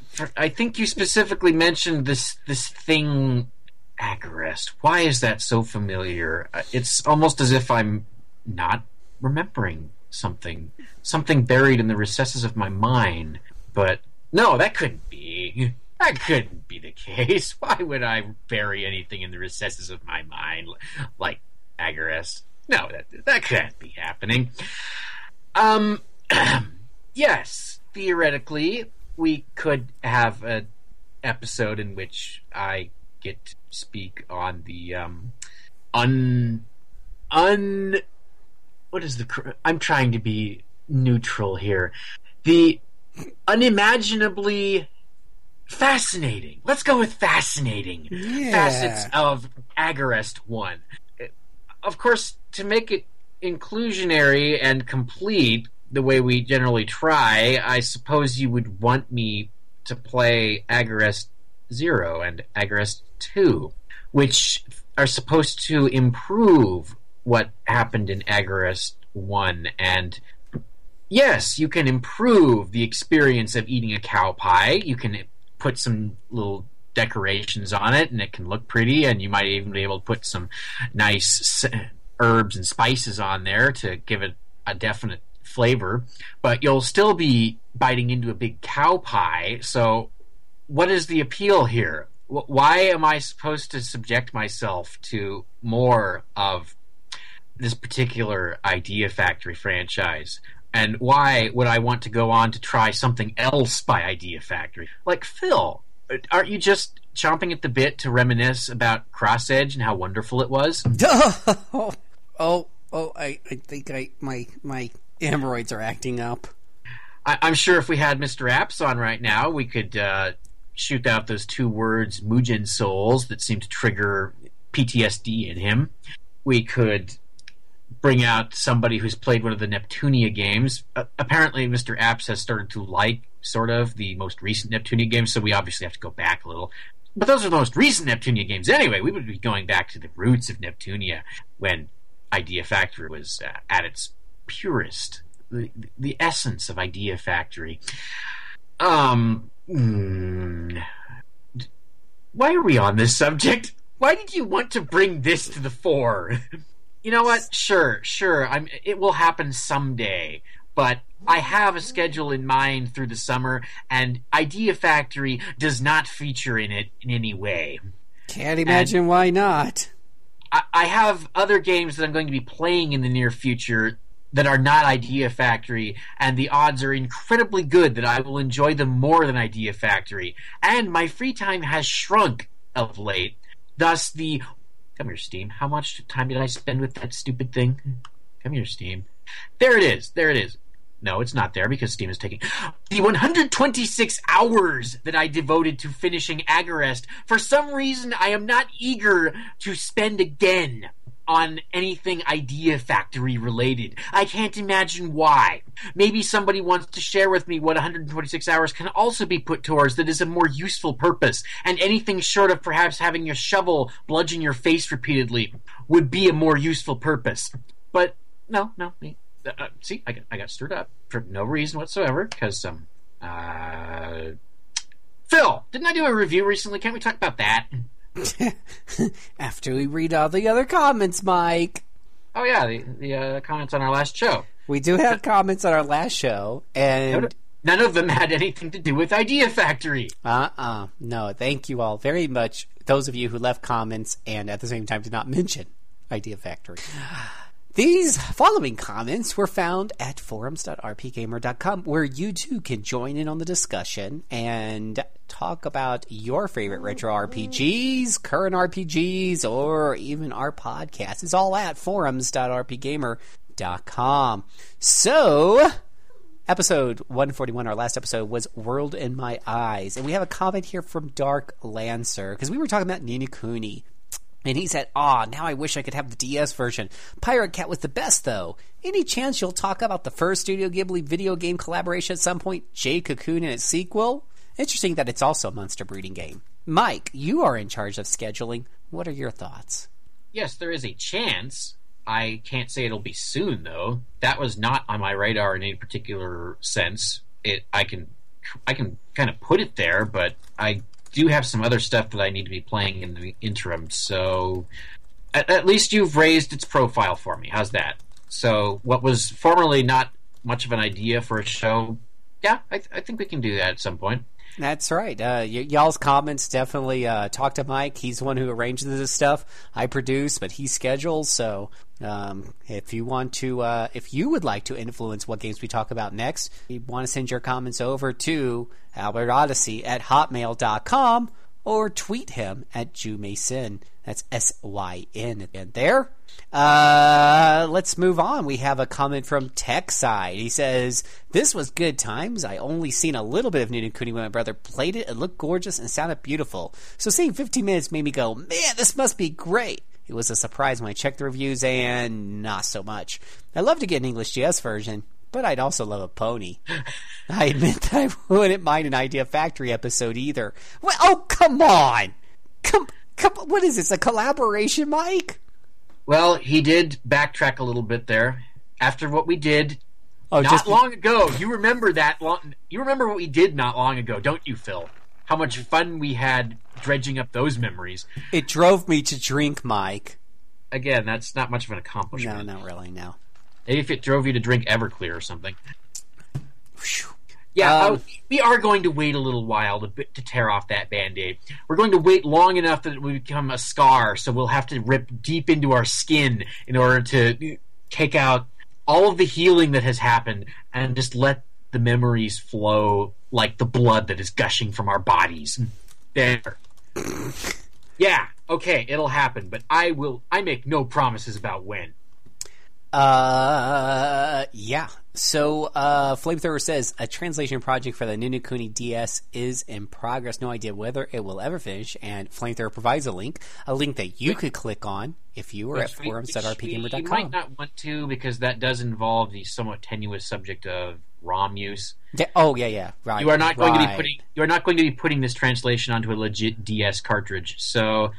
For- I think you specifically mentioned this this thing, Agarest. Why is that so familiar? Uh, It's almost as if I'm not remembering something, something buried in the recesses of my mind. But no, that couldn't be. That couldn't be the case. Why would I bury anything in the recesses of my mind like Agarest? No, that that can't be happening. Um, yes, theoretically, we could have an episode in which I get to speak on the um, un un. What is the? I'm trying to be neutral here. The unimaginably fascinating. Let's go with fascinating Yeah. facets of Agarest One. Of course, to make it inclusionary and complete the way we generally try, I suppose you would want me to play Agarest Zero and Agarest Two, which are supposed to improve what happened in Agarest One and yes, you can improve the experience of eating a cow pie. You can put some little decorations on it, and it can look pretty. And you might even be able to put some nice herbs and spices on there to give it a definite flavor. But you'll still be biting into a big cow pie. So, what is the appeal here? Why am I supposed to subject myself to more of this particular Idea Factory franchise? And why would I want to go on to try something else by Idea Factory? Like Phil, aren't you just chomping at the bit to reminisce about Cross Edge and how wonderful it was? oh, oh, oh! I, I think I my my hemorrhoids are acting up. I, I'm sure if we had Mr. Apps on right now, we could uh, shoot out those two words, Mugen Souls, that seem to trigger PTSD in him. We could bring out somebody who's played one of the Neptunia games. Uh, apparently, Mr. Apps has started to like, sort of, the most recent Neptunia games, so we obviously have to go back a little. But those are the most recent Neptunia games anyway. We would be going back to the roots of Neptunia when Idea Factory was uh, at its purest, the, the essence of Idea Factory. Um, mm, why are we on this subject? Why did you want to bring this to the fore? you know what? Sure, sure. I'm. It will happen someday. But I have a schedule in mind through the summer, and Idea Factory does not feature in it in any way. Can't imagine why not. I, I have other games that I'm going to be playing in the near future that are not Idea Factory, and the odds are incredibly good that I will enjoy them more than Idea Factory. And my free time has shrunk of late. Thus, the. Come here, Steam. How much time did I spend with that stupid thing? Come here, Steam. There it is. There it is. No, it's not there because Steam is taking the 126 hours that I devoted to finishing Agarest. For some reason, I am not eager to spend again on anything Idea Factory related. I can't imagine why. Maybe somebody wants to share with me what 126 hours can also be put towards that is a more useful purpose, and anything short of perhaps having a shovel bludgeon your face repeatedly would be a more useful purpose. But no, no. Uh, see, I got, I got stirred up for no reason whatsoever because um, uh, Phil, didn't I do a review recently? Can't we talk about that? After we read all the other comments, Mike. Oh yeah, the the uh, comments on our last show. We do have comments on our last show, and None of them had anything to do with Idea Factory. uh uh no, thank you all very much. Those of you who left comments and at the same time did not mention Idea Factory. These following comments were found at forums.rpgamer.com, where you too can join in on the discussion and talk about your favorite retro RPGs, current RPGs, or even our podcast. It's all at forums.rpgamer.com. So, episode 141, our last episode, was World in My Eyes. And we have a comment here from Dark Lancer, because we were talking about Ni no Kuni. And he said, Aw, ah, now I wish I could have the DS version. Pirate Cat was the best, though. Any chance you'll talk about the first Studio Ghibli video game collaboration at some point, Jade Cocoon and its sequel? Interesting that it's also a monster breeding game. Mike, you are in charge of scheduling. What are your thoughts? Yes, there is a chance. I can't say it'll be soon though. That was not on my radar in any particular sense. It I can I can kind of put it there, but I do have some other stuff that I need to be playing in the interim. So at, at least you've raised its profile for me. How's that? So what was formerly not much of an idea for a show, yeah, I, th- I think we can do that at some point. That's right. Uh, y- y'all's comments definitely uh, talk to Mike. He's the one who arranges this stuff. I produce, but he schedules. So um, if you want to, uh, if you would like to influence what games we talk about next, you want to send your comments over to Albert Odyssey at hotmail.com or tweet him at Jumason. That's S Y N. And there. Uh, let's move on. We have a comment from TechSide. He says, This was good times. I only seen a little bit of Ni no Kuni when my brother played it. It looked gorgeous and sounded beautiful. So seeing 15 minutes made me go, Man, this must be great. It was a surprise when I checked the reviews and not so much. I'd love to get an English DS version, but I'd also love a pony. I admit that I wouldn't mind an Idea Factory episode either. Well, oh, come on! Come, come, what is this, a collaboration, Mike? Well, he did backtrack a little bit there. After what we did Oh, not just long ago, you remember that long. You remember what we did not long ago, don't you, Phil? How much fun we had dredging up those memories. it drove me to drink, Mike. Again, that's not much of an accomplishment. No, not really, no. Maybe if it drove you to drink Everclear or something. Phew. Yeah, Um, uh, we are going to wait a little while to, to tear off that band-aid. We're going to wait long enough that it will become a scar, so we'll have to rip deep into our skin in order to take out all of the healing that has happened and just let the memories flow like the blood that is gushing from our bodies. There. Yeah, okay, it'll happen, but I will I make no promises about when. Uh, yeah. So, uh, Flamethrower says a translation project for the Ni DS is in progress. No idea whether it will ever finish. And Flamethrower provides a link, a link that you could click on if you were at Which we forums.rpgamer.com. might not want to because that does involve the somewhat tenuous subject of ROM use. Yeah, oh, yeah, yeah. Right. You are not going to be putting you are not going to be putting this translation onto a legit DS cartridge. So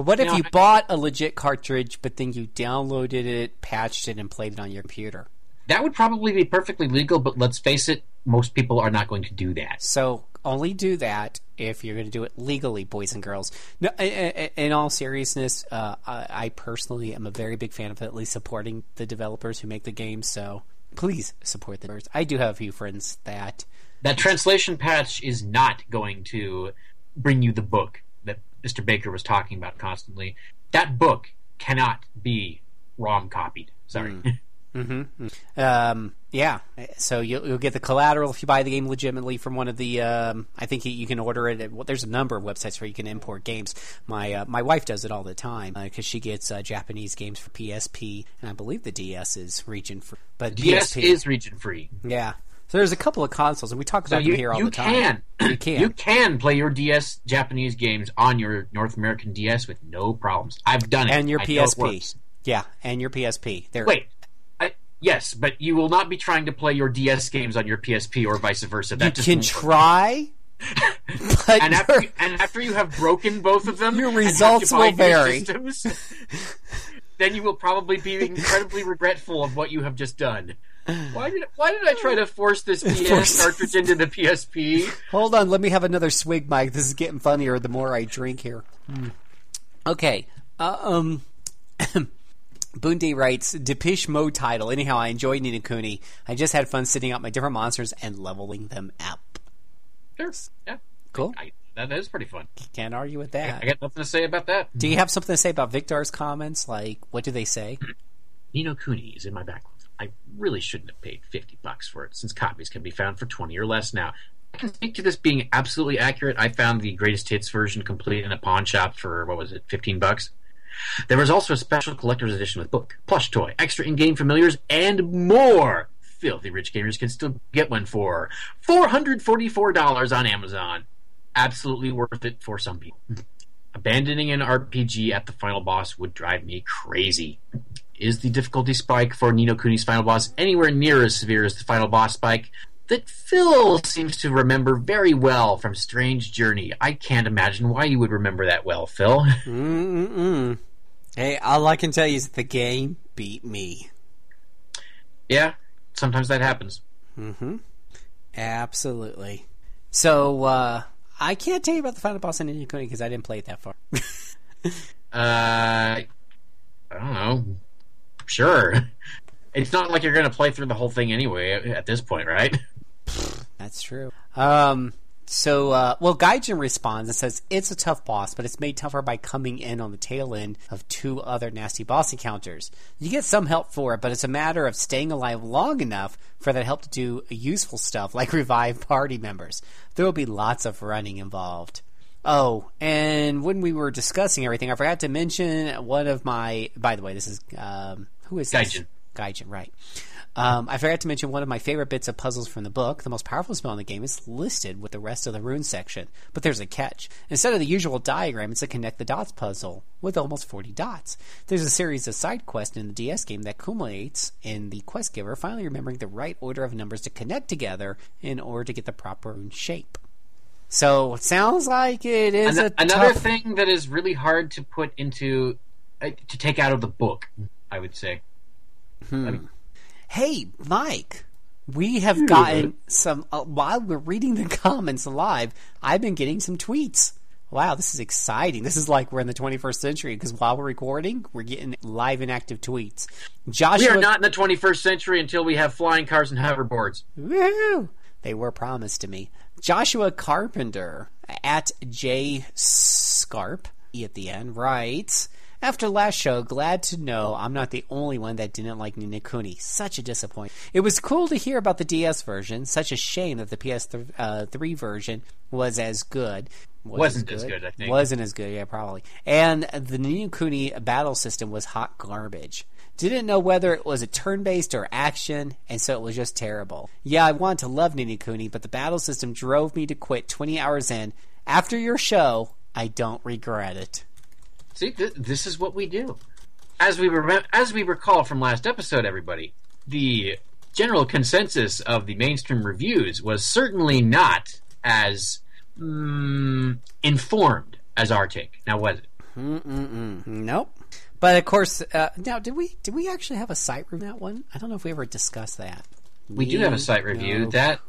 But what if you bought a legit cartridge, but then you downloaded it, patched it, and played it on your computer? that would probably be perfectly legal. But let's face it, most people are not going to do that. So only do that if you're going to do it legally, boys and girls. No, in all seriousness, uh, I personally am a very big fan of at least supporting the developers who make the games. So please support the developers. I do have a few friends that That translation patch is not going to bring you the book Mr. Baker was talking about constantly. That book cannot be ROM copied. Sorry. Um, yeah, so you'll, you'll get the collateral if you buy the game legitimately from one of the. Um, I think you, can order it. At, well, there's a number of websites where you can import games. My uh, my wife does it all the time because she gets uh, Japanese games for PSP, and I believe the DS is region free. But DS PSP, is region free. yeah. So there's a couple of consoles, and we talk So about you, them here all you the time. can You can. you can play your DS Japanese games on your North American DS with no problems. I've done it and your I PSP. Yeah, and your PSP. There. Wait, I, yes, but you will not be trying to play your DS games on your PSP or vice versa. That you can try. but And after, you're- and after you have broken both of them, Your results will vary. systems, then you will probably be incredibly regretful of what you have just done. Why did why did I try to force this PS Force- cartridge into the PSP? Hold on, let me have another swig, Mike. This is getting funnier the more I drink here. Okay. Uh, um. Bundy writes, Depeche Mode title. Anyhow, I enjoyed Ni no Kuni. I just had fun sitting out my different monsters and leveling them up. Sure, yeah, Cool. I, that is pretty fun. Can't argue with that. I got nothing to say about that. Do you have something to say about Victor's comments? Like, what do they say? Ni no Kuni is in my backlog. I really shouldn't have paid fifty bucks for it, since copies can be found for twenty or less now. I can speak to this being absolutely accurate. I found the greatest hits version complete in a pawn shop for what was it, fifteen bucks. There was also a special collector's edition with book, plush toy, extra in-game familiars, and more. Filthy rich gamers can still get one for four hundred forty-four dollars on Amazon. Absolutely worth it for some people. Abandoning an RPG at the final boss would drive me crazy. Is the difficulty spike for Ni no Kuni's final boss anywhere near as severe as the final boss spike that Phil seems to remember very well from Strange Journey? I can't imagine why you would remember that well, Phil. Mm-mm-mm. Hey, all I can tell you is the game beat me. yeah, sometimes that happens. Mm-hmm. Absolutely. So, uh, I can't tell you about the final boss in Ni no Kuni because I didn't play it that far. Uh, I don't know. Sure. It's not like you're going to play through the whole thing anyway at this point, right? That's true. Um, So, uh, well, Gaijin responds and says it's a tough boss, but it's made tougher by coming in on the tail end of two other nasty boss encounters. You get some help for it, but it's a matter of staying alive long enough for that help to do useful stuff like revive party members. There will be lots of running involved. Oh, and when we were discussing everything, I forgot to mention one of my. By the way, this is um, who is this? Gaijin. Gaijin, right? Um, I forgot to mention one of my favorite bits of puzzles from the book. The most powerful spell in the game is listed with the rest of the rune section, but there's a catch. Instead of the usual diagram, it's a connect the dots puzzle with almost 40 dots. There's a series of side quests in the DS game that culminates in the quest giver finally remembering the right order of numbers to connect together in order to get the proper rune shape. So it sounds like it is An- a another tough- thing that is really hard to put into uh, to take out of the book. I would say. Hey, Mike, we have gotten some, uh, while we're reading the comments live, I've been getting some tweets. Wow, this is exciting. This is like we're in the 21st century because while we're recording, we're getting live and active tweets. Joshua, We Joshua, are not in the 21st century until we have flying cars and hoverboards. Woohoo! They were promised to me. Joshua Carpenter at J Scarp E at the end writes. After last show, glad to know I'm not the only one that didn't like Ni no Kuni. Such a disappointment. It was cool to hear about the DS version. Such a shame that the PS3 uh, version was as good. Was Wasn't as good, I think. Wasn't as good, yeah, probably. And the Ni no Kuni battle system was hot garbage. Didn't know whether it was a turn based or action, and so it was just terrible. Yeah, I want to love Ni no Kuni, but the battle system drove me to quit 20 hours in. After your show, I don't regret it. See, th- this is what we do. As we remem- as we recall from last episode, everybody, the general consensus of the mainstream reviews was certainly not as mm, informed as our take. Now, was it? Nope. But of course, uh, now did we did we actually have a site review that one? I don't know if we ever discussed that. We do have a site review. No. That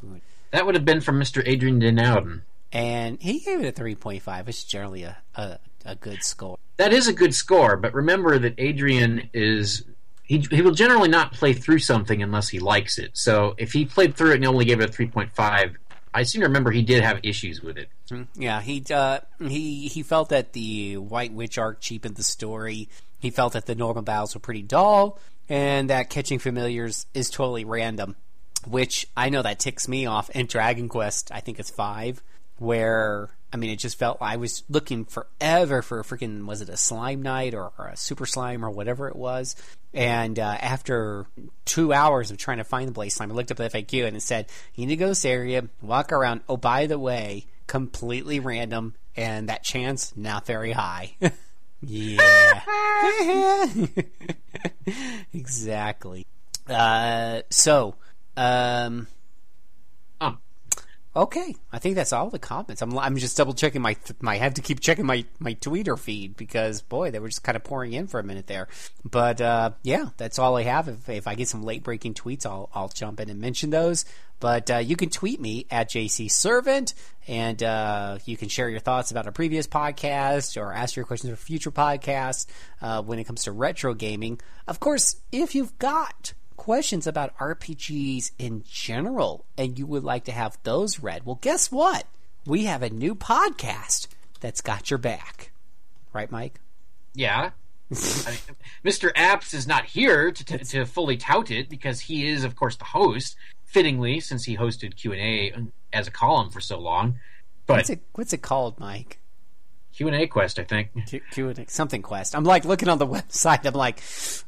that would have been from Mr. Adrian Denowden. and he gave it a 3.5, which is generally a, a, a good score. That is a good score, but remember that Adriaan is he he will generally not play through something unless he likes it. So if he played through it and only gave it a three point five, I seem to remember he did have issues with it. Yeah, he uh, he he felt that the White Witch arc cheapened the story. He felt that the normal battles were pretty dull, and that catching familiars is totally random. Which I know that ticks me off. And Dragon Quest, I think it's five, where I mean, it just felt I was looking forever for a freaking was it a slime knight or, or a super slime or whatever it was. And uh, after two hours of trying to find the blaze slime, I looked up the FAQ and it said you need to go to this area, walk around. Oh, by the way, completely random, and that chance not very high. yeah, exactly. Uh, so, um, Okay, I think that's all the comments. I'm I'm just double checking my my I have to keep checking my my Twitter feed because boy, they were just kind of pouring in for a minute there. But uh, yeah, that's all I have. If, if I get some late breaking tweets, I'll I'll jump in and mention those. But uh, you can tweet me at JC Servant, and uh, you can share your thoughts about a previous podcast or ask your questions for future podcasts uh, when it comes to retro gaming. Of course, if you've got questions about RPGs in general and you would like to have those read, well, guess what? We have a new podcast that's got your back. Right, Mike? Yeah. I mean, Mr. Apps is not here to, to, to fully tout it because he is, of course, the host. Fittingly, since he hosted Q and A as a column for so long, but What's it, what's it called, Mike? Q and A quest, I think. Q- Q&A, something quest. I'm like looking on the website. I'm like,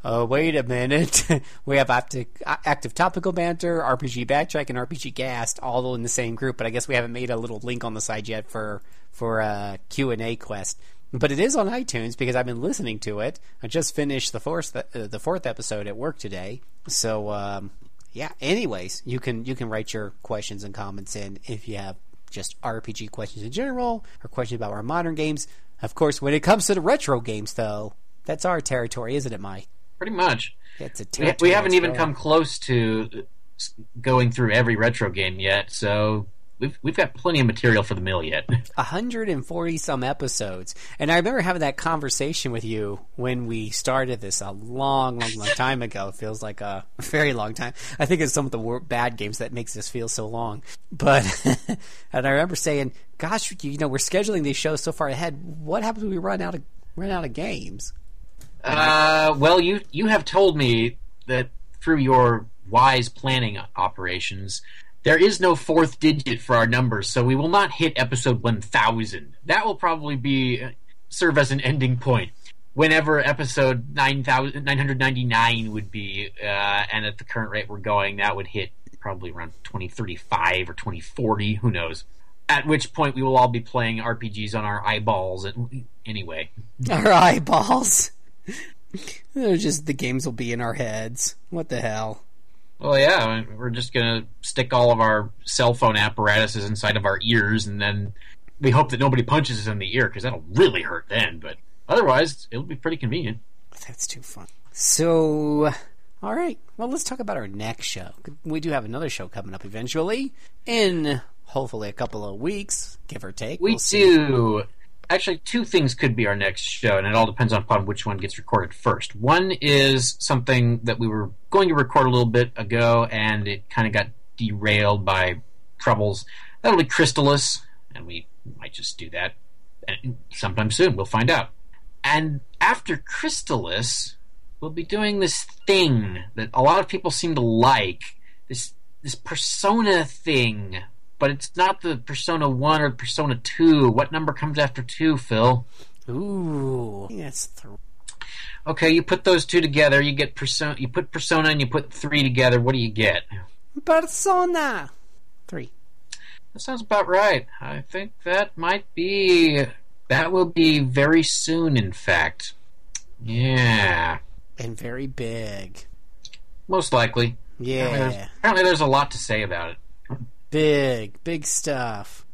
oh, wait a minute. we have active, active topical banter, RPG backtrack, and RPG gast all in the same group. But I guess we haven't made a little link on the side yet for for uh, Q and A quest. But it is on iTunes because I've been listening to it. I just finished the fourth uh, the fourth episode at work today. So um, yeah. Anyways, you can you can write your questions and comments in if you have just RPG questions in general or questions about our modern games. Of course, when it comes to the retro games, though, that's our territory, isn't it, Mike? Pretty much. It's a We, territory. we haven't even come close to going through every retro game yet, so we've we've got plenty of material for the mill yet. 140 some episodes. And I remember having that conversation with you when we started this a long, long, long time ago. It feels like a very long time. I think it's some of the bad games that makes this feel so long. But, and I remember saying, gosh, you know, we're scheduling these shows so far ahead. What happens when we run out of, run out of games? Uh, well, you you have told me that through your wise planning operations, there is no fourth digit for our numbers, so we will not hit episode 1000. That will probably be uh, serve as an ending point. Whenever episode 9,000 999 would be, uh, and at the current rate we're going, that would hit probably around 2035 or 2040, who knows. At which point we will all be playing RPGs on our eyeballs. Anyway, Our eyeballs. They're just the games will be in our heads. What the hell? Well, yeah, we're just gonna stick all of our cell phone apparatuses inside of our ears, and then we hope that nobody punches us in the ear because that'll really hurt then. But otherwise, it'll be pretty convenient. That's too fun. So, all right. Well, let's talk about our next show. We do have another show coming up eventually in hopefully a couple of weeks, give or take. We We'll see. Actually, two things could be our next show, and it all depends upon which one gets recorded first. One is something that we were going to record a little bit ago, and it kind of got derailed by troubles. That'll be Crystalis, and we might just do that sometime soon. We'll find out. And after Crystalis, we'll be doing this thing that a lot of people seem to like. This this persona thing. But it's not the Persona 1 or Persona 2. What number comes after 2, Phil? Ooh, I that's three. Okay, you put those two together, you get Persona you put Persona and you put 3 together, what do you get? Persona three. That sounds about right. I think that might be that will be very soon in fact. Yeah. And very big. Most likely. Apparently there's, Yeah. apparently there's a lot to say about it. Big, big stuff.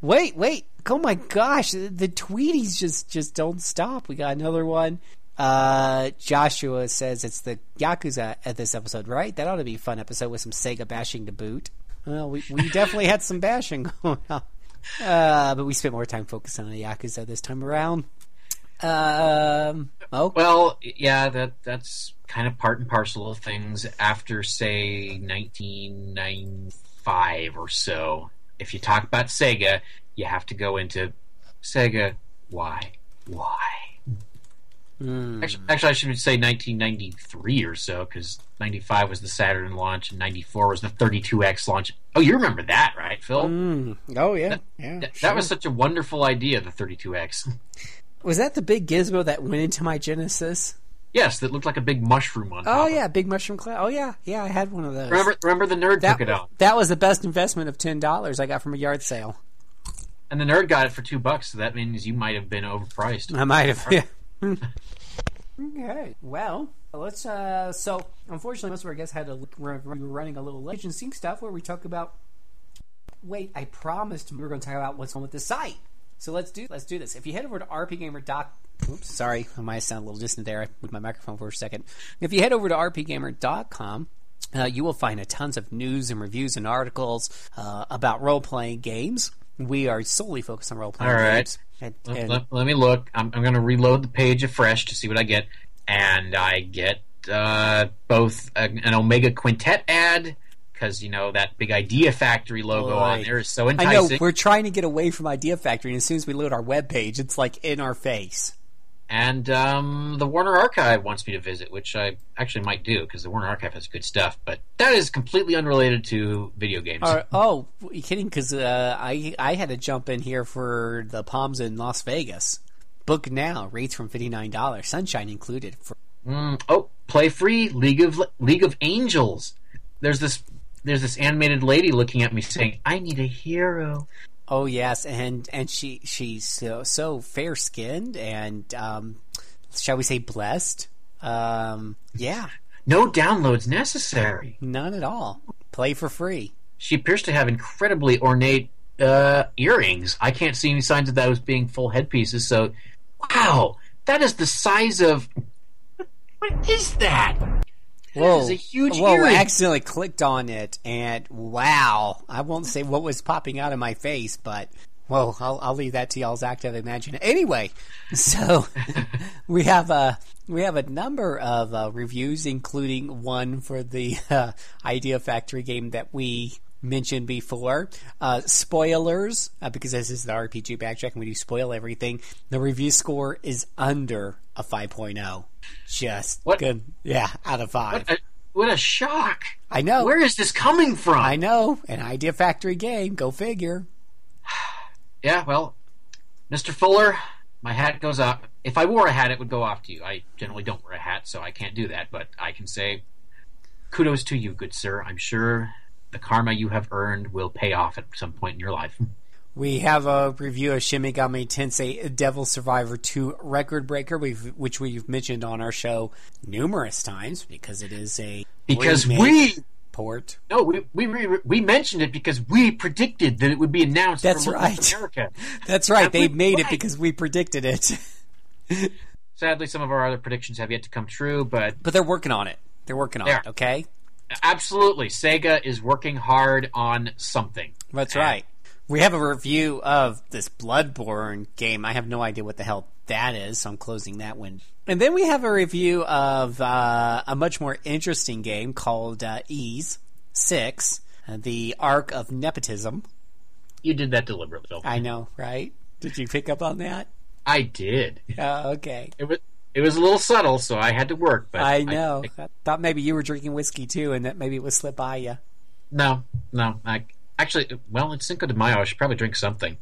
Wait, wait. Oh my gosh, the, the tweeties just just don't stop. We got another one. Uh, Joshua says it's the Yakuza at this episode, right? That ought to be a fun episode with some Sega bashing to boot. Well, we, we definitely had some bashing going on. Uh, but we spent more time focusing on the Yakuza this time around. Um, oh, Well, yeah, that that's kind of part and parcel of things after say 1995 or so. If you talk about Sega, you have to go into Sega why? Why? Hmm. Actually, actually, I should say 1993 or so, because 95 was the Saturn launch, and 94 was the 32X launch. Oh, you remember that, right, Phil? Mm. oh yeah, yeah. Th- sure. That was such a wonderful idea, the 32X. was that the big gizmo that went into my Genesis? Yes, that looked like a big mushroom on top. Oh yeah, big mushroom cloud. Oh yeah, yeah. I had one of those. Remember, remember the nerd that? took it out, That was the best investment of ten dollars I got from a yard sale. and the nerd got it for two bucks. So that means you might have been overpriced. I might have. Yeah. okay. Well, let's. uh So, unfortunately, most of our guests had to. We were running a little legend sync stuff where we talk about. Wait, I promised we were going to talk about what's on with the site. So let's do let's do this. If you head over to rpgamer. Doc, oops, sorry, I might sound a little distant there. Moved my microphone for a second. If you head over to rpgamer.com, uh, you will find a tons of news and reviews and articles uh, about role playing games. We are solely focused on role playing All right. games. And, Let, and- let- let me look. I'm, I'm going to reload the page afresh to see what I get, and I get uh, both an Omega Quintet ad because you know that big Idea Factory logo on there is so enticing. I know we're trying to get away from Idea Factory, and as soon as we load our webpage, it's like in our face. And um, the Warner Archive wants me to visit, which I actually might do because the Warner Archive has good stuff. But that is completely unrelated to video games. Uh, oh, you kidding? Because uh, I I had to jump in here for the Palms in Las Vegas. Book now, rates from fifty nine dollars, sunshine included. For, Mm, oh, play free League of League of Angels. There's this there's this animated lady looking at me saying, "I need a hero." oh yes, and and she she's so so fair skinned and um, shall we say blessed? Um, yeah, No downloads necessary. none at all. Play for free. She appears to have incredibly ornate uh, earrings. I can't see any signs of those being full headpieces. So, wow, that is the size of. What is that? Whoa! is a huge Whoa! I accidentally clicked on it, and wow! I won't say what was popping out of my face, but whoa! I'll, I'll leave that to y'all's active imagination. Anyway, so we have a we have a number of uh, reviews, including one for the uh, Idea Factory game that we mentioned before. Uh, spoilers, uh, because this is the RPG backtrack and we do spoil everything. The review score is under a 5.0. Just What? good. Yeah, out of five. What a, what a shock! I know. Where is this coming from? I know. An Idea Factory game. Go figure. Yeah, well, Mr. Fuller, my hat goes up. If I wore a hat, it would go off to you. I generally don't wear a hat, so I can't do that. But I can say, kudos to you, good sir. I'm sure the karma you have earned will pay off at some point in your life. We have a review of Shin Megami Tensei Devil Survivor 2 Record Breaker, we've, which we've mentioned on our show numerous times because it is a Because we port. no, we we re- we mentioned it because we predicted that it would be announced. That's right. America. That's right. And They made it because we predicted it. Sadly, some of our other predictions have yet to come true, but but they're working on it. They're working on There. it, okay? Absolutely, Sega is working hard on something. That's And right. We have a review of this Bloodborne game. I have no idea what the hell that is, so I'm closing that one. And then we have a review of uh, a much more interesting game called uh, Ys 6, uh, the Arc of Nepotism. You did that deliberately. I know, right? Did you pick up on that? I did. Oh, okay. It was it was a little subtle, so I had to work. But I know. I, thought maybe you were drinking whiskey too, and that maybe it would slip by you. no, no. I actually, well, it's Cinco de Mayo. I should probably drink something.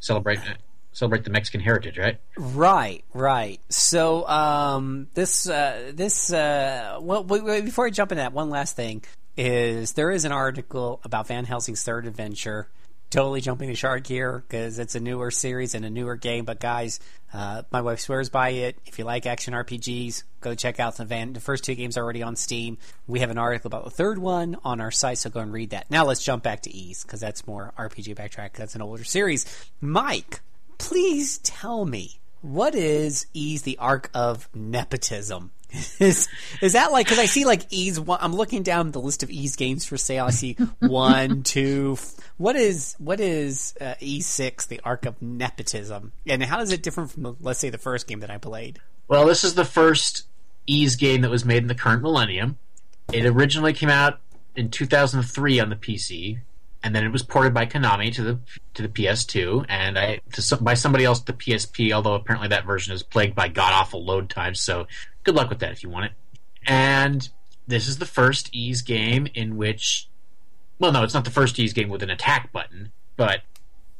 Celebrate uh, celebrate the Mexican heritage, right? Right, right. So um, this uh, this uh, well, wait, wait, before I jump into that, one last thing is there is an article about Van Helsing's third adventure. Totally jumping the shark here because it's a newer series and a newer game. But guys, uh, my wife swears by it. If you like action RPGs, go check out the Van. The first two games are already on Steam. We have an article about the third one on our site, so go and read that. Now let's jump back to Ys because that's more RPG backtrack. That's an older series. Mike, please tell me what is Ys the Arc of Nepotism? is is that like because I see like Ys one? I'm looking down the list of Ys games for sale. I see one, two. f- What is what is uh, E six the Arc of Nepotism, and how is it different from let's say the first game that I played? Well, this is the first Ys game that was made in the current millennium. It originally came out in 2003 on the PC, and then it was ported by Konami to the to the PS2, and I to some, by somebody else to the PSP. Although apparently that version is plagued by god awful load times, so good luck with that if you want it. And this is the first Ys game in which, well, no, it's not the first Ys game with an attack button, but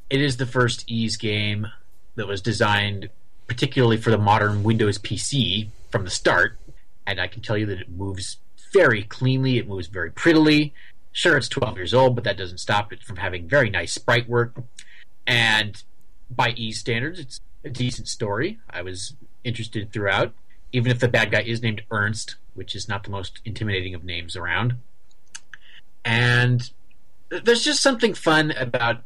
it is the first Ys game that was designed particularly for the modern Windows PC from the start. And I can tell you that it moves very cleanly, it moves very prettily. Sure, it's 12 years old, but that doesn't stop it from having very nice sprite work. And by E standards, it's a decent story. I was interested throughout, even if the bad guy is named Ernst, which is not the most intimidating of names around. And there's just something fun about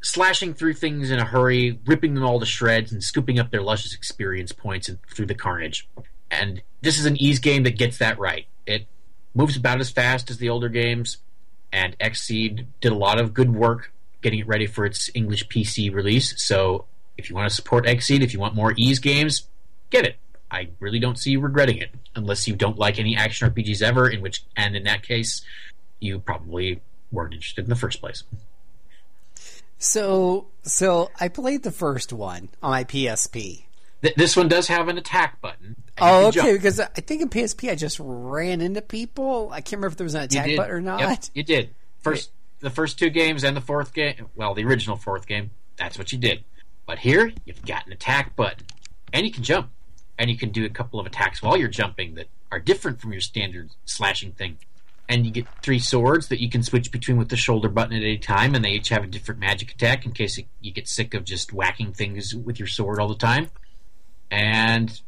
slashing through things in a hurry, ripping them all to shreds, and scooping up their luscious experience points through the carnage. And this is an Ys game that gets that right. It moves about as fast as the older games, and Xseed did a lot of good work getting it ready for its English PC release. So if you want to support Xseed, if you want more Ys games, get it. I really don't see you regretting it, unless you don't like any action RPGs ever. In which, and in that case, you probably weren't interested in the first place. So so I played the first one on my PSP. Th- this one does have an attack button. Oh, okay. jump. Because I think in PSP I just ran into people. I can't remember if there was an attack button or not. Yep, you did. First, the first two games and the fourth game. Well, the original fourth game. That's what you did. But here, you've got an attack button, and you can jump, and you can do a couple of attacks while you're jumping that are different from your standard slashing thing. And you get three swords that you can switch between with the shoulder button at any time, and they each have a different magic attack in case you get sick of just whacking things with your sword all the time. And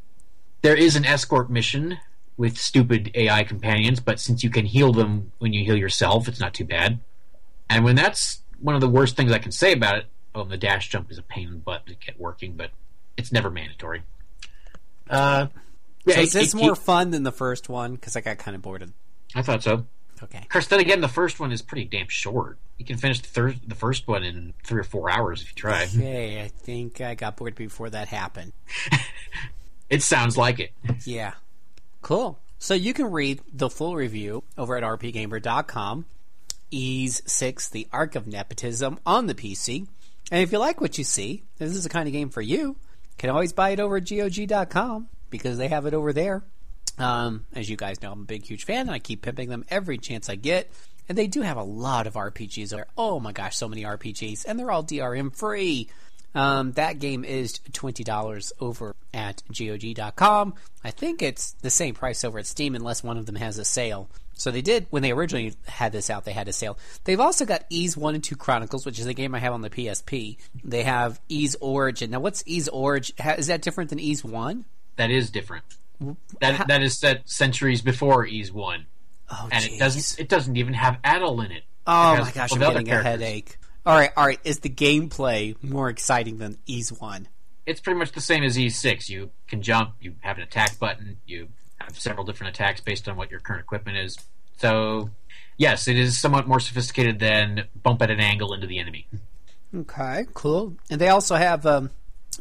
there is an escort mission with stupid AI companions, but since you can heal them when you heal yourself, it's not too bad. And when that's one of the worst things I can say about it, oh, the dash jump is a pain in the butt to get working, but it's never mandatory. Uh, So yeah, is this more fun than the first one? Because I got kind of bored of I thought so. Okay. Of course, then again, the first one is pretty damn short. You can finish the third, the first one in three or four hours if you try. Okay, I think I got bored before that happened. It sounds like it. Yeah. Cool. So you can read the full review over at rpgamer.com. Ys 6, The Arc of Nepotism on the PC. And if you like what you see, this is the kind of game for you. Can always buy it over at GOG.com because they have it over there. Um, as you guys know, I'm a big, huge fan, and I keep pimping them every chance I get. And they do have a lot of RPGs there. Oh my gosh, so many RPGs, and they're all DRM free. Um, that game is twenty dollars over at GOG.com. I think it's the same price over at Steam, unless one of them has a sale. So they did when they originally had this out. They had a sale. They've also got Ys One and Two Chronicles, which is a game I have on the PSP. They have Ys Origin. Now, what's Ys Origin? Is that different than Ys One? That is different. That that is set centuries before Ys One, Oh, and it doesn't it doesn't even have Adol in it. Oh It my gosh, I'm getting a headache. All right, all right. Is the gameplay more exciting than Ys One? It's pretty much the same as Ys Six. You can jump. You have an attack button. You several different attacks based on what your current equipment is. So, yes, it is somewhat more sophisticated than bump at an angle into the enemy. Okay, cool. And they also have, um,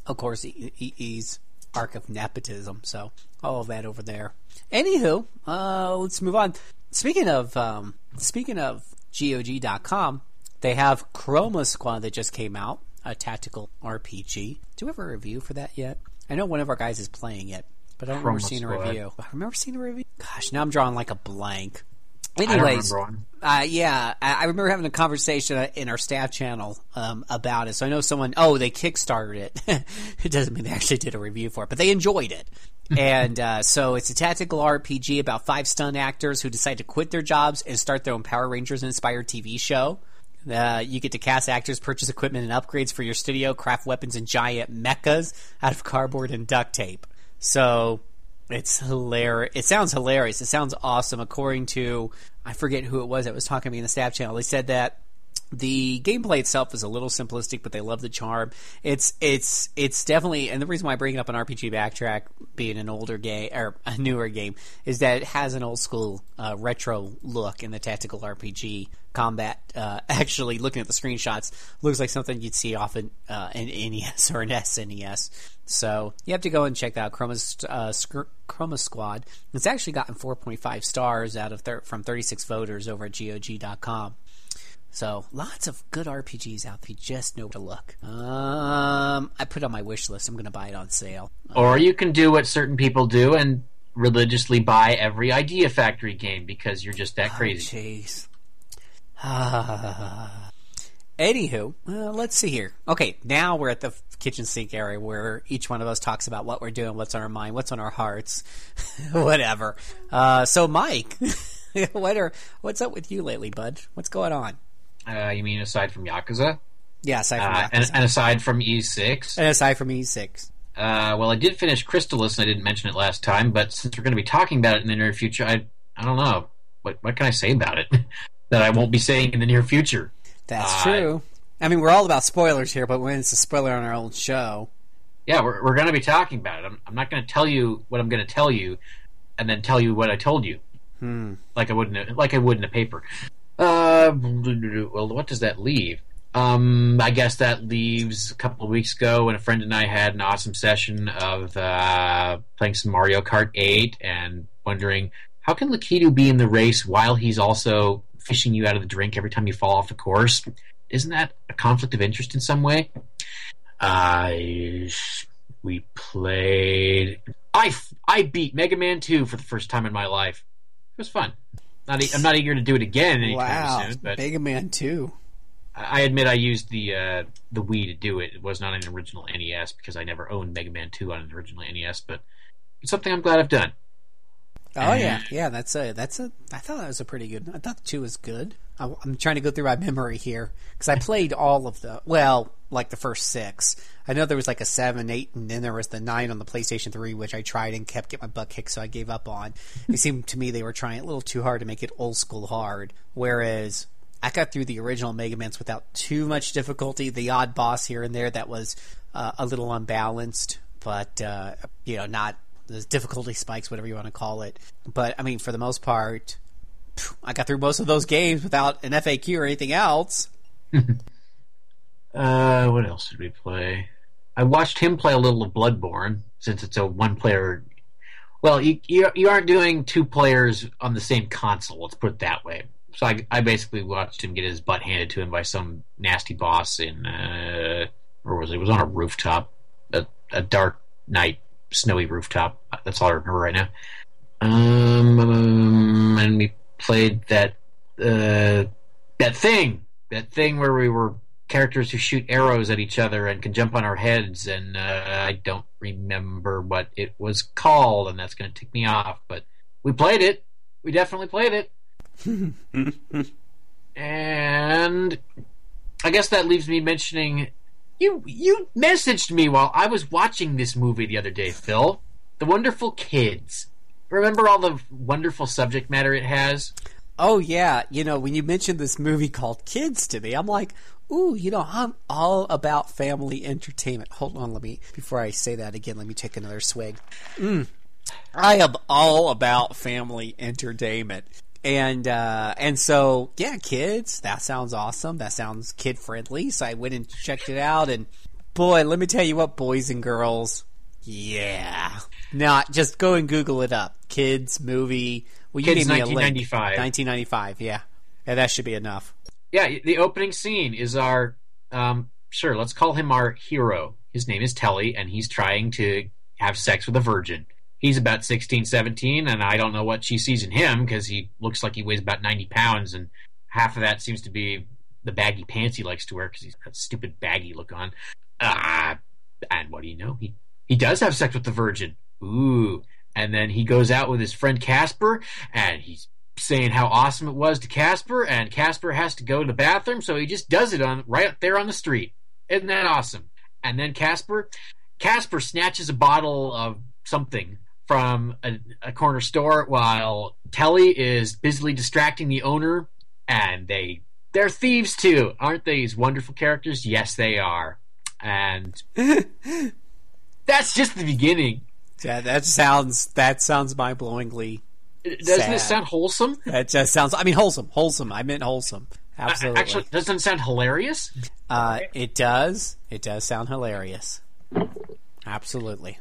of course, E- E- E's Arc of Nepotism. So all of that over there. Anywho, uh, let's move on. Speaking of um, speaking of GOG.com, they have Chroma Squad that just came out, a tactical RPG. Do we have a review for that yet? I know one of our guys is playing it, but I don't remember seeing a review. I remember seeing a review. Gosh, now I'm drawing like a blank. Anyways, uh, yeah, I, I remember having a conversation uh, in our staff channel um, about it. So I know someone. Oh, they kickstarted it. it doesn't mean they actually did a review for it, but they enjoyed it. and uh, so it's a tactical RPG about five stunt actors who decide to quit their jobs and start their own Power Rangers inspired TV show. Uh, you get to cast actors, purchase equipment and upgrades for your studio, craft weapons and giant mechas out of cardboard and duct tape. So it's hilarious. It sounds hilarious. It sounds awesome. According to I forget who it was that was talking to me in the staff channel, they said that the gameplay itself is a little simplistic, but they love the charm. It's it's it's definitely, and the reason why I bring up an RPG backtrack, being an older game or a newer game, is that it has an old school uh, retro look in the tactical RPG combat. Uh, actually, looking at the screenshots, looks like something you'd see often uh, in NES or an SNES. So you have to go and check that out. Chroma, uh, Sc- Chroma Squad. It's actually gotten 4.5 stars out of thir- from 36 voters over at GOG.com. So lots of good RPGs out there. You just know where to look. Um, I put it on my wish list. I'm going to buy it on sale. Or you can do what certain people do and religiously buy every Idea Factory game because you're just that crazy. Jeez. Anywho, uh, let's see here. Okay, now we're at the kitchen sink area where each one of us talks about what we're doing, what's on our mind, what's on our hearts, whatever. Uh, so, Mike, what are what's up with you lately, bud? What's going on? Uh, you mean aside from Yakuza? Yeah, aside from Uh, and, and aside from E6? and aside from E6. Uh, well, I did finish Crystalis, and I didn't mention it last time, but since we're going to be talking about it in the near future, I I don't know. What, what can I say about it that I won't be saying in the near future? That's Uh, true. I mean, we're all about spoilers here, but when it's a spoiler on our own show, Yeah, we're, we're going to be talking about it. I'm, I'm not going to tell you what I'm going to tell you, and then tell you what I told you, hmm. like I would in a, like I would in a paper. Uh, well, what does that leave? Um, I guess that leaves a couple of weeks ago when a friend and I had an awesome session of uh, playing some Mario Kart 8 and wondering how can Lakitu be in the race while he's also fishing you out of the drink every time you fall off the course? Isn't that a conflict of interest in some way? I we played. I I beat Mega Man 2 for the first time in my life. It was fun. Not I'm not eager to do it again anytime wow, soon, but Mega Man Two. I admit I used the uh, the Wii to do it. It was not an original NES because I never owned Mega Man 2 on an original NES, but it's something I'm glad I've done. Oh yeah, yeah. That's a that's a. I thought that was a pretty good. I thought the two was good. I, I'm trying to go through my memory here because I played all of the well, like the first six. I know there was like a seven, eight, and then there was the nine on the PlayStation Three, which I tried and kept getting my butt kicked, so I gave up on. It seemed to me they were trying a little too hard to make it old school hard, whereas. I got through the original Mega Man's without too much difficulty. The odd boss here and there that was uh, a little unbalanced, but uh, you know, not the difficulty spikes, whatever you want to call it. But I mean, for the most part, I got through most of those games without an FAQ or anything else. Uh, what else did we play? I watched him play a little of Bloodborne since it's a one-player. Well, you you, you aren't doing two players on the same console. Let's put it that way. So I, I basically watched him get his butt handed to him by some nasty boss in, uh, where was it? It was on a rooftop, a, a dark night, snowy rooftop. That's all I remember right now. Um, and we played that uh, that thing, that thing where we were characters who shoot arrows at each other and can jump on our heads, and uh, I don't remember what it was called, and that's going to tick me off. But we played it. We definitely played it. and I guess that leaves me mentioning you. You messaged me while I was watching this movie the other day, Phil. The Wonderful Kids. Remember all the wonderful subject matter it has? Oh yeah, you know when you mentioned this movie called Kids to me, I'm like, ooh, you know I'm all about family entertainment. Hold on, let me before I say that again. Let me take another swig. Mm. I am all about family entertainment. And uh, and so yeah, kids. That sounds awesome. That sounds kid friendly. So I went and checked it out, and boy, let me tell you what, boys and girls, yeah. Not just go and Google it up. Kids movie. Well, you Kids gave me a link. 1995. 1995. Yeah, yeah, that should be enough. Yeah, the opening scene is our um, sure. Let's call him our hero. His name is Telly, and he's trying to have sex with a virgin. He's about 16, 17, and I don't know what she sees in him because he looks like he weighs about 90 pounds, and half of that seems to be the baggy pants he likes to wear because he's got a stupid baggy look on. Ah, and what do you know? He he does have sex with the virgin. Ooh, and then he goes out with his friend Casper, and he's saying how awesome it was to Casper, and Casper has to go to the bathroom, so he just does it on right there on the street. Isn't that awesome? And then Casper, Casper snatches a bottle of something from a, a corner store while Telly is busily distracting the owner, and they they're thieves too, aren't they? These wonderful characters. Yes, they are, and that's just the beginning. Yeah, that sounds that sounds mind blowingly. Doesn't Sad. it sound wholesome? That just sounds. I mean, wholesome, wholesome. I meant wholesome. Absolutely. Actually, doesn't it sound hilarious? uh, it does. It does sound hilarious. Absolutely.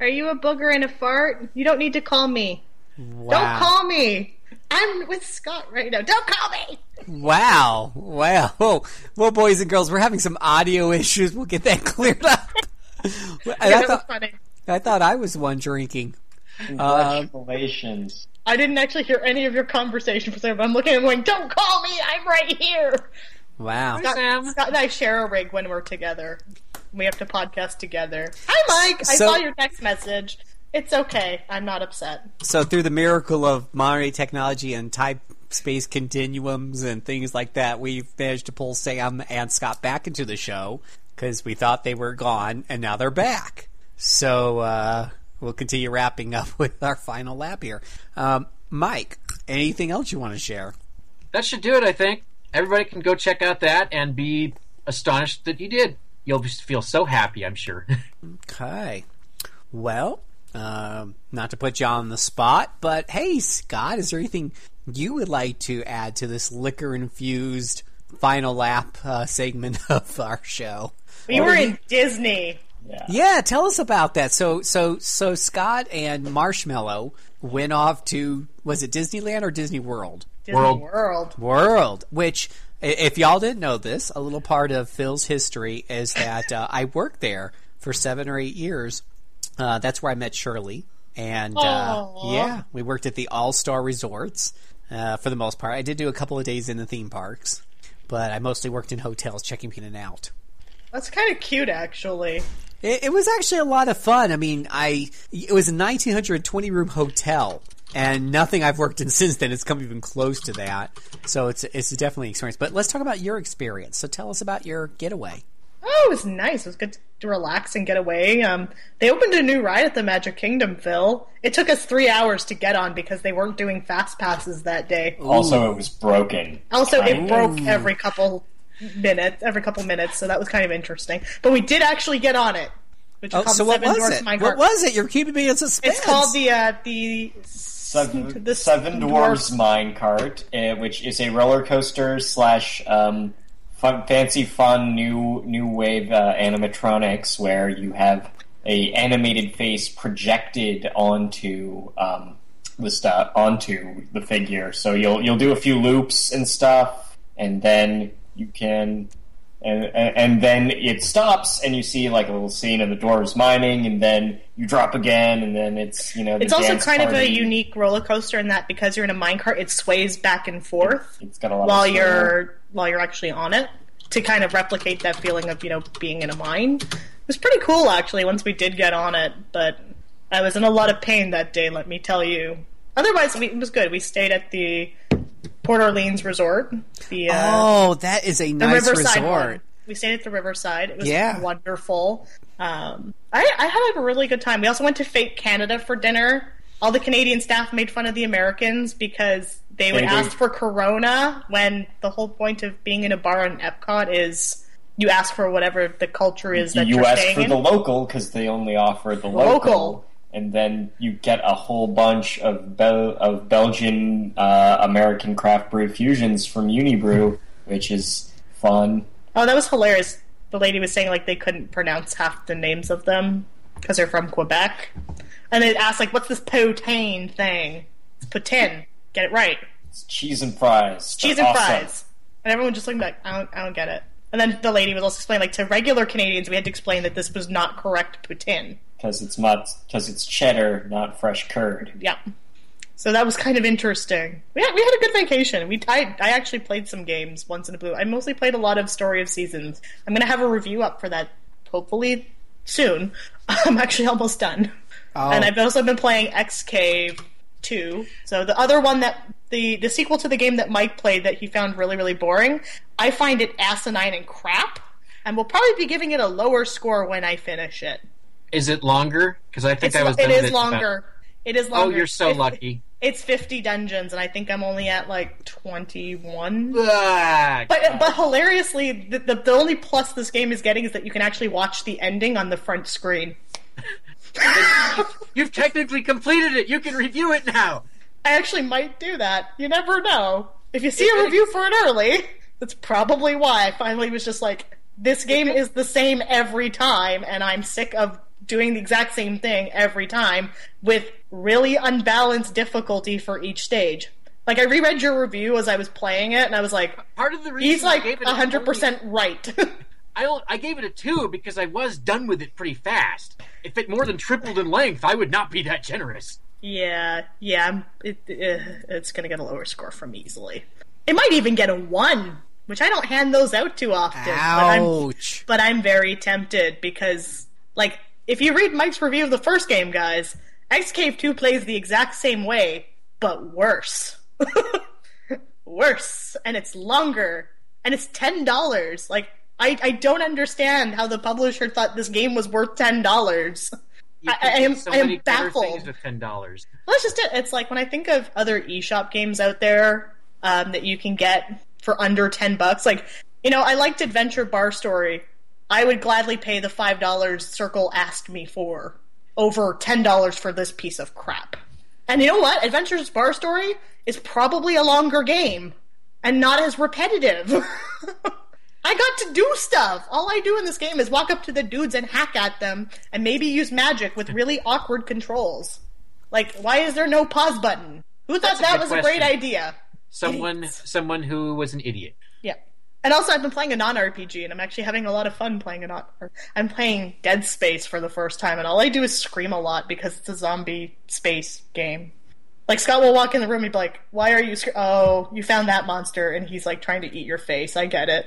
Are you a booger and a fart? You don't need to call me. Wow. Don't call me. I'm with Scott right now. Don't call me. Wow. Wow. Well, boys and girls, we're having some audio issues. We'll get that cleared up. And I, Yeah, that was thought, funny. I thought I was the one drinking. Uh, Congratulations. I didn't actually hear any of your conversation for a second, but I'm looking at him going, "Don't call me. I'm right here." wow. Scott, Scott and I share a rig when we're together. We have to podcast together. Hi, Mike. I saw your text message. It's okay. I'm not upset. So through the miracle of modern technology and type space continuums and things like that, we've managed to pull Sam and Scott back into the show because we thought they were gone and now they're back. So uh, we'll continue wrapping up with our final lap here. Um, Mike, anything else you want to share? That should do it, I think. Everybody can go check out that and be astonished that you did. You'll just feel so happy, I'm sure. Okay. Well, um, not to put you on the spot, but hey, Scott, is there anything you would like to add to this liquor infused final lap uh, segment of our show? We were in Disney. Yeah. Yeah, tell us about that. So, so, so Scott and Marshmallow went off to was it Disneyland or Disney World? Disney World. World. World, which, if y'all didn't know this, a little part of Phil's history is that uh, I worked there for seven or eight years. Uh, that's where I met Shirley. And uh, yeah, we worked at the All Star Resorts uh, for the most part. I did do a couple of days in the theme parks, but I mostly worked in hotels, checking in and out. That's kind of cute, actually. It, it was actually a lot of fun. I mean, I it was a 1920 room hotel, and nothing I've worked in since then has come even close to that. So it's it's definitely an experience. But let's talk about your experience. So tell us about your getaway. Oh, it was nice. It was good to relax and get away. Um, they opened a new ride at the Magic Kingdom, Phil. It took us three hours to get on because they weren't doing fast passes that day. Also, it was broken. Also, it Ooh. broke every couple minutes, every couple minutes, so that was kind of interesting. But we did actually get on it, which Oh, so what was it? What was it? You're keeping me in suspense. It's called the uh, the Seven, the Seven Dwarfs Minecart, uh, which is a roller coaster slash um, fun, fancy fun new new wave uh, animatronics where you have a animated face projected onto um, the stuff onto the figure. So you'll you'll do a few loops and stuff, and then you can. And, and and then it stops, and you see like a little scene of the dwarves mining, and then you drop again, and then it's you know. It's also kind of a unique roller coaster in that because you're in a minecart, it sways back and forth It's got a lot while you're while you're actually on it to kind of replicate that feeling of you know being in a mine. It was pretty cool actually once we did get on it, but I was in a lot of pain that day. Let me tell you. Otherwise, we, it was good. We stayed at the Port Orleans Resort. The uh, oh, that is a nice Riverside resort. one. We stayed at the Riverside. It was Yeah. wonderful. Um, I, I had a really good time. We also went to Fake Canada for dinner. All the Canadian staff made fun of the Americans because they would They ask for Corona when the whole point of being in a bar in Epcot is you ask for whatever the culture is that you you're ask staying for in. the local because they only offer the local, Local. And then you get a whole bunch of Bel- of Belgian uh, American craft brew fusions from Unibrew, which is fun. Oh, that was hilarious. The lady was saying like they couldn't pronounce half the names of them because they're from Quebec, and they asked like, "What's this poutine thing?" It's poutine. Get it right. It's cheese and fries, Cheese They're and awesome. fries. And everyone just looked like, I don't, I don't get it. And then the lady was also explaining, like to regular Canadians, we had to explain that this was not correct poutine. Because it's not because it's cheddar, not fresh curd. Yeah. So that was kind of interesting. We had, we had a good vacation. We I, I actually played some games once in a blue. I mostly played a lot of Story of Seasons. I'm going to have a review up for that hopefully soon. I'm actually almost done. Oh. And I've also been playing Excave 2. So the other one that the the sequel to the game that Mike played that he found really really boring. I find it asinine and crap, and we'll probably be giving it a lower score when I finish it. Is it longer? Because I think It's, I was. it done with about- longer. It is longer. Oh, you're so It- lucky. It's 50 dungeons, and I think I'm only at like 21. Ah, But but hilariously, the, the the only plus this game is getting is that you can actually watch the ending on the front screen. You've technically completed it. You can review it now. I actually might do that. You never know. If you see a review for it early, that's probably why I finally was just like, this game is the same every time, and I'm sick of doing the exact same thing every time with really unbalanced difficulty for each stage. Like I reread your review as I was playing it, and I was like, Part of the reason he's like gave it a hundred percent right. I I gave it a two because I was done with it pretty fast. If it more than tripled in length, I would not be that generous. Yeah, yeah, I'm- it, uh, it's gonna get a lower score from me easily. It might even get a one, which I don't hand those out too often. But I'm, Ouch. but I'm very tempted because, like, if you read Mike's review of the first game, guys, Excave 2 plays the exact same way, but worse. worse. And it's longer. And it's $10. Like, I, I don't understand how the publisher thought this game was worth $10. You I- I am- so I am baffled. with ten dollars. Well, that's just it. It's like when I think of other eShop games out there um, that you can get for under ten bucks. Like, you know, I liked Adventure Bar Story. I would gladly pay the five dollars Circle asked me for over ten dollars for this piece of crap. And you know what? Adventures Bar Story is probably a longer game and not as repetitive. I got to do stuff. All I do in this game is walk up to the dudes and hack at them and maybe use magic with really awkward controls. Like, why is there no pause button? Who thought That's that was a great idea? Someone, someone who was an idiot. And also, I've been playing a non RPG, and I'm actually having a lot of fun playing a non. I'm playing Dead Space for the first time, and all I do is scream a lot because it's a zombie space game. Like Scott will walk in the room, he'd be like, "Why are you? Sc- oh, you found that monster," and he's like trying to eat your face. I get it.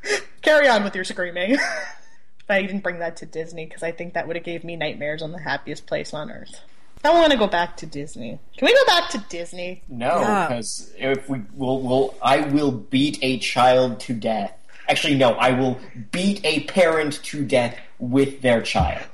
Carry on with your screaming. but I didn't bring that to Disney because I think that would have gave me nightmares on the happiest place on earth. I want to go back to Disney. Can we go back to Disney? No, Yeah. because if we will, will I will beat a child to death. Actually, no, I will beat a parent to death with their child.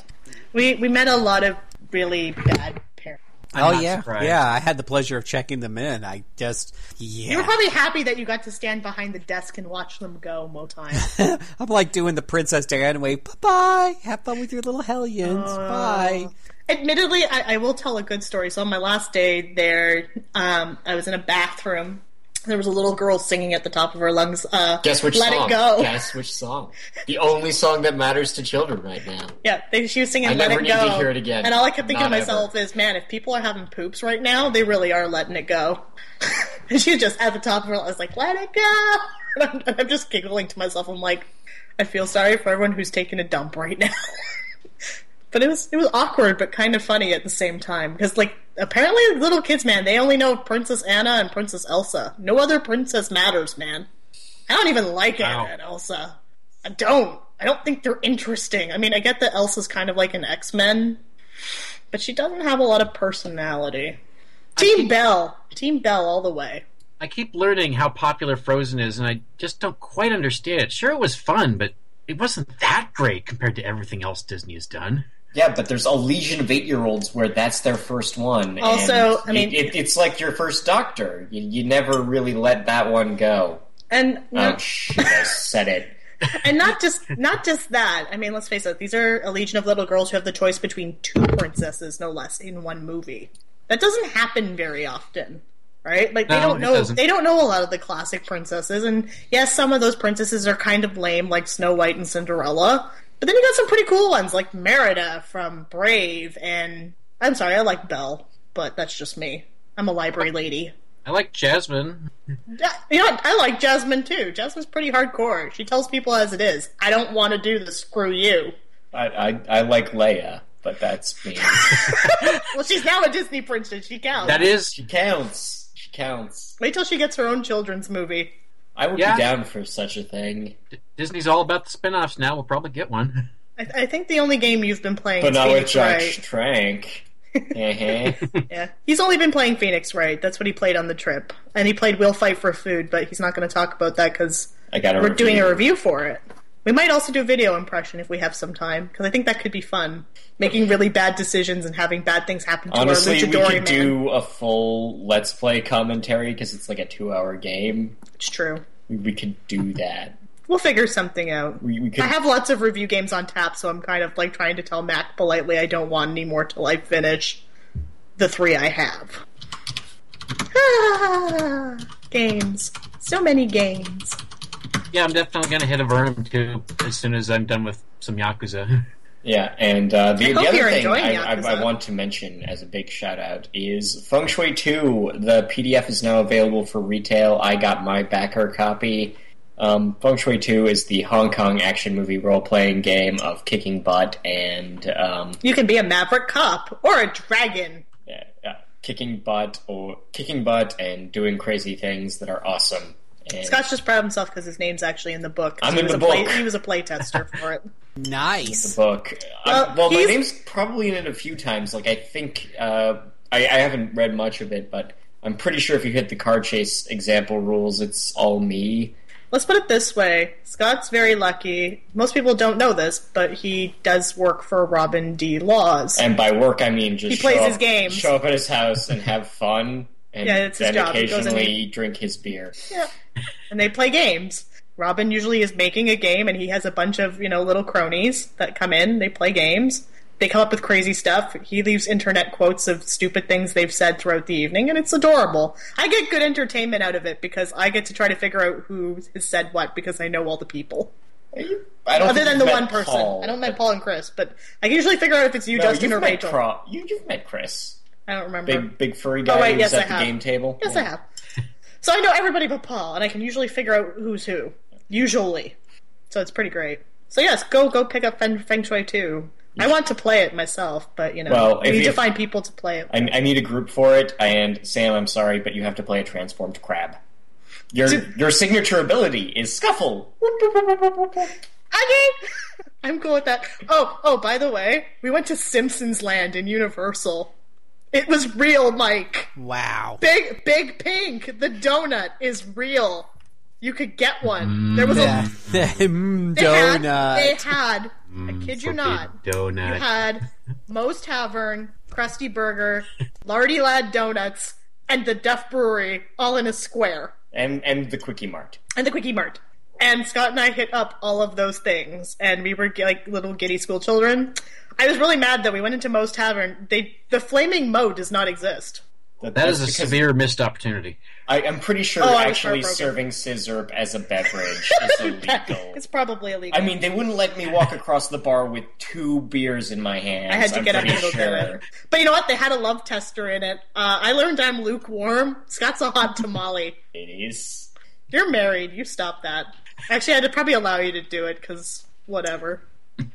We we met a lot of really bad parents. oh yeah, surprised. yeah. I had the pleasure of checking them in. I just yeah. You were probably happy that you got to stand behind the desk and watch them go, Motai. I'm like doing the Princess Diana way. Bye bye. Have fun with your little hellions. Oh. Bye. Admittedly, I, I will tell a good story. So on my last day there, um, I was in a bathroom. There was a little girl singing at the top of her lungs. Uh, Guess which Let song? it go. Guess which song? The only song that matters to children right now. Yeah, they, she was singing I "Let never It need to hear it again. and all I kept thinking Not to myself is, "Man, if people are having poops right now, they really are letting it go." and she was just at the top of her. I was like, "Let it go," and I'm, and I'm just giggling to myself. I'm like, I feel sorry for everyone who's taking a dump right now. but it was it was awkward, but kind of funny at the same time because like apparently little kids, man, they only know Princess Anna and Princess Elsa. No other princess matters, man. I don't even like Anna and Elsa. I don't. I don't think they're interesting. I mean, I get that Elsa's kind of like an X Men, but she doesn't have a lot of personality. Team Belle, Team Belle, all the way. I keep learning how popular Frozen is, and I just don't quite understand it. Sure, it was fun, but it wasn't that great compared to everything else Disney has done. Yeah, but there's a legion of eight-year-olds where that's their first one. Also, and I mean- it, it, it's like your first Doctor. You, you never really let that one go. And Oh not, shit! I said it. and not just not just that. I mean, let's face it; these are a legion of little girls who have the choice between two princesses, no less, in one movie. That doesn't happen very often, right? Like they No, don't know they don't know a lot of the classic princesses, and yes, some of those princesses are kind of lame, like Snow White and Cinderella. But then you got some pretty cool ones, like Merida from Brave, and I'm sorry, I like Belle, but that's just me. I'm a library lady. I like Jasmine. Yeah, you know? I like Jasmine too. Jasmine's pretty hardcore. She tells people as it is. I don't want to do this. Screw you. I, I I like Leia, but that's me. Well, she's now a Disney princess. She counts. That is, she counts. She counts. Wait till she gets her own children's movie. I would Yeah. be down for such a thing, Disney's all about the spin-offs now. We'll probably get one. I, I think the only game you've been playing but is not with Phoenix Jack Wright. Trank. uh-huh. Yeah, he's only been playing Phoenix Wright. That's what he played on the trip, and he played Will Fight for Food. But he's not going to talk about that because I got we're doing a review. review for it. We might also do a video impression if we have some time because I think that could be fun. Making really bad decisions and having bad things happen to Honestly, our we could man. do a full Let's Play commentary because it's like a two-hour game. It's true. We, we could do that. We'll figure something out. We, we could. I have lots of review games on tap, so I'm kind of like trying to tell Mac politely I don't want any more till I finish the three I have. Ah, games. So many games. Yeah, I'm definitely going to hit a Verm too as soon as I'm done with some Yakuza. Yeah, and uh, the, I the other thing I, I, I want to mention as a big shout out is Feng Shui 2. The PDF is now available for retail. I got my backer copy. Um, Feng Shui 2 is the Hong Kong action movie role playing game of kicking butt and um, You can be a maverick cop or a dragon. yeah, yeah, kicking butt or kicking butt and doing crazy things that are awesome. And Scott's just proud of himself because his name's actually in the book. I'm in the a play- book. he was a play tester for it. Nice. The book. Well, Uh, well, my name's probably in it a few times. Like I think uh, I, I haven't read much of it, but I'm pretty sure if you hit the car chase example rules, it's all me. Let's put it this way: Scott's very lucky. Most people don't know this, but he does work for Robin D. Laws. And by work, I mean just He plays show his up, games. show up at his house and have fun, and Yeah, it's his then job. He goes and occasionally drink his beer. Yeah. and they play games. Robin usually is making a game, and he has a bunch of you know little cronies that come in. They play games. They come up with crazy stuff. He leaves internet quotes of stupid things they've said throughout the evening, and it's adorable. I get good entertainment out of it because I get to try to figure out who has said what because I know all the people. I don't Other than the one person, Paul, I don't met Paul and Chris, but I can usually figure out if it's you, No, Justin, or Rachel. Cro- you, you've met Chris, I don't remember. big big furry oh, guy Oh, right, who's yes, at I the have. game table. Yes, Yeah. I have. So I know everybody but Paul, and I can usually figure out who's who. Usually. So it's pretty great. So yes, go go pick up Feng, Feng Shui too. I want to play it myself, but you know, Well, we need you- to find people to play it. I, I need a group for it, and Sam, I'm sorry, but you have to play a transformed crab. Your your signature ability is scuffle. Okay, I'm cool with that. Oh, oh, by the way, we went to Simpsons Land in Universal. It was real, Mike. Wow. Big Big Pink, the donut is real. You could get one. There was Yeah. a Mm, they had, donut. they had I kid you not. Donut. You had Moe's Tavern, Krusty Burger, Lardy Lad Donuts, and the Duff Brewery all in a square. And and the Quickie Mart. And the Quickie Mart. And Scott and I hit up all of those things, and we were like little giddy school children. I was really mad that we went into Moe's Tavern. They the flaming Mo does not exist. That is a because severe missed opportunity. I, I'm pretty sure Oh, actually serving scissor as a beverage is illegal. It's probably illegal. I mean, they wouldn't let me walk across the bar with two beers in my hands. I had to I'm get and go sure. But you know what? They had a love tester in it. Uh, I learned I'm lukewarm. Scott's a hot tamale. It is. You're married. You stop that. Actually, I'd probably allow you to do it because whatever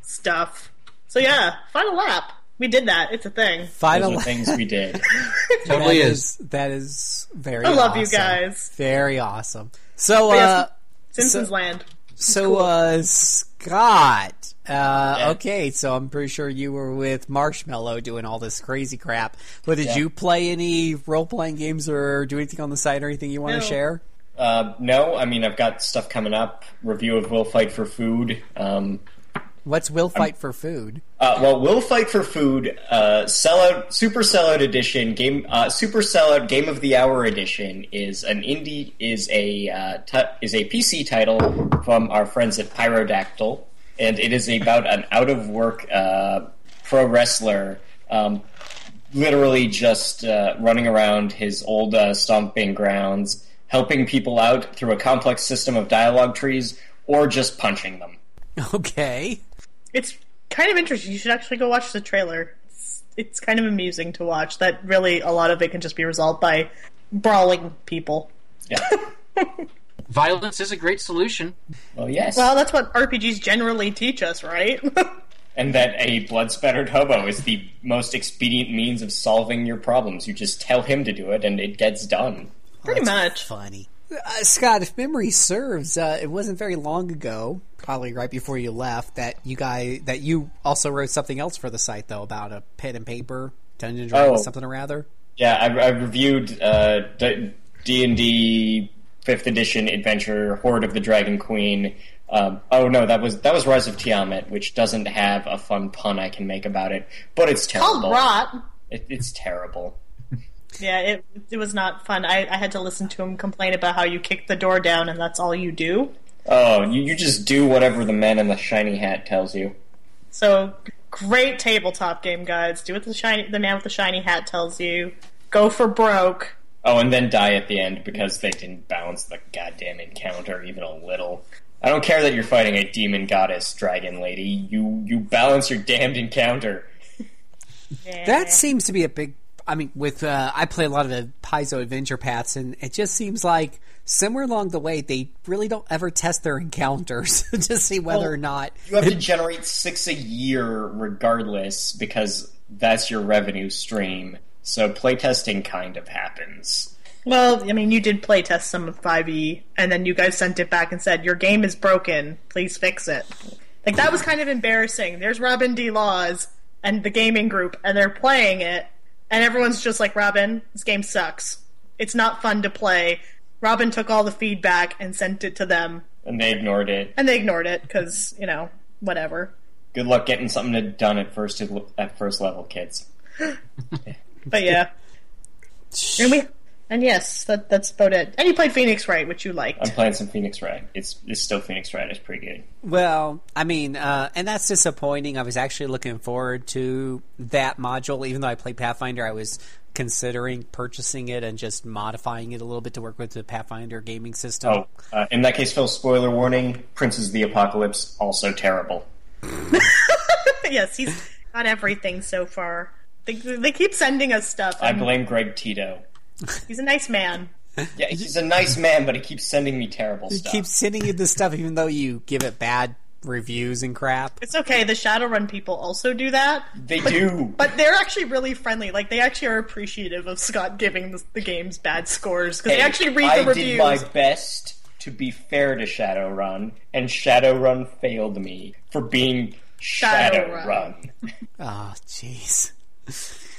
stuff. So yeah, final lap. We did that. It's a thing. Final Those are things we did. Totally that is. That is very. I love you guys. Very awesome. So, But yes, uh, Simpsons so- Land. so uh, Scott. Uh, Okay, so I'm pretty sure you were with Marshmallow doing all this crazy crap. But did Yeah. you play any role playing games or do anything on the side or anything you want No. to share? Uh, no, I mean I've got stuff coming up. Review of Will Fight for Food. Um, What's Will Fight for Food? uh, well, Will Fight for Food. Uh, sellout, Super Sellout Edition. Game. Uh, Super Sellout Game of the Hour Edition is an indie. Is a uh, t- is a PC title from our friends at Pyrodactyl, and it is about an out of work uh, pro wrestler. Um, literally just uh, running around his old uh, stomping grounds, helping people out through a complex system of dialogue trees, or just punching them. Okay. It's kind of interesting. You should actually go watch the trailer. It's, it's kind of amusing to watch. That really a lot of it can just be resolved by brawling people. Yeah. Violence is a great solution. well, yes. Well, that's what RPGs generally teach us, right? and that a blood spattered hobo is the most expedient means of solving your problems. You just tell him to do it, and it gets done. Pretty much. Funny. Uh, Scott, if memory serves, uh, it wasn't very long ago, probably right before you left, that you guy that you also wrote something else for the site though about a pen and paper Dungeon Dragons Oh. something or rather. Yeah, I, I reviewed uh, D and D Fifth Edition Adventure Hoard of the Dragon Queen. Um, oh no, that was that was Rise of Tiamat, which doesn't have a fun pun I can make about it, but it's Called terrible. rot. It, it's terrible. Yeah, it it was not fun. I, I had to listen to him complain about how you kick the door down and that's all you do. Oh, you, you just do whatever the man in the shiny hat tells you. So great tabletop game guides. Do what the shiny the man with the shiny hat tells you. Go for broke. Oh, and then die at the end because they didn't balance the goddamn encounter even a little. I don't care that you're fighting a demon goddess dragon lady. You you balance your damned encounter. Yeah. That seems to be a big. I mean, with uh, I play a lot of the Paizo adventure paths, and it just seems like somewhere along the way they really don't ever test their encounters to see whether Well, or not You have to generate six a year regardless because that's your revenue stream. So playtesting kind of happens. Well, I mean, you did playtest some of 5e, and then you guys sent it back and said, Your game is broken. Please fix it. Like, that was kind of embarrassing. There's Robin D. Laws and the gaming group, and they're playing it, and everyone's just like, Robin, this game sucks. It's not fun to play. Robin took all the feedback and sent it to them, And they ignored it. and they ignored it because, you know, whatever. Good luck getting something done at first at first level, kids. But yeah. and we. And yes, that, that's about it. And you played Phoenix Wright, which you liked. I'm playing some Phoenix Wright. It's it's still Phoenix Wright. It's pretty good. Well, I mean, uh, and that's disappointing. I was actually looking forward to that module, even though I played Pathfinder. I was considering purchasing it and just modifying it a little bit to work with the Pathfinder gaming system. Oh, uh, in that case, Phil. Spoiler warning: Princes of the Apocalypse also terrible. yes, he's got everything so far. They, they keep sending us stuff. I blame Greg Tito. He's a nice man. Yeah, he's a nice man, but he keeps sending me terrible You stuff. keep sending you this stuff, even though you give it bad reviews and crap. It's okay. The Shadowrun people also do that, They do. but they're actually really friendly. Like they actually are appreciative of Scott giving the, the games bad scores because they actually read I the did reviews. my best to be fair to Shadowrun, and Shadowrun failed me for being Shadowrun. Shadowrun. Oh, jeez.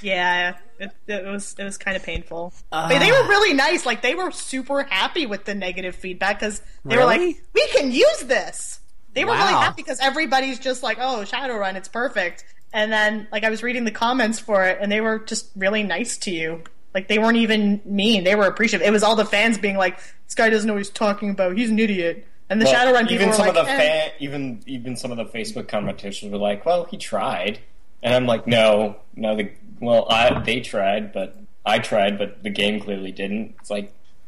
Yeah, it, it was it was kind of painful. Ah. but they were really nice. Like they were super happy with the negative feedback because they were like, "We can use this." They were really happy because everybody's just like, "Oh, Shadowrun, it's perfect." And then, like, I was reading the comments for it, and they were just really nice to you. Like, they weren't even mean; they were appreciative. It was all the fans being like, "This guy doesn't know what he's talking about. He's an idiot." And the Well, Shadowrun people even were some like, of the "Eh." fan, even even some of the Facebook commentators were like, "Well, he tried." And I'm like, no, no. The well, I they tried, but I tried, but the game clearly didn't. It's like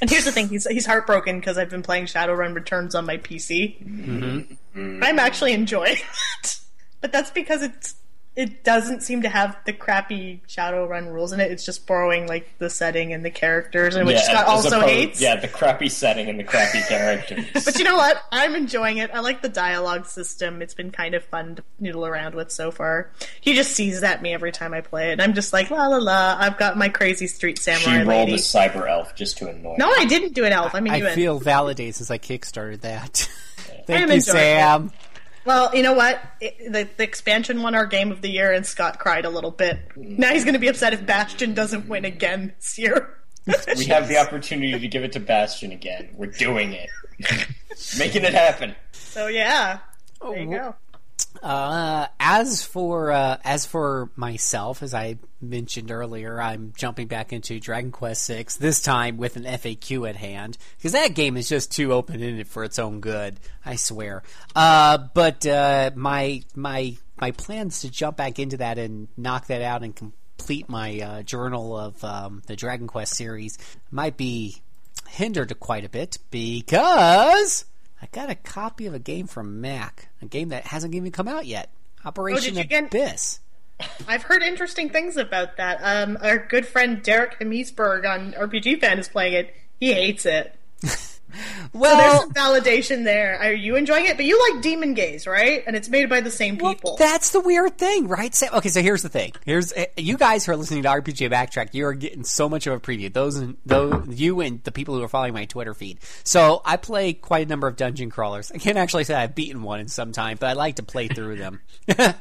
And here's the thing: he's he's heartbroken because I've been playing Shadowrun Returns on my PC. Mm-hmm. I'm actually enjoying it, but that's because it's it doesn't seem to have the crappy Shadowrun rules in it. It's just borrowing like the setting and the characters, and which Scott also opposed- hates. Yeah, the crappy setting and the crappy characters. But you know what? I'm enjoying it. I like the dialogue system. It's been kind of fun to noodle around with so far. He just sees at me every time I play it. and I'm just like, la la la. I've got my crazy street samurai. she samurai rolled lady. a cyber elf just to annoy. No, I didn't do an elf. I mean, you I in. feel validated since I kickstarted that. I Thank am you, enjoying Sam. Well, you know what? It, the, the expansion won our game of the year, and Scott cried a little bit. Now he's going to be upset if Bastion doesn't win again this year. We have the opportunity to give it to Bastion again. We're doing it, making it happen. So yeah, there you oh, go. Uh, as for uh, as for myself, as I mentioned earlier, I'm jumping back into Dragon Quest Six this time with an FAQ at hand because that game is just too open ended for its own good. I swear. Uh, but uh, my my my plans to jump back into that and knock that out and complete my uh, journal of um, the Dragon Quest series might be hindered quite a bit because I got a copy of a game from Mac, a game that hasn't even come out yet. Operation you get- Abyss. I've heard interesting things about that. Um, our good friend Derek Heemsbergen on RPG Fan is playing it. He hates it. Well, so there's some validation there. Are you enjoying it? But you like Demon Gaze, right? And it's made by the same people. That's the weird thing, right? Sam? Okay, so here's the thing. Here's uh, you guys who are listening to RPG Backtrack. You are getting so much of a preview. Those, and those, you and the people who are following my Twitter feed. So I play quite a number of dungeon crawlers. I can't actually say I've beaten one in some time, but I like to play through them. I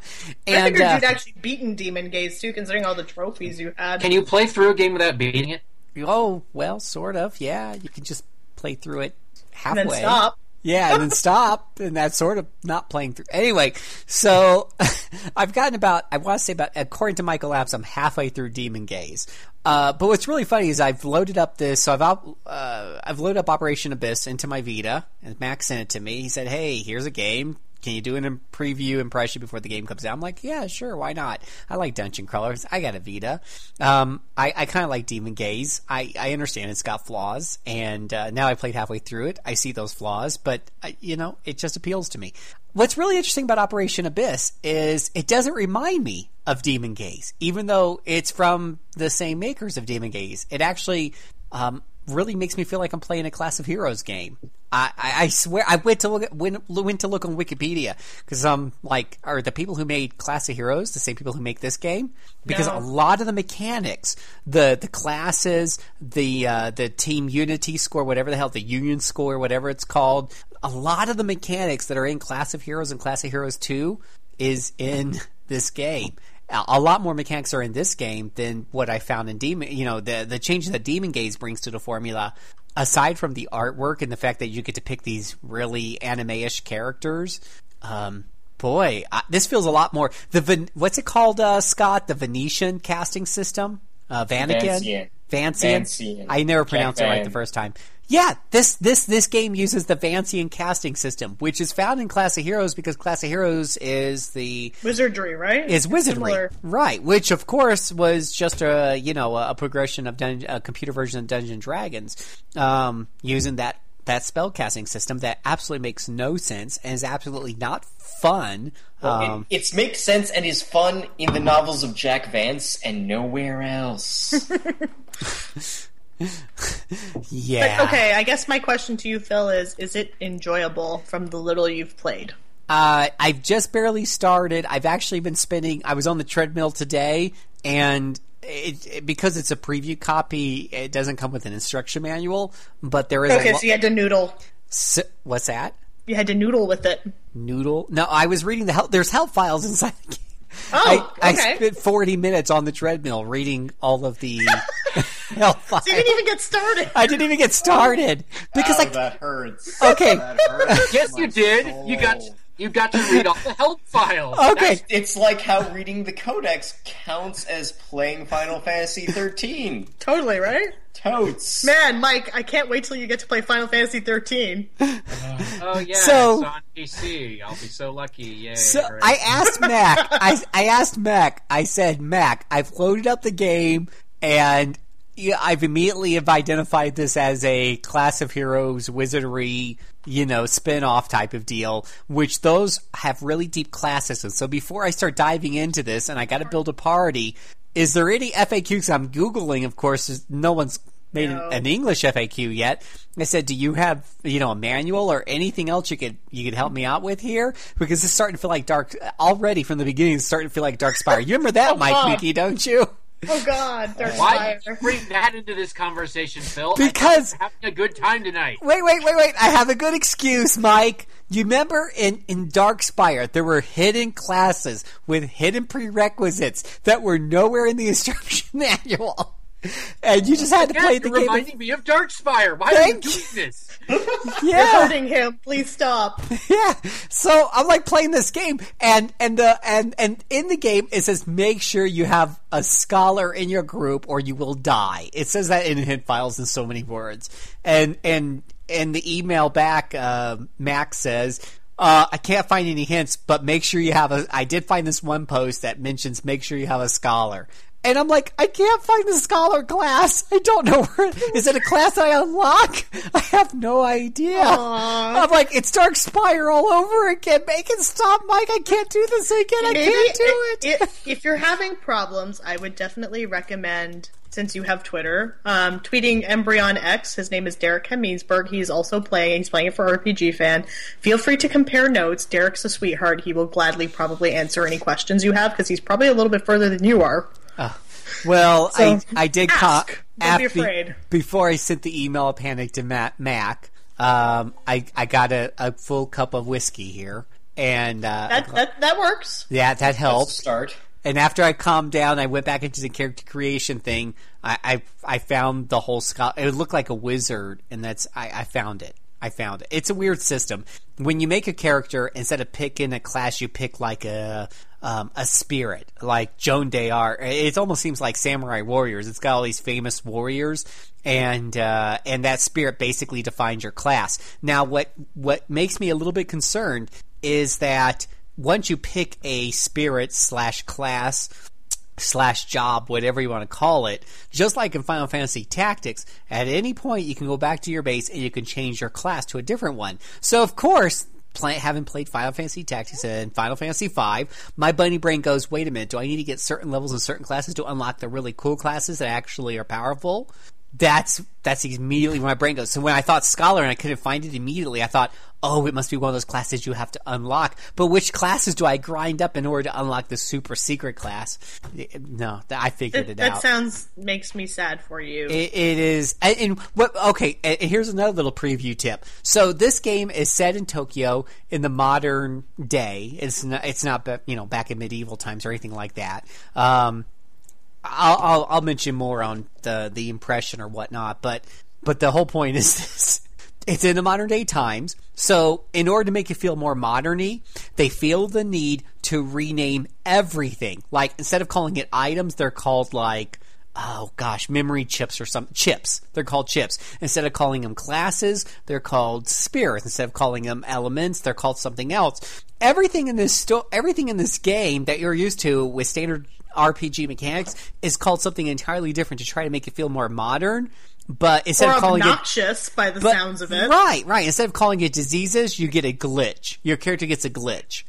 and figured uh, you'd actually beaten Demon Gaze too, considering all the trophies you had. Can you play through a game without beating it? oh well, sort of. Yeah, you can just play through it and halfway. then stop? Yeah, and then stop, and that's sort of not playing through. Anyway, so I've gotten about, I want to say about, according to Michael Apps, I'm halfway through Demon Gaze. Uh, but what's really funny is I've loaded up this, so I've out, uh, I've loaded up Operation Abyss into my Vita, and Max sent it to me. He said, "Hey, here's a game. Can you do an preview and impression before the game comes out?" I'm like, "Yeah, sure, why not? I like dungeon crawlers. I got a Vita. Um, I, I kind of like Demon Gaze. I, I understand it's got flaws, and uh, now I played halfway through it. I see those flaws, but uh, you know, it just appeals to me. What's really interesting about Operation Abyss is it doesn't remind me of Demon Gaze, even though it's from the same makers of Demon Gaze. It actually um, really makes me feel like I'm playing a Class of Heroes game. I, I, swear I went to look went, went to look on Wikipedia because um like are the people who made Class of Heroes the same people who make this game because No. a lot of the mechanics the the classes the uh, the team unity score whatever the hell the union score whatever it's called a lot of the mechanics that are in Class of Heroes and Class of Heroes 2 is in this game a lot more mechanics are in this game than what I found in Demon. You know, the the changes that Demon Gaze brings to the formula, aside from the artwork and the fact that you get to pick these really anime-ish characters. Um, boy, I, this feels a lot more the what's it called, uh, Scott? The Venetian casting system, uh, Vanakin, Vancian. Vancian. I never pronounced it right the first time. Yeah, this this this game uses the Vancian casting system, which is found in Class of Heroes because Class of Heroes is the Wizardry, right? is wizardry, Similar. right? Which, of course, was just a you know a progression of dun- a computer version of Dungeons and Dragons, um, using that that spell casting system that absolutely makes no sense and is absolutely not fun. Um, it, it makes sense and is fun in the novels of Jack Vance and nowhere else. yeah. But, okay, I guess my question to you, Phil, is: Is it enjoyable from the little you've played? Uh, I've just barely started. I've actually been spending. I was on the treadmill today, and it, it- because it's a preview copy, it doesn't come with an instruction manual. But there is Okay, a lo- so you had to noodle. S- what's that? You had to noodle with it. Noodle? No, I was reading the help. There's help files inside the game. Oh, I, okay. I spent 40 minutes on the treadmill reading all of the help files. So you didn't even get started. I didn't even get started because Ow, like that hurts. okay, That hurts Yes, you did. soul. You got You got to read all the help files. Okay. It's like how reading the codex counts as playing Final Fantasy 13. Totally, right? Totes. Man, Mike, I can't wait till you get to play Final Fantasy 13. Oh yeah, So- it's on PC. I'll be so lucky. Yay! So great. I asked Mac. I, I asked Mac. I said, Mac, I've loaded up the game, and yeah, I've immediately have identified this as a class of heroes wizardry, you know, spin-off type of deal. Which those have really deep class systems. So before I start diving into this, and I got to build a party, is there any FAQs? I'm googling, of course. No one's made an, No. an English FAQ yet. I said, "Do you have you know a manual or anything else you could you could help me out with here? Because it's starting to feel like Dark already from the beginning. It's starting to feel like Dark Spire. You remember that, Mike Mickey, don't you? Oh god, Dark Why did you bring that into this conversation, Phil? Because- we were having a good time tonight. Wait, wait, wait, wait! I have a good excuse, Mike. You remember in in Dark Spire there were hidden classes with hidden prerequisites that were nowhere in the instruction manual, and you just had to Again, play the you're game. reminding me of Darkspire. Why Thank are you you. doing this? You're yeah, hurting him. Please stop. Yeah. So I'm like playing this game and and uh, and and in the game it says make sure you have a scholar in your group or you will die. It says that in hint files in so many words. And and and the email back uh, Max says uh, I can't find any hints, but make sure you have a. I did find this one post that mentions make sure you have a scholar. And I'm like, I can't find the scholar class. I don't know where. Is it a class I unlock? I have no idea. I'm like, it's Dark Spire all over again. Make it stop, Mike. I can't do this again. I can't do i- it. i- if you're having problems, I would definitely recommend, since you have Twitter, um, tweeting Embryon X. His name is Derek Heemsbergen. He's also playing. He's playing it for RPG Fan. Feel free to compare notes. Derek's a sweetheart. He will gladly probably answer any questions you have because he's probably a little bit further than you are. Well, So, I I did ask. co- Don't be after- afraid. before I sent the email of panic to Matt Mac. Um, I I got a, a full cup of whiskey here, and uh, That that that works. yeah, that helped. Start. And after I calmed down, I went back into the character creation thing. I I, I found the whole Scott. It looked like a wizard, and that's I, I found it. I found it. It's a weird system. When you make a character, instead of picking a class, you pick like a um, a spirit, like Joan de Arc. It almost seems like Samurai Warriors. It's got all these famous warriors, and uh, and that spirit basically defines your class. Now, what what makes me a little bit concerned is that once you pick a spirit slash class slash job, whatever you want to call it, just like in Final Fantasy Tactics, at any point you can go back to your base and you can change your class to a different one. So of course, play, having played Final Fantasy Tactics and Final Fantasy V, my bunny brain goes, wait a minute, do I need to get certain levels in certain classes to unlock the really cool classes that actually are powerful? That's that's immediately where my brain goes. So when I thought scholar and I couldn't find it immediately, I thought, oh, it must be one of those classes you have to unlock. But which classes do I grind up in order to unlock the super secret class? No, I figured it that out. That sounds makes me sad for you. It, it is, and, and what? Okay, and here's another little preview tip. So this game is set in Tokyo in the modern day. It's not, it's not, you know, back in medieval times or anything like that. Um, I'll, I'll, I'll mention more on the the impression or whatnot, but but the whole point is this. It's in the modern day times, so in order to make it feel more moderny, they feel the need to rename everything. Like instead of calling it items, they're called like oh gosh, memory chips or some chips. They're called chips. Instead of calling them classes, they're called spirits. Instead of calling them elements, they're called something else. Everything in this sto- everything in this game that you're used to with standard RPG mechanics is called something entirely different to try to make it feel more modern. But instead or of calling it obnoxious by the but- sounds of it. Right, right. Instead of calling it diseases, you get a glitch. Your character gets a glitch.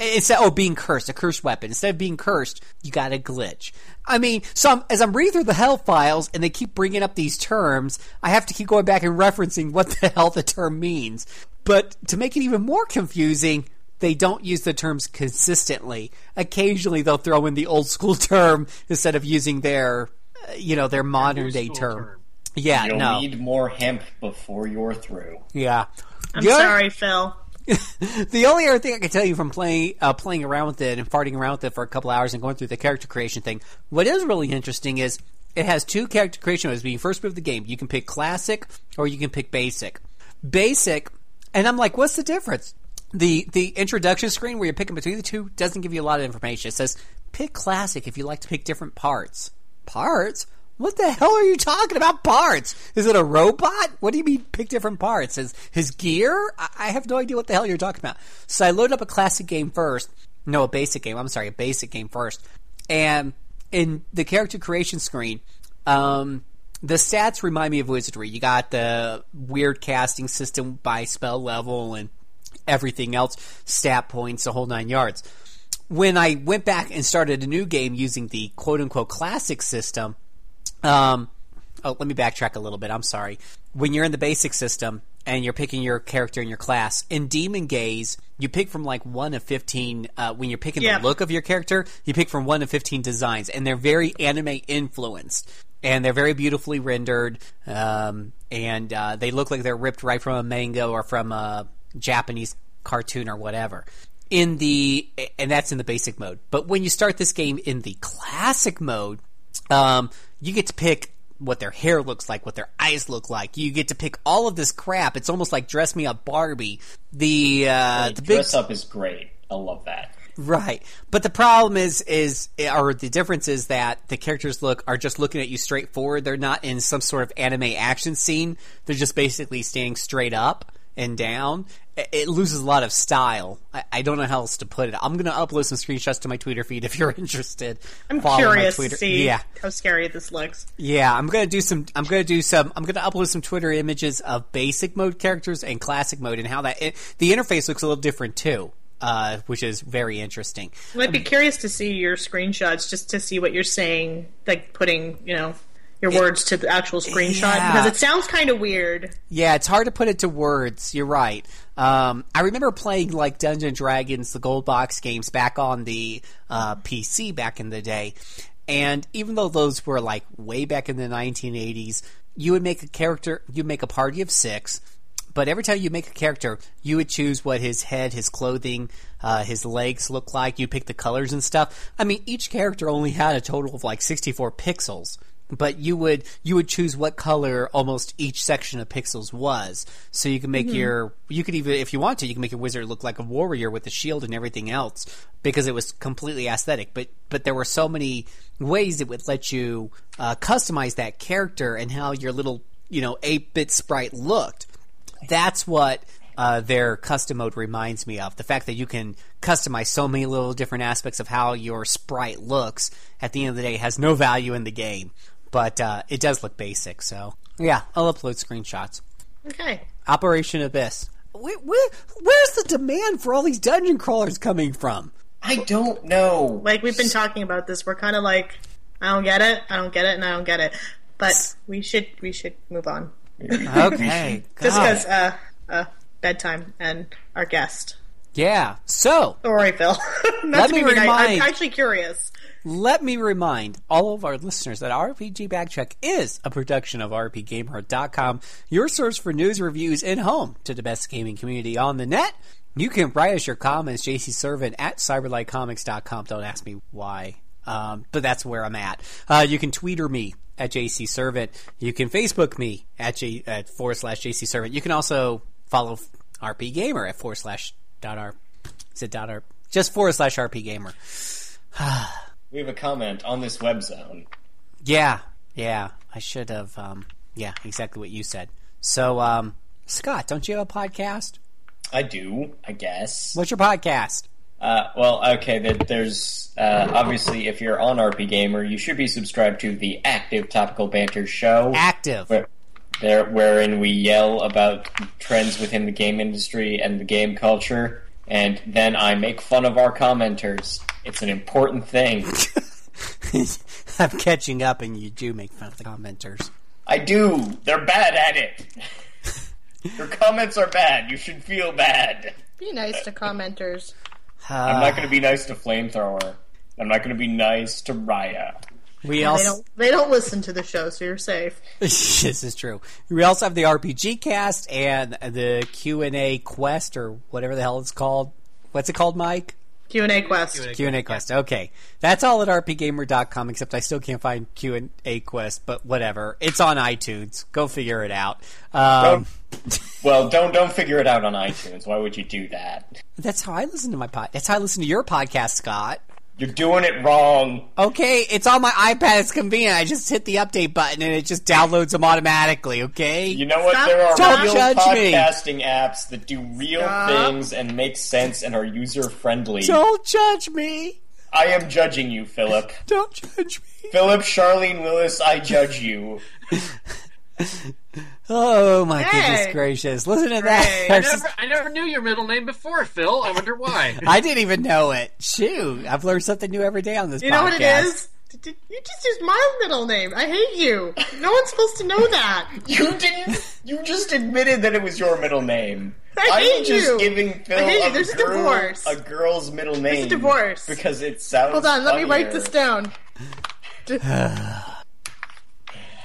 Instead, oh, being cursed, a cursed weapon. Instead of being cursed, you got a glitch. I mean, so I'm, as I'm reading through the hell files and they keep bringing up these terms, I have to keep going back and referencing what the hell the term means. But to make it even more confusing, they don't use the terms consistently. Occasionally, they'll throw in the old school term instead of using their, uh, you know, their modern day term. term. Yeah, You'll no, need more hemp before you're through. yeah. I'm The other- sorry, Phil. the only other thing I can tell you from playing uh, playing around with it and farting around with it for a couple hours and going through the character creation thing, what is really interesting is it has two character creation modes when you first move the game. You can pick classic or you can pick basic. Basic, and I'm like, what's the difference? the the introduction screen where you're picking between the two doesn't give you a lot of information. It says pick classic if you like to pick different parts. Parts? What the hell are you talking about parts? Is it a robot? What do you mean pick different parts? Is his gear? I, I have no idea what the hell you're talking about. So I load up a classic game first. No, a basic game. I'm sorry, a basic game first. And in the character creation screen, um, the stats remind me of Wizardry. You got the weird casting system by spell level and everything else, stat points, the whole nine yards. When I went back and started a new game using the quote unquote classic system, um, oh, let me backtrack a little bit. I'm sorry. When you're in the basic system and you're picking your character in your class, in Demon Gaze, you pick from like one of 15, uh, when you're picking Yeah. the look of your character, you pick from one of 15 designs, and they're very anime influenced. And they're very beautifully rendered, um, and uh, they look like they're ripped right from a manga or from a Japanese cartoon or whatever. In the and that's in the basic mode. But when you start this game in the classic mode, um, you get to pick what their hair looks like, what their eyes look like. You get to pick all of this crap. It's almost like dress me up Barbie. The uh, the big Dress up is great. I love that. Right. But the problem is, is, or the difference is that the characters look, are just looking at you straightforward. They're not in some sort of anime action scene. They're just basically standing straight up and down. It- loses a lot of style. I, I don't know how else to put it. I'm going to upload some screenshots to my Twitter feed if you're interested. I'm Follow curious to see Yeah. how scary this looks. Yeah, I'm gonna do some. I'm gonna do some. I'm gonna upload some Twitter images of basic mode characters and classic mode, and how that it, the interface looks a little different too, uh, which is very interesting. I'd be curious to see your screenshots just to see what you're saying, like putting, you know, your words to the actual screenshot Yeah. because it sounds kind of weird. Yeah, it's hard to put it to words. You're right. Um, I remember playing like Dungeon Dragons, the gold box games back on the uh, PC back in the day, and even though those were like way back in the 1980s, you would make a character, you'd make a party of six. But every time you make a character, you would choose what his head, his clothing, uh, his legs look like. You pick the colors and stuff. I mean, each character only had a total of like 64 pixels but you would you would choose what color almost each section of pixels was so you can make your you could even if you want to you can make your wizard look like a warrior with a shield and everything else because it was completely aesthetic but but there were so many ways it would let you uh, customize that character and how your little you know 8-bit sprite looked that's what uh, their custom mode reminds me of. The fact that you can customize so many little different aspects of how your sprite looks at the end of the day has no value in the game. But uh, it does look basic, so yeah, I'll upload screenshots. Okay. Operation Abyss. Where, where, where's the demand for all these dungeon crawlers coming from? I don't know. Like we've been talking about this, we're kind of like, I don't get it, I don't get it, and I don't get it. But we should we should move on Okay, just because uh, uh, bedtime and our guest. yeah. So Don't Phil. Not Let to me be mean, I, I'm actually curious. Let me remind all of our listeners that RPG Backtrack is a production of RPGamer.com, your source for news, reviews, and home to the best gaming community on the net. You can write us your comments, JC Servant at cyberlightcomics.com. Don't ask me why, um, but that's where I'm at. Uh, you can Twitter me at JC Servant. You can Facebook me at, J, at forward slash jcservant. You can also follow RPGamer at forward slash dot r. Is it dot r? Just forward slash RPGamer. We have a comment on this web zone. Yeah, yeah. I should have. Um, yeah, exactly what you said. So, um, Scott, don't you have a podcast? I do, I guess. What's your podcast? Uh, well, okay. There's uh, obviously if you're on RPGamer, you should be subscribed to the Active Topical Banter Show, Active. where, there wherein we yell about trends within the game industry and the game culture, and then I make fun of our commenters. It's an important thing. I'm catching up, and you do make fun of the commenters. I do. They're bad at it. Your comments are bad. You should feel bad. Be nice to commenters. Uh, I'm not going to be nice to Flamethrower. I'm not going to be nice to Raya. We They also don't. They don't listen to the show, so you're safe. this is true. We also have the RPG cast and the Q and A quest or whatever the hell it's called. What's it called, Mike? Q and A quest. Q and A quest. Okay, that's all at rpgamer.com. Except I still can't find Q and A quest, but whatever. It's on iTunes. Go figure it out. Um, Well, don't don't figure it out on iTunes. Why would you do that? that's how I listen to my pod. That's how I listen to your podcast, Scott. You're doing it wrong. Okay, it's on my iPad. It's convenient. I just hit the update button and it just downloads them automatically. Okay. You know what? Stop- there are Don't real judge me. podcasting apps that do real Stop. things and make sense and are user friendly. Don't judge me. I am judging you, Philip. Don't judge me. Philip, Charlene Willis, I judge you. Oh my Hey. goodness gracious! Listen to Hey. that. I never, I never knew your middle name before, Phil. I wonder why. I didn't even know it. Shoot, I've learned something new every day on this. You know what it podcast. is? D- d- You just used my middle name. I hate you. No one's supposed to know that. You didn't. You just admitted that it was your middle name. I I'm just you. giving Phil I hate you. a, There's a girl- divorce. a girl's middle name. a divorce. because it sounds. Hold on, let me write this down.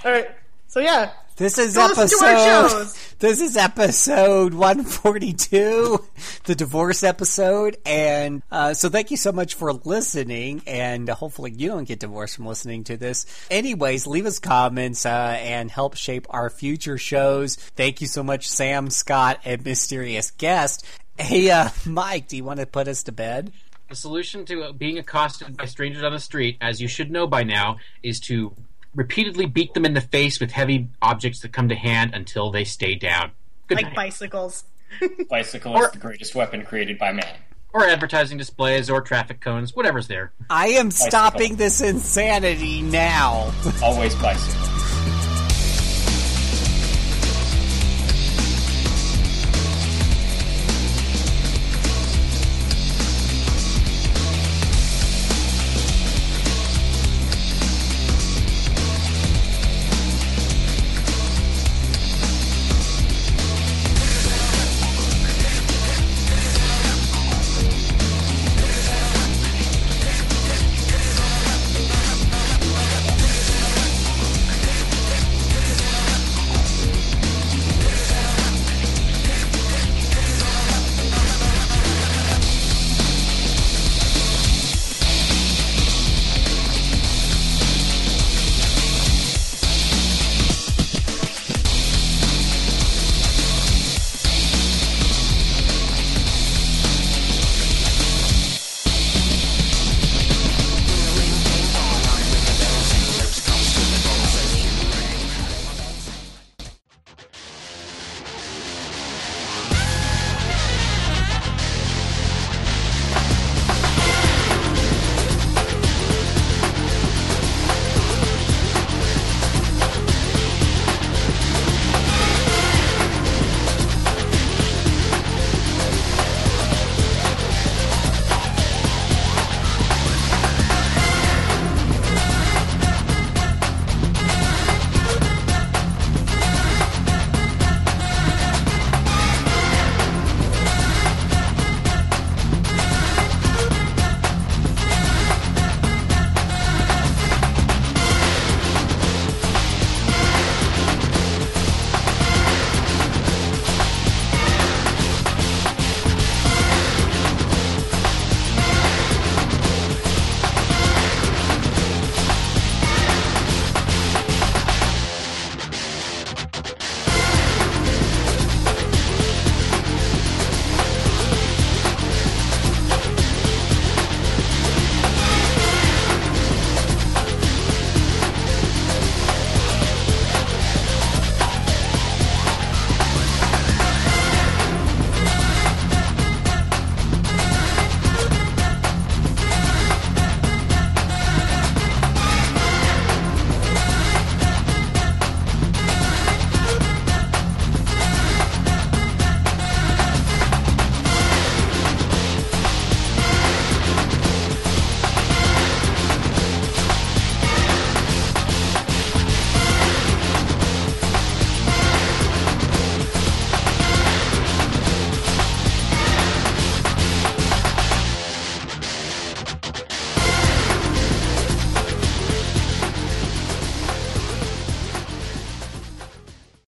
All right. So yeah, This is Go listen to our episode. shows. This is episode 142, the divorce episode. And uh, so, thank you so much for listening. And hopefully, you don't get divorced from listening to this. Anyways, leave us comments uh, and help shape our future shows. Thank you so much, Sam, Scott, and mysterious guest. Hey, uh, Mike, do you want to put us to bed? The solution to being accosted by strangers on the street, as you should know by now, is to repeatedly beat them in the face with heavy objects that come to hand until they stay down. Good like night. bicycles. Bicycle Or- is the greatest weapon created by man. Or advertising displays or traffic cones, whatever's there. I am stopping this insanity now. Always bicycle.